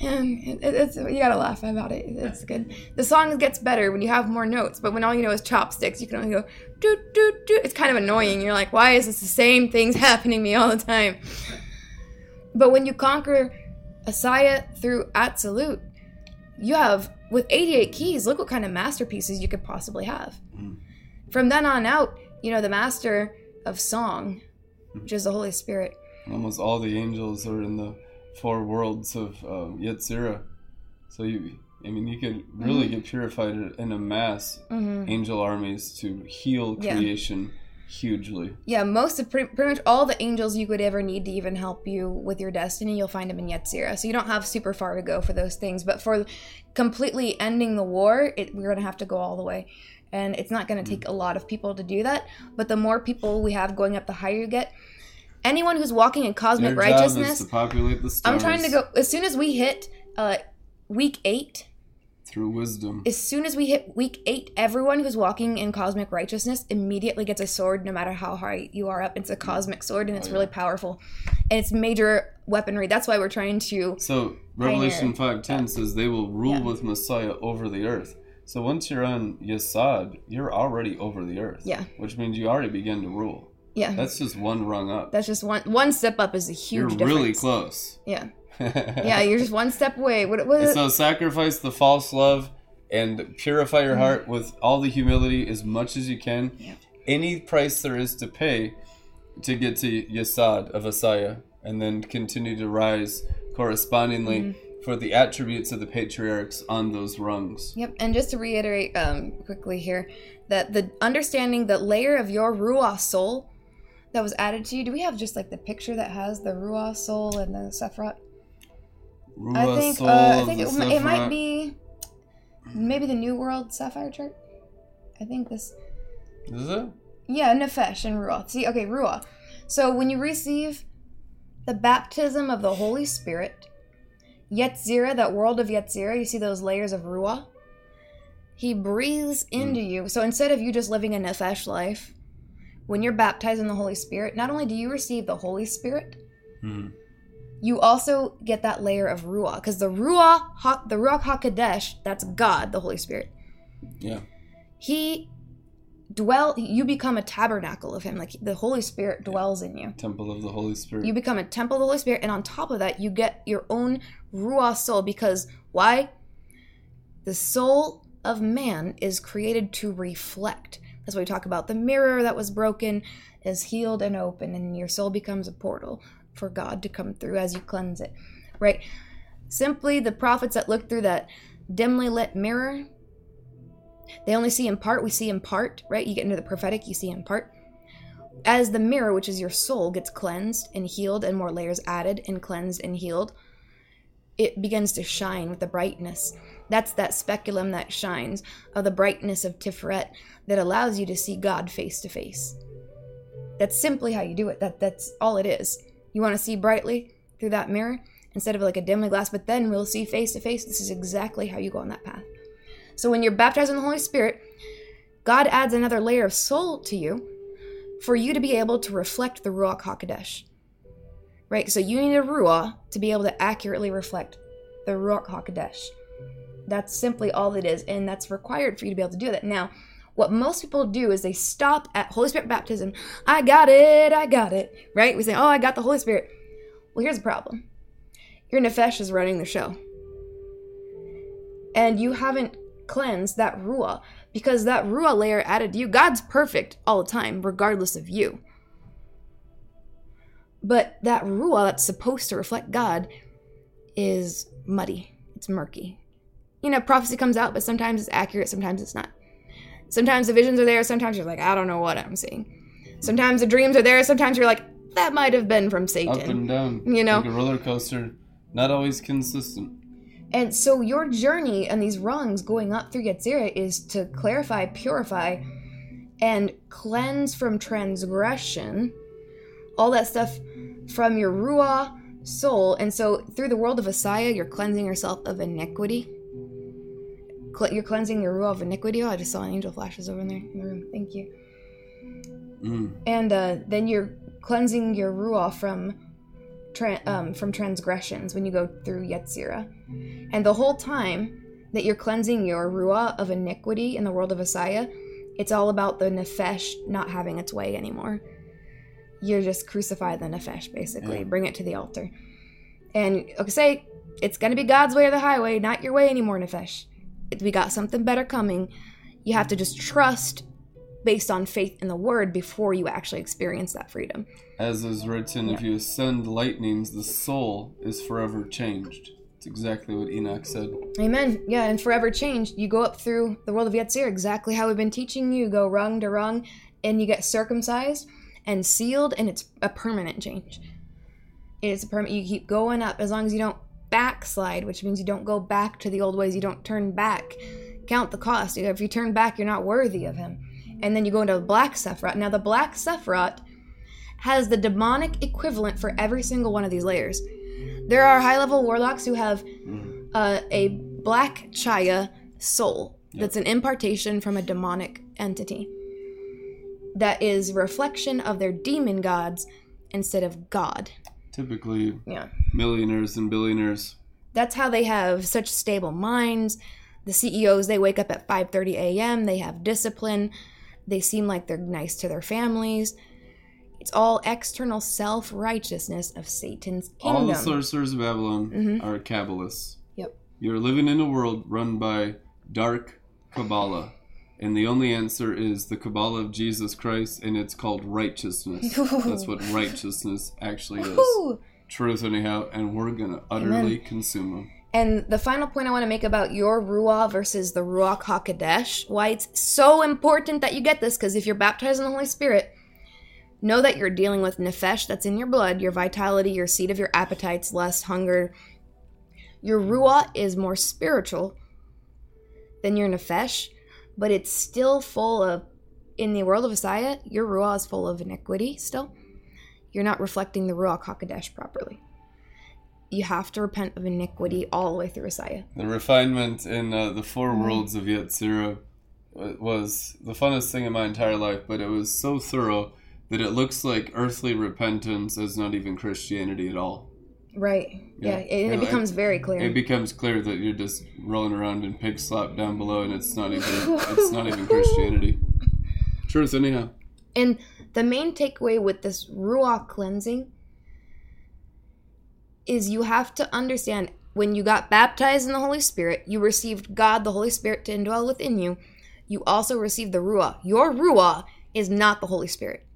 and it, it's you gotta laugh about it. It's good. The song gets better when you have more notes, but when all you know is chopsticks, you can only go doot doot doot. It's kind of annoying. You're like, why is this the same things happening to me all the time? But when you conquer Asaya through Atzilut, you have with 88 keys. Look what kind of masterpieces you could possibly have. Mm. From then on out, you know the master of song, mm. which is the Holy Spirit. Almost all the angels are in the four worlds of um, Yetzirah. So you, I mean, you could really Mm-hmm. get purified and amass angel armies to heal Yeah. creation hugely. Yeah, most of pretty, pretty much all the angels you could ever need to even help you with your destiny, you'll find them in Yetzira. So you don't have super far to go for those things. But for completely ending the war, it, we're going to have to go all the way. And it's not going to take a lot of people to do that. But the more people we have going up, the higher you get. Anyone who's walking in cosmic Their righteousness, to populate the stars I'm trying to go, as soon as we hit uh, week eight, through wisdom. as soon as we hit week eight, everyone who's walking in cosmic righteousness immediately gets a sword, no matter how high you are up. It's a cosmic sword, and it's really powerful, and it's major weaponry. That's why we're trying to. So Revelation five ten says they will rule Yeah. with Messiah over the earth. So once you're on Yesod, you're already over the earth. Yeah. Which means you already begin to rule. Yeah, That's just one rung up. that's just one one step up is a huge. you're huge really close. Yeah, yeah, you're just one step away. What? what so sacrifice the false love and purify your heart with all the humility as much as you can. Mm-hmm. Yeah. Any price there is to pay to get to Yesod of Asaya and then continue to rise correspondingly Mm-hmm. for the attributes of the patriarchs on those rungs. Yep, and just to reiterate um, quickly here, that the understanding that layer of your ruah soul that was added to you. Do we have just like the picture that has the ruah soul and the sephirot? I think soul uh, I think it, it might be maybe the New World Sapphire chart. I think this. Is it? Yeah, Nefesh and Ruah. See, okay, Ruah. So when you receive the baptism of the Holy Spirit, Yetzira, that world of Yetzira, you see those layers of Ruah? He breathes into you. So instead of you just living a Nefesh life, when you're baptized in the Holy Spirit, not only do you receive the Holy Spirit, Mhm. you also get that layer of Ruah. Because the Ruah, Ha- the Ruach HaKodesh, that's God, the Holy Spirit. Yeah. He dwell you become a tabernacle of him like the holy spirit dwells in you Temple of the Holy Spirit. you become a temple of the holy spirit and on top of that you get your own ruah soul because why the soul of man is created to reflect why we talk about the mirror that was broken is healed and open and your soul becomes a portal for god to come through as you cleanse it right? Simply the prophets that look through that dimly lit mirror they only see in part we see in part right? You get into the prophetic you see in part. As the mirror which is your soul gets cleansed and healed and more layers added and cleansed and healed it begins to shine with the brightness. That's that speculum that shines of the brightness of tiferet that allows you to see god face to face that's simply how you do it that that's all it is you want to see brightly through that mirror instead of like a dimly glass but then we'll see face to face this is exactly how you go on that path so when you're baptized in the Holy Spirit, God adds another layer of soul to you for you to be able to reflect the Ruach HaKodesh. Right? So you need a Ruach to be able to accurately reflect the Ruach HaKodesh. That's simply all it is, and that's required for you to be able to do that. Now, what most people do is they stop at Holy Spirit baptism. I got it, I got it, right? We say, oh, I got the Holy Spirit. Well, here's the problem your nefesh is running the show. And you haven't cleansed that ruah because that ruah layer added to you. God's perfect all the time, regardless of you. But that ruah that's supposed to reflect God is muddy. It's murky. You know, prophecy comes out, but sometimes it's accurate, sometimes it's not. Sometimes the visions are there, sometimes you're like, I don't know what I'm seeing. Sometimes the dreams are there, sometimes you're like, that might have been from Satan. Up and down. You know? Like a roller coaster. Not always consistent. And so your journey and these rungs going up through Yetzirah is to clarify, purify, and cleanse from transgression, all that stuff from your Ruah soul. And so through the world of Asaya, you're cleansing yourself of iniquity. Cle- You're cleansing your Ruah of iniquity. Oh, I just saw an angel flashes over in there in the room. Thank you. Mm. And uh, then you're cleansing your Ruah from tra- um, from transgressions when you go through Yetzirah. And the whole time that you're cleansing your Ruah of iniquity in the world of Asaya, it's all about the Nefesh not having its way anymore. You're just crucify the Nefesh, basically. Bring it to the altar. And okay, say, it's going to be God's way or the highway, not your way anymore, Nefesh. We got something better coming. You have to just trust based on faith in the word before you actually experience that freedom. As is written, if you ascend lightnings, the soul is forever changed. It's exactly what Enoch said. Amen. Yeah, and forever changed. You go up through the world of Yetzir, exactly how we've been teaching you. Go rung to rung, and you get circumcised and sealed, and it's a permanent change. It's a permanent. You keep going up as long as you don't backslide, which means you don't go back to the old ways. You don't turn back. Count the cost. If you turn back, you're not worthy of Him. And then you go into the black Sephiroth. Now, the black Sephiroth has the demonic equivalent for every single one of these layers. There are high level warlocks who have uh, a black chaya soul that's an impartation from a demonic entity that is reflection of their demon gods instead of God. Typically, Yeah. millionaires and billionaires. That's how they have such stable minds. The CEOs they wake up at 5:30 a.m. They have discipline. They seem like they're nice to their families. It's all external self-righteousness of Satan's All kingdom. the sorcerers of Babylon Mhm. are Kabbalists. Yep. You're living in a world run by dark Kabbalah. And the only answer is the Kabbalah of Jesus Christ, and it's called righteousness. That's what righteousness actually is. Truth, anyhow, and we're going to utterly consume them. And the final point I want to make about your Ruah versus the Ruach HaKodesh, why it's so important that you get this, because if you're baptized in the Holy Spirit, know that you're dealing with Nefesh that's in your blood, your vitality, your seed of your appetites, lust, hunger. Your Ruah is more spiritual than your Nefesh, but it's still full of, in the world of Assiah, your Ruah is full of iniquity still. You're not reflecting the Ruach HaKodesh properly you have to repent of iniquity all the way through Messiah. The refinement in uh, the four Mm-hmm. worlds of Yetzirah was the funnest thing in my entire life, but it was so thorough that it looks like earthly repentance is not even Christianity at all. Right. Yeah. Yeah. and it Yeah, becomes very clear. It becomes clear that you're just rolling around in pig slop down below, and it's not even it's not even Christianity. Truth, anyhow. and the main takeaway with this Ruach cleansing is you have to understand when you got baptized in the Holy Spirit, you received God, the Holy Spirit, to indwell within you. You also received the Ruach. Your Ruach is not the Holy Spirit.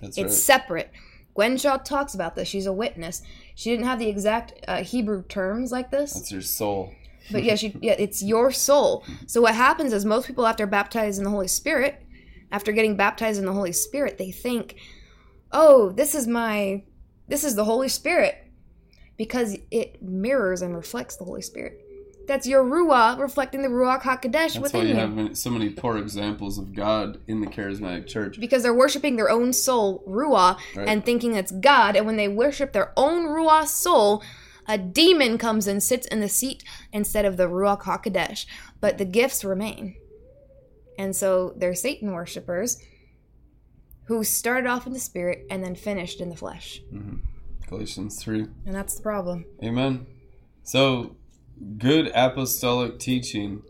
That's It's right. separate. Gwen Shaw talks about this. She's a witness. She didn't have the exact uh, Hebrew terms like this. It's your soul. But yeah, she, yeah, it's your soul. So what happens is most people after baptized in the Holy Spirit, after getting baptized in the Holy Spirit, they think, "Oh, this is my this is the Holy Spirit." Because it mirrors and reflects the Holy Spirit. That's your Ruach reflecting the Ruach HaKodesh That's why within you you. have many- so many poor examples of God in the charismatic church. because they're worshiping their own soul, Ruah, Right. and thinking it's God. And when they worship their own Ruah soul, a demon comes and sits in the seat instead of the Ruach HaKodesh. But the gifts remain. And so they're Satan worshippers who started off in the spirit and then finished in the flesh. Mm-hmm. Galatians 3. And that's the problem. Amen. So, good apostolic teaching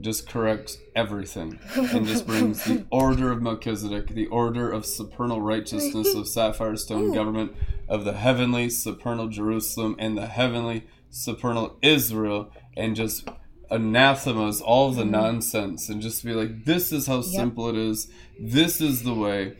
just corrects everything and just brings the order of Melchizedek, the order of supernal righteousness of sapphire stone government, of the heavenly supernal Jerusalem and the heavenly supernal Israel, and just anathemas all the mm-hmm. nonsense and just be like, this is how simple it is. This is the way.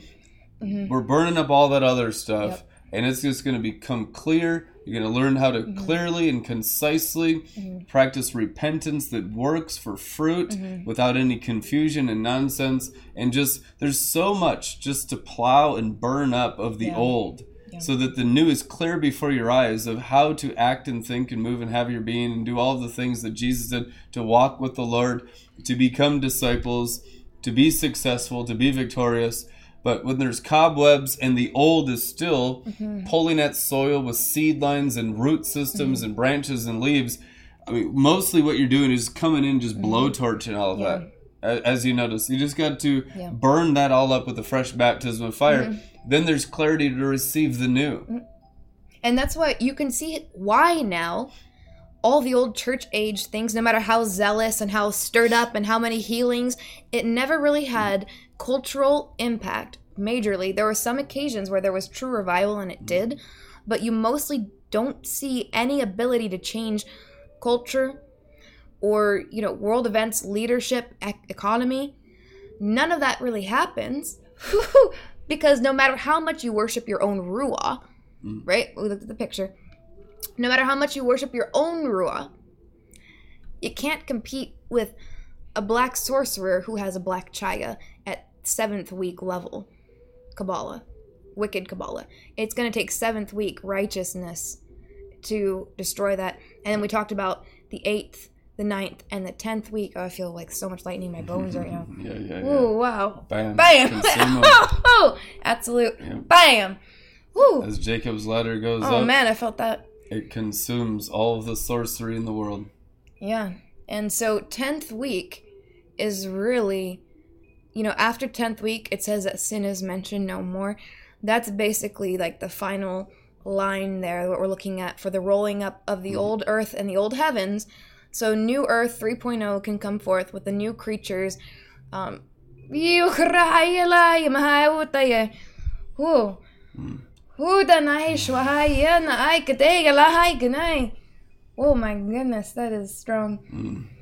Mm-hmm. We're burning up all that other stuff, Yep. and it's just going to become clear. You're going to learn how to mm-hmm. clearly and concisely mm-hmm. practice repentance that works for fruit mm-hmm. without any confusion and nonsense. And just, there's so much just to plow and burn up of the Yeah. old so that the new is clear before your eyes of how to act and think and move and have your being and do all the things that Jesus did to walk with the Lord, to become disciples, to be successful, to be victorious. But when there's cobwebs and the old is still Mm-hmm. pulling at soil with seed lines and root systems and branches and leaves, I mean, mostly what you're doing is coming in just blowtorch and all of Mm-hmm. Yeah. that. As you notice, you just got to Yeah. Mm-hmm. burn that all up with a fresh baptism of fire. Then there's clarity to receive the new. And that's why you can see why now all the old church age things, no matter how zealous and how stirred up and how many healings, it never really had cultural impact majorly. There were some occasions where there was true revival and it mm. did, but you mostly don't see any ability to change culture or, you know, world events, leadership, ec- economy. None of that really happens. because no matter how much you worship your own ruah, mm. right? We looked at the picture. No matter how much you worship your own Ruah, you can't compete with a black sorcerer who has a black chaya seventh week level Kabbalah, wicked Kabbalah. It's going to take seventh week righteousness to destroy that. And then we talked about the eighth, the ninth, and the tenth week. Oh, I feel like so much lightning in my bones right now. Yeah, yeah, yeah. Ooh, wow. Bam. Bam! 'em. oh, absolute bam! Woo! As Jacob's ladder goes on. Oh up, man, I felt that. it consumes all of the sorcery in the world. Yeah. And so 10th week is really, you know, after 10th week, it says that sin is mentioned no more. That's basically like the final line there, what we're looking at for the rolling up of the mm-hmm. old earth and the old heavens. So new earth 3.0 can come forth with the new creatures. Um, Whew. Mm. Oh my goodness, that is strong. Mm.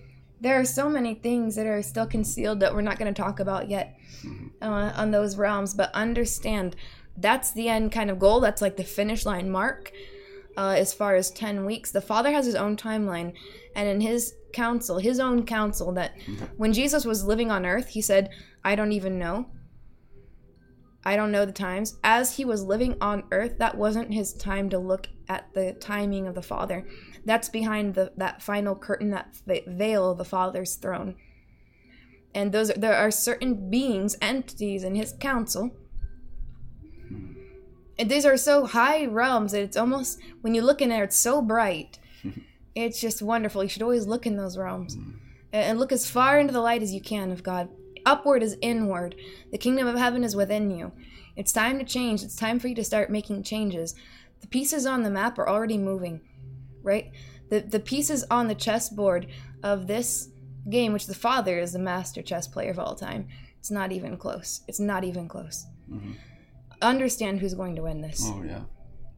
There are so many things that are still concealed that we're not going to talk about yet uh, on those realms, but understand that's the end kind of goal. That's like the finish line mark uh, as far as 10 weeks. The Father has his own timeline, and in his counsel, his own counsel, that when Jesus was living on earth, he said, I don't even know. I don't know the times. As he was living on earth, that wasn't his time to look at the timing of the Father. That's behind the that final curtain, that veil of the Father's throne. And those there are certain beings, entities in his council. And these are so high realms that it's almost when you look in there, it's so bright. it's just wonderful. You should always look in those realms and and look as far into the light as you can of God. Upward is inward. The kingdom of heaven is within you. It's time to change. It's time for you to start making changes. The pieces on the map are already moving, right? The the pieces on the chessboard of this game, which the father is the master chess player of all time. It's not even close. It's not even close. Mm-hmm. Understand who's going to win this. Oh yeah.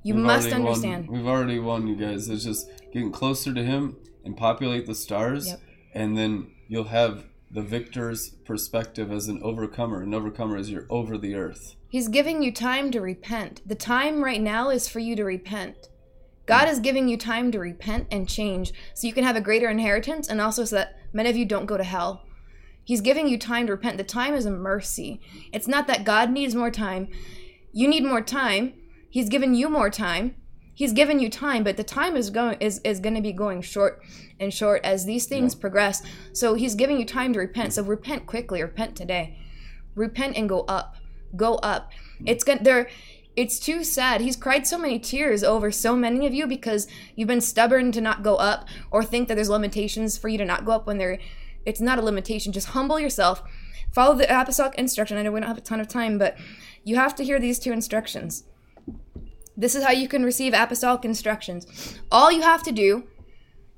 You We've must already won- understand. we've already won, you guys. It's just getting closer to him and populate the stars, Yep. and then you'll have the victor's perspective as an overcomer. An overcomer is you're over the earth. He's giving you time to repent. The time right now is for you to repent. God is giving you time to repent and change so you can have a greater inheritance and also so that many of you don't go to hell. He's giving you time to repent. The time is a mercy. It's not that God needs more time. You need more time. He's given you more time. He's given you time, but the time is going is, is going to be going short and short as these things progress. So he's giving you time to repent. So repent quickly, repent today. Repent and go up. Go up. It's gonna there it's too sad. He's cried so many tears over so many of you because you've been stubborn to not go up or think that there's limitations for you to not go up when there it's not a limitation. Just humble yourself. Follow the apostolic instruction. I know we don't have a ton of time, but you have to hear these two instructions. This is how you can receive apostolic instructions. All you have to do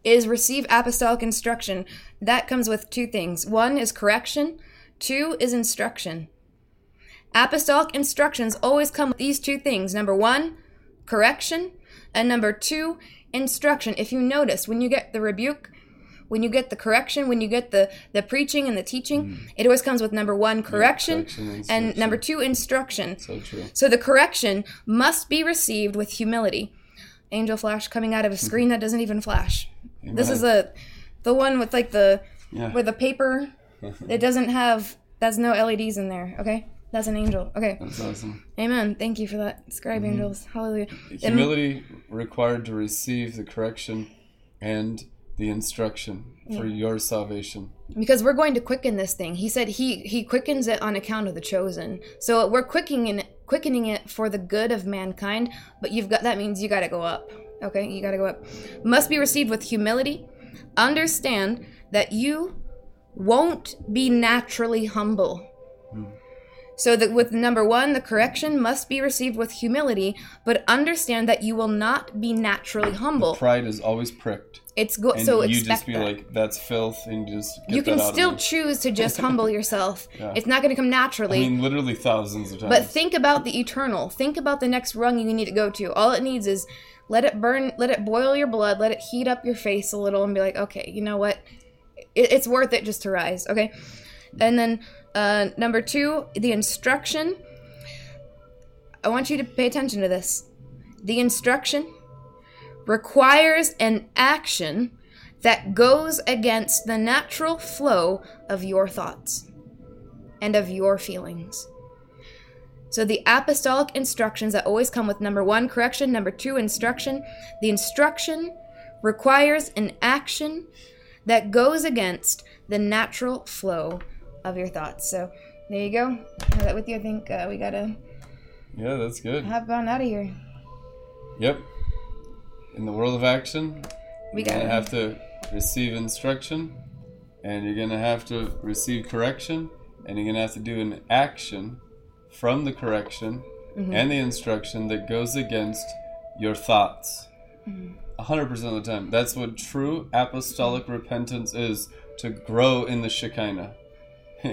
is receive apostolic instruction. That comes with two things. One is correction, two is instruction. Apostolic instructions always come with these two things. Number one, correction, and number two, instruction. If you notice, when you get the rebuke, when you get the correction, when you get the, the preaching and the teaching, mm. it always comes with number one, correction, correction and number two, instruction. So. So the correction must be received with humility. Angel flash coming out of a screen that doesn't even flash. This is a the one with like the Yeah. where the paper it doesn't have that's no LEDs in there, okay? That's an angel. Okay. That's awesome. Amen. Thank you for that. Scribe mm-hmm. angels. Hallelujah. And- Humility required to receive the correction and the instruction for your salvation. because we're going to quicken this thing. He said he he quickens it on account of the chosen. So we're quickening it quickening it for the good of mankind, but you've got that means you got to go up. Okay? You got to go up. Must be received with humility. Understand that you won't be naturally humble. So that with number 1, the correction must be received with humility, but understand that you will not be naturally humble. Pride is always pricked. It's go- And so you just be that like, that's filth, and just get you can still choose to just humble yourself. Yeah. It's not going to come naturally. I mean, literally thousands of times. but think about the eternal. Think about the next rung you need to go to. All it needs is let it burn, let it boil your blood, let it heat up your face a little, and be like, okay, you know what? It, it's worth it just to rise. Okay. And then uh, number two, the instruction. I want you to pay attention to this. The instruction requires an action that goes against the natural flow of your thoughts and of your feelings. So the apostolic instructions that always come with number one, correction, number two, instruction. The instruction requires an action that goes against the natural flow of your thoughts. So there you go. Have that with you. I think uh, we gotta yeah, that's good. have on out of here. Yep. In the world of action, We you're gonna gotta have to receive instruction, and you're gonna have to receive correction, and you're gonna have to do an action from the correction Mm-hmm. and the instruction that goes against your thoughts. Mm-hmm. A hundred percent of the time. That's what true apostolic repentance is to grow in the Shekinah.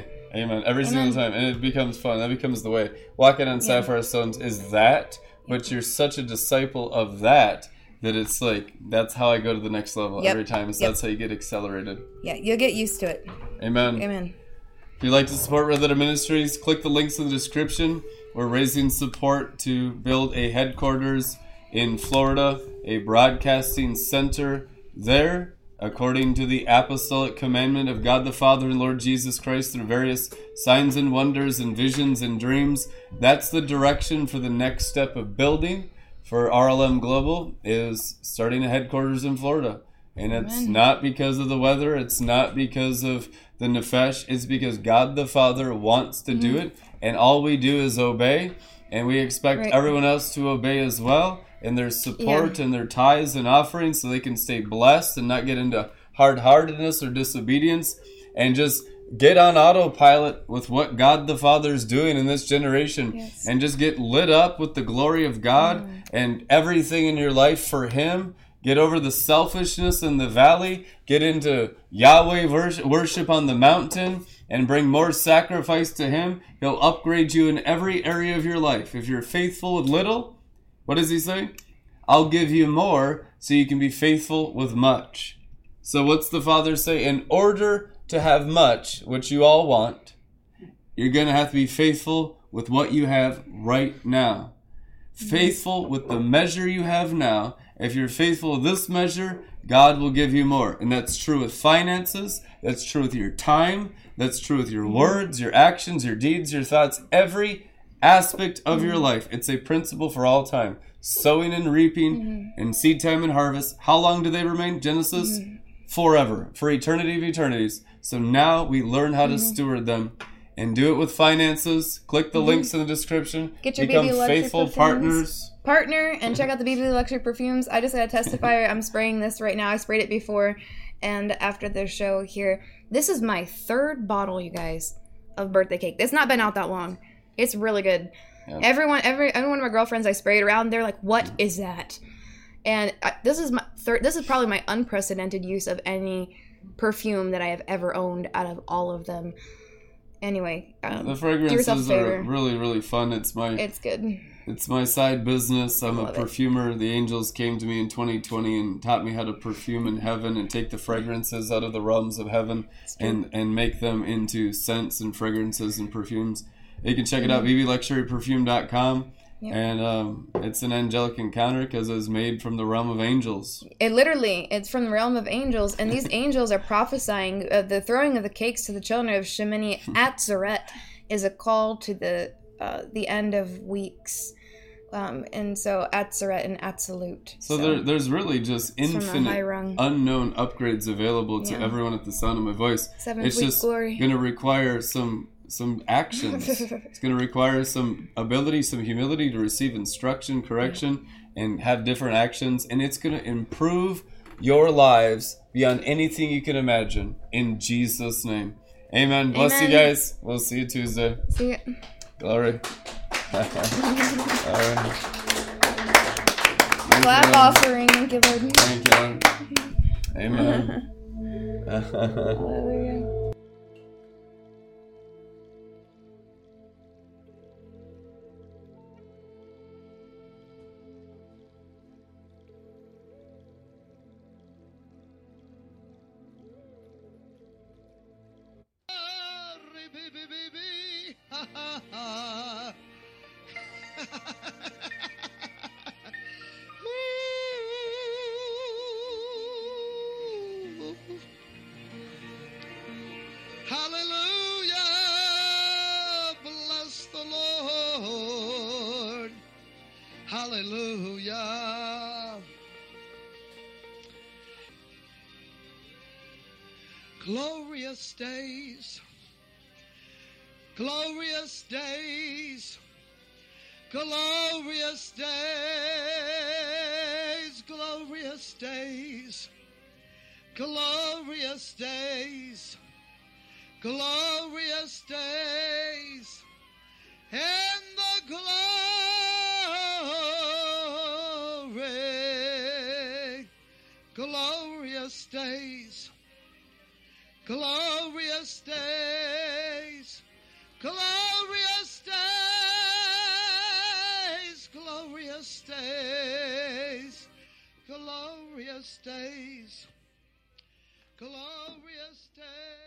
Amen. Every single time. And it becomes fun. That becomes the way. Walking on sapphire stones is that, but you're such a disciple of that that it's like that's how I go to the next level Yep. every time. So Yep. that's how you get accelerated. yeah, you'll get used to it. Amen. Amen. If you'd like to support Red Letter Ministries, click the links in the description. We're raising support to build a headquarters in Florida, a broadcasting center there, according to the apostolic commandment of God the Father and Lord Jesus Christ through various signs and wonders and visions and dreams. That's the direction for the next step of building for RLM Global is starting a headquarters in Florida. And it's Amen. not because of the weather, it's not because of the nefesh, it's because God the Father wants to do mm-hmm. it, and all we do is obey, and we expect Right. everyone else to obey as well, and their support and their tithes and offerings so they can stay blessed and not get into hard heartedness or disobedience, and just get on autopilot with what God the Father is doing in this generation, Yes. and just get lit up with the glory of God mm-hmm. and everything in your life for Him. Get over the selfishness in the valley. Get into Yahweh worship on the mountain and bring more sacrifice to Him. He'll upgrade you in every area of your life. If you're faithful with little, what does He say? I'll give you more so you can be faithful with much. So, what's the Father say? In order to have much, which you all want, you're going to have to be faithful with what you have right now. Faithful with the measure you have now. If you're faithful with this measure, God will give you more. And that's true with finances, that's true with your time, that's true with your words, your actions, your deeds, your thoughts, every aspect of your life. It's a principle for all time. Sowing and reaping, mm-hmm. and seed time and harvest. How long do they remain? Genesis? Mm-hmm. Forever, for eternity of eternities. So now we learn how to mm-hmm. steward them and do it with finances. Click the links in the description. Get your Become baby electric faithful perfumes. partners. partner and check out the BB Electric perfumes. I just got a testifier. I'm spraying this right now. I sprayed it before and after the show here. This is my third bottle, you guys, of birthday cake. It's not been out that long. It's really good. Yeah. Everyone, every every one of my girlfriends I sprayed around, they're like, "What is that?" And I, this is my third. This is probably my unprecedented use of any perfume that I have ever owned out of all of them. Anyway, um, The fragrances are really, really fun. It's my it's good. It's my side business. I'm a Love it. perfumer. The angels came to me in 2020 and taught me how to perfume in heaven and take the fragrances out of the realms of heaven and, and make them into scents and fragrances and perfumes. You can check it out, bbluxuryperfume.com. Yep. And um, it's an angelic encounter because it's made from the realm of angels. It literally, it's from the realm of angels, and these angels are prophesying. Uh, the throwing of the cakes to the children of Shemini at Zaret is a call to the uh, the end of weeks, um, and so at Zaret and absolute. So, there, there's really just from a high infinite unknown upgrades available to Yeah. everyone at the sound of my voice. Seventh it's just glory. going to require some some actions. it's going to require some ability, some humility to receive instruction, correction, and have different actions, and it's going to improve your lives beyond anything you can imagine. In Jesus' name, Amen. Bless you guys. We'll see you Tuesday. See ya. Glory. All right. Clap offering. Thank you, Lord. Thank you, Lord. Amen. Hallelujah. Hallelujah! Bless the Lord. Hallelujah. Glorious days. Glorious days. Glorious days. Glorious days. Glorious days glorious days and the glory glorious days glorious days glorious days glorious days glorious days glorious days